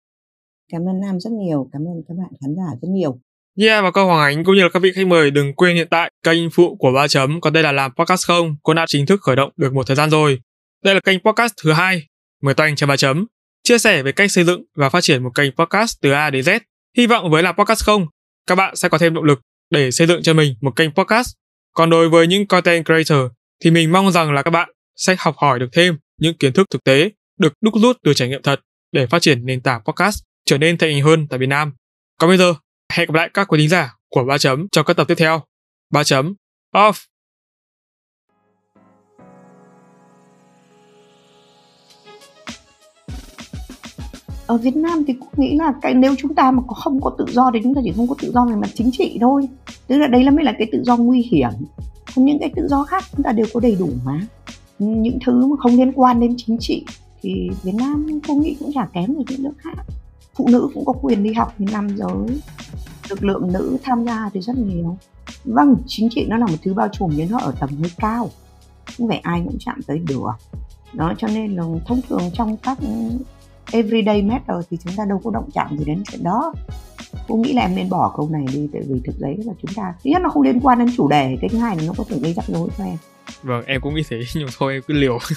Cảm ơn Nam rất nhiều, cảm ơn các bạn khán giả rất nhiều. Yeah và cô Hoàng Ánh cũng như là các vị khách mời đừng quên hiện tại kênh phụ của ba chấm còn đây là làm podcast không cô đã chính thức khởi động được một thời gian rồi. Đây là kênh podcast thứ hai mời toanh cho ba chấm chia sẻ về cách xây dựng và phát triển một kênh podcast từ A đến Z. Hy vọng với làm podcast không, các bạn sẽ có thêm động lực để xây dựng cho mình một kênh podcast. Còn đối với những content creator thì mình mong rằng là các bạn sẽ học hỏi được thêm những kiến thức thực tế được đúc rút từ trải nghiệm thật để phát triển nền tảng podcast trở nên thành hình hơn tại Việt Nam. Còn bây giờ, hẹn gặp lại các quý thính giả của ba chấm trong các tập tiếp theo. ba chấm off. Ở Việt Nam thì cũng nghĩ là cái nếu chúng ta mà không có tự do thì chúng ta chỉ không có tự do về mặt chính trị thôi. Tức là đấy là mới là cái tự do nguy hiểm. Còn những cái tự do khác chúng ta đều có đầy đủ mà. Những thứ mà không liên quan đến chính trị thì Việt Nam tôi nghĩ cũng chả kém gì những nước khác. Phụ nữ cũng có quyền đi học như nam giới. Lực lượng nữ tham gia thì rất nhiều. Vâng chính trị nó là một thứ bao trùm nhưng nó ở tầm hơi cao. Không phải ai cũng chạm tới được. Đó, cho nên là thông thường trong các everyday matter thì chúng ta đâu có động chạm gì đến chuyện đó. Cô nghĩ là em nên bỏ câu này đi tại vì thực tế là chúng ta thứ nhất nó không liên quan đến chủ đề cái thứ hai là nó có thể gây rắc rối cho em. Vâng em cũng nghĩ thế nhưng thôi em cứ liều.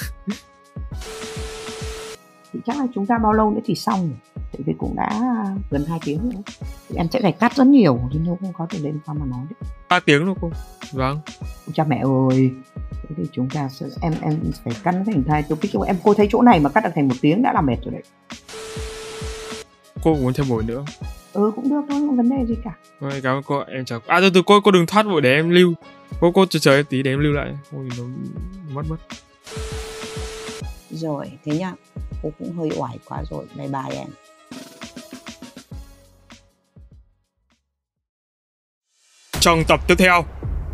Thì chắc là chúng ta bao lâu nữa thì xong tại vì cũng đã gần 2 tiếng rồi. Thì em sẽ phải cắt rất nhiều nên đâu không có thể lên sao mà nói ba tiếng thôi cô. Vâng. Cha mẹ ơi thế thì chúng ta sẽ em em phải cắt thành hai topic. Em cô thấy chỗ này mà cắt được thành một tiếng đã là mệt rồi đấy. Cô muốn thêm buổi nữa ừ cũng được thôi không vấn đề gì cả. Ôi, cảm ơn cô em chào à từ từ cô cô đừng thoát vội để em lưu. Cô cô chờ chờ tí để em lưu lại. Ôi nó mất mất. Rồi thế nhá. Cô cũng hơi oải quá rồi. Bye bye em. Trong tập tiếp theo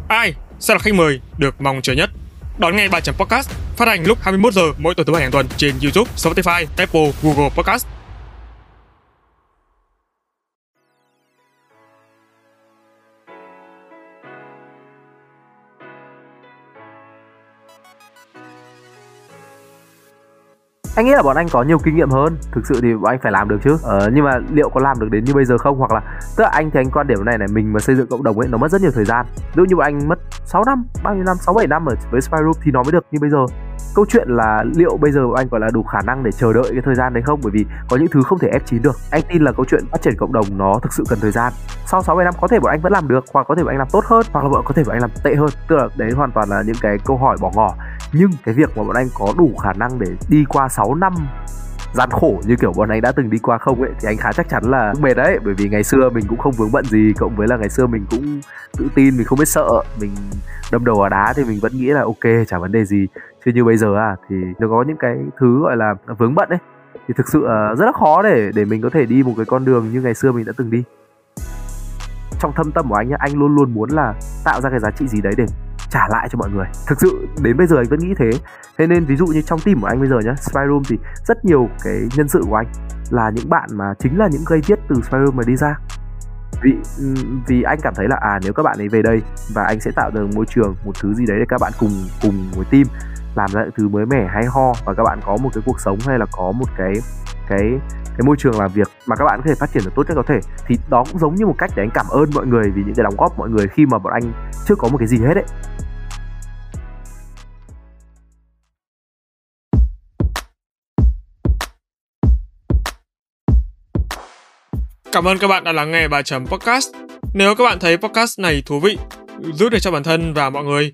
ai sẽ là khách mời được mong chờ nhất. Đón nghe bài chấm podcast phát hành lúc 21 giờ mỗi tuần thứ bảy hàng tuần trên YouTube, Spotify, Apple, Google Podcast. Anh nghĩ là bọn anh có nhiều kinh nghiệm hơn. Thực sự thì bọn anh phải làm được chứ. Ờ, nhưng mà liệu có làm được đến như bây giờ không? Hoặc là tức là anh thì anh quan điểm này này mình mà xây dựng cộng đồng ấy nó mất rất nhiều thời gian. Ví dụ như bọn anh mất 6 năm bao nhiêu năm? Sáu bảy năm ở với Spyroom thì nó mới được như bây giờ câu chuyện là liệu bây giờ anh gọi là đủ khả năng để chờ đợi cái thời gian đấy không? Bởi vì có những thứ không thể ép chín được. Anh tin là câu chuyện phát triển cộng đồng nó thực sự cần thời gian. Sau 6 năm có thể bọn anh vẫn làm được, hoặc có thể bọn anh làm tốt hơn, hoặc là bọn có thể bọn anh làm tệ hơn. Tức là đấy hoàn toàn là những cái câu hỏi bỏ ngỏ. Nhưng cái việc mà bọn anh có đủ khả năng để đi qua 6 năm gian khổ như kiểu bọn anh đã từng đi qua không ấy, thì anh khá chắc chắn là mệt đấy. Bởi vì ngày xưa mình cũng không vướng bận gì, cộng với là ngày xưa mình cũng tự tin, mình không biết sợ. Mình đâm đầu vào đá thì mình vẫn nghĩ là ok, chả vấn đề gì chứ như bây giờ à thì nó có những cái thứ gọi là vướng bận ấy, thì thực sự ờ, rất là khó để để mình có thể đi một cái con đường như ngày xưa mình đã từng đi. Trong thâm tâm của anh nhá, anh luôn luôn muốn là tạo ra cái giá trị gì đấy để trả lại cho mọi người. Thực sự, đến bây giờ anh vẫn nghĩ thế. Thế nên ví dụ như trong team của anh bây giờ nhá, spy room thì rất nhiều cái nhân sự của anh là những bạn mà chính là những gây viết từ spy room mà đi ra. Vì vì anh cảm thấy là à nếu các bạn ấy về đây và anh sẽ tạo được môi trường, một thứ gì đấy để các bạn cùng cùng với team làm ra những thứ mới mẻ hay ho và các bạn có một cái cuộc sống hay là có một cái cái cái môi trường làm việc mà các bạn có thể phát triển được tốt nhất có thể thì đó cũng giống như một cách để anh cảm ơn mọi người vì những cái đóng góp mọi người khi mà bọn anh chưa có một cái gì hết ấy Cảm ơn các bạn đã lắng nghe bài chấm podcast. Nếu các bạn thấy podcast này thú vị, giúp được cho bản thân và mọi người,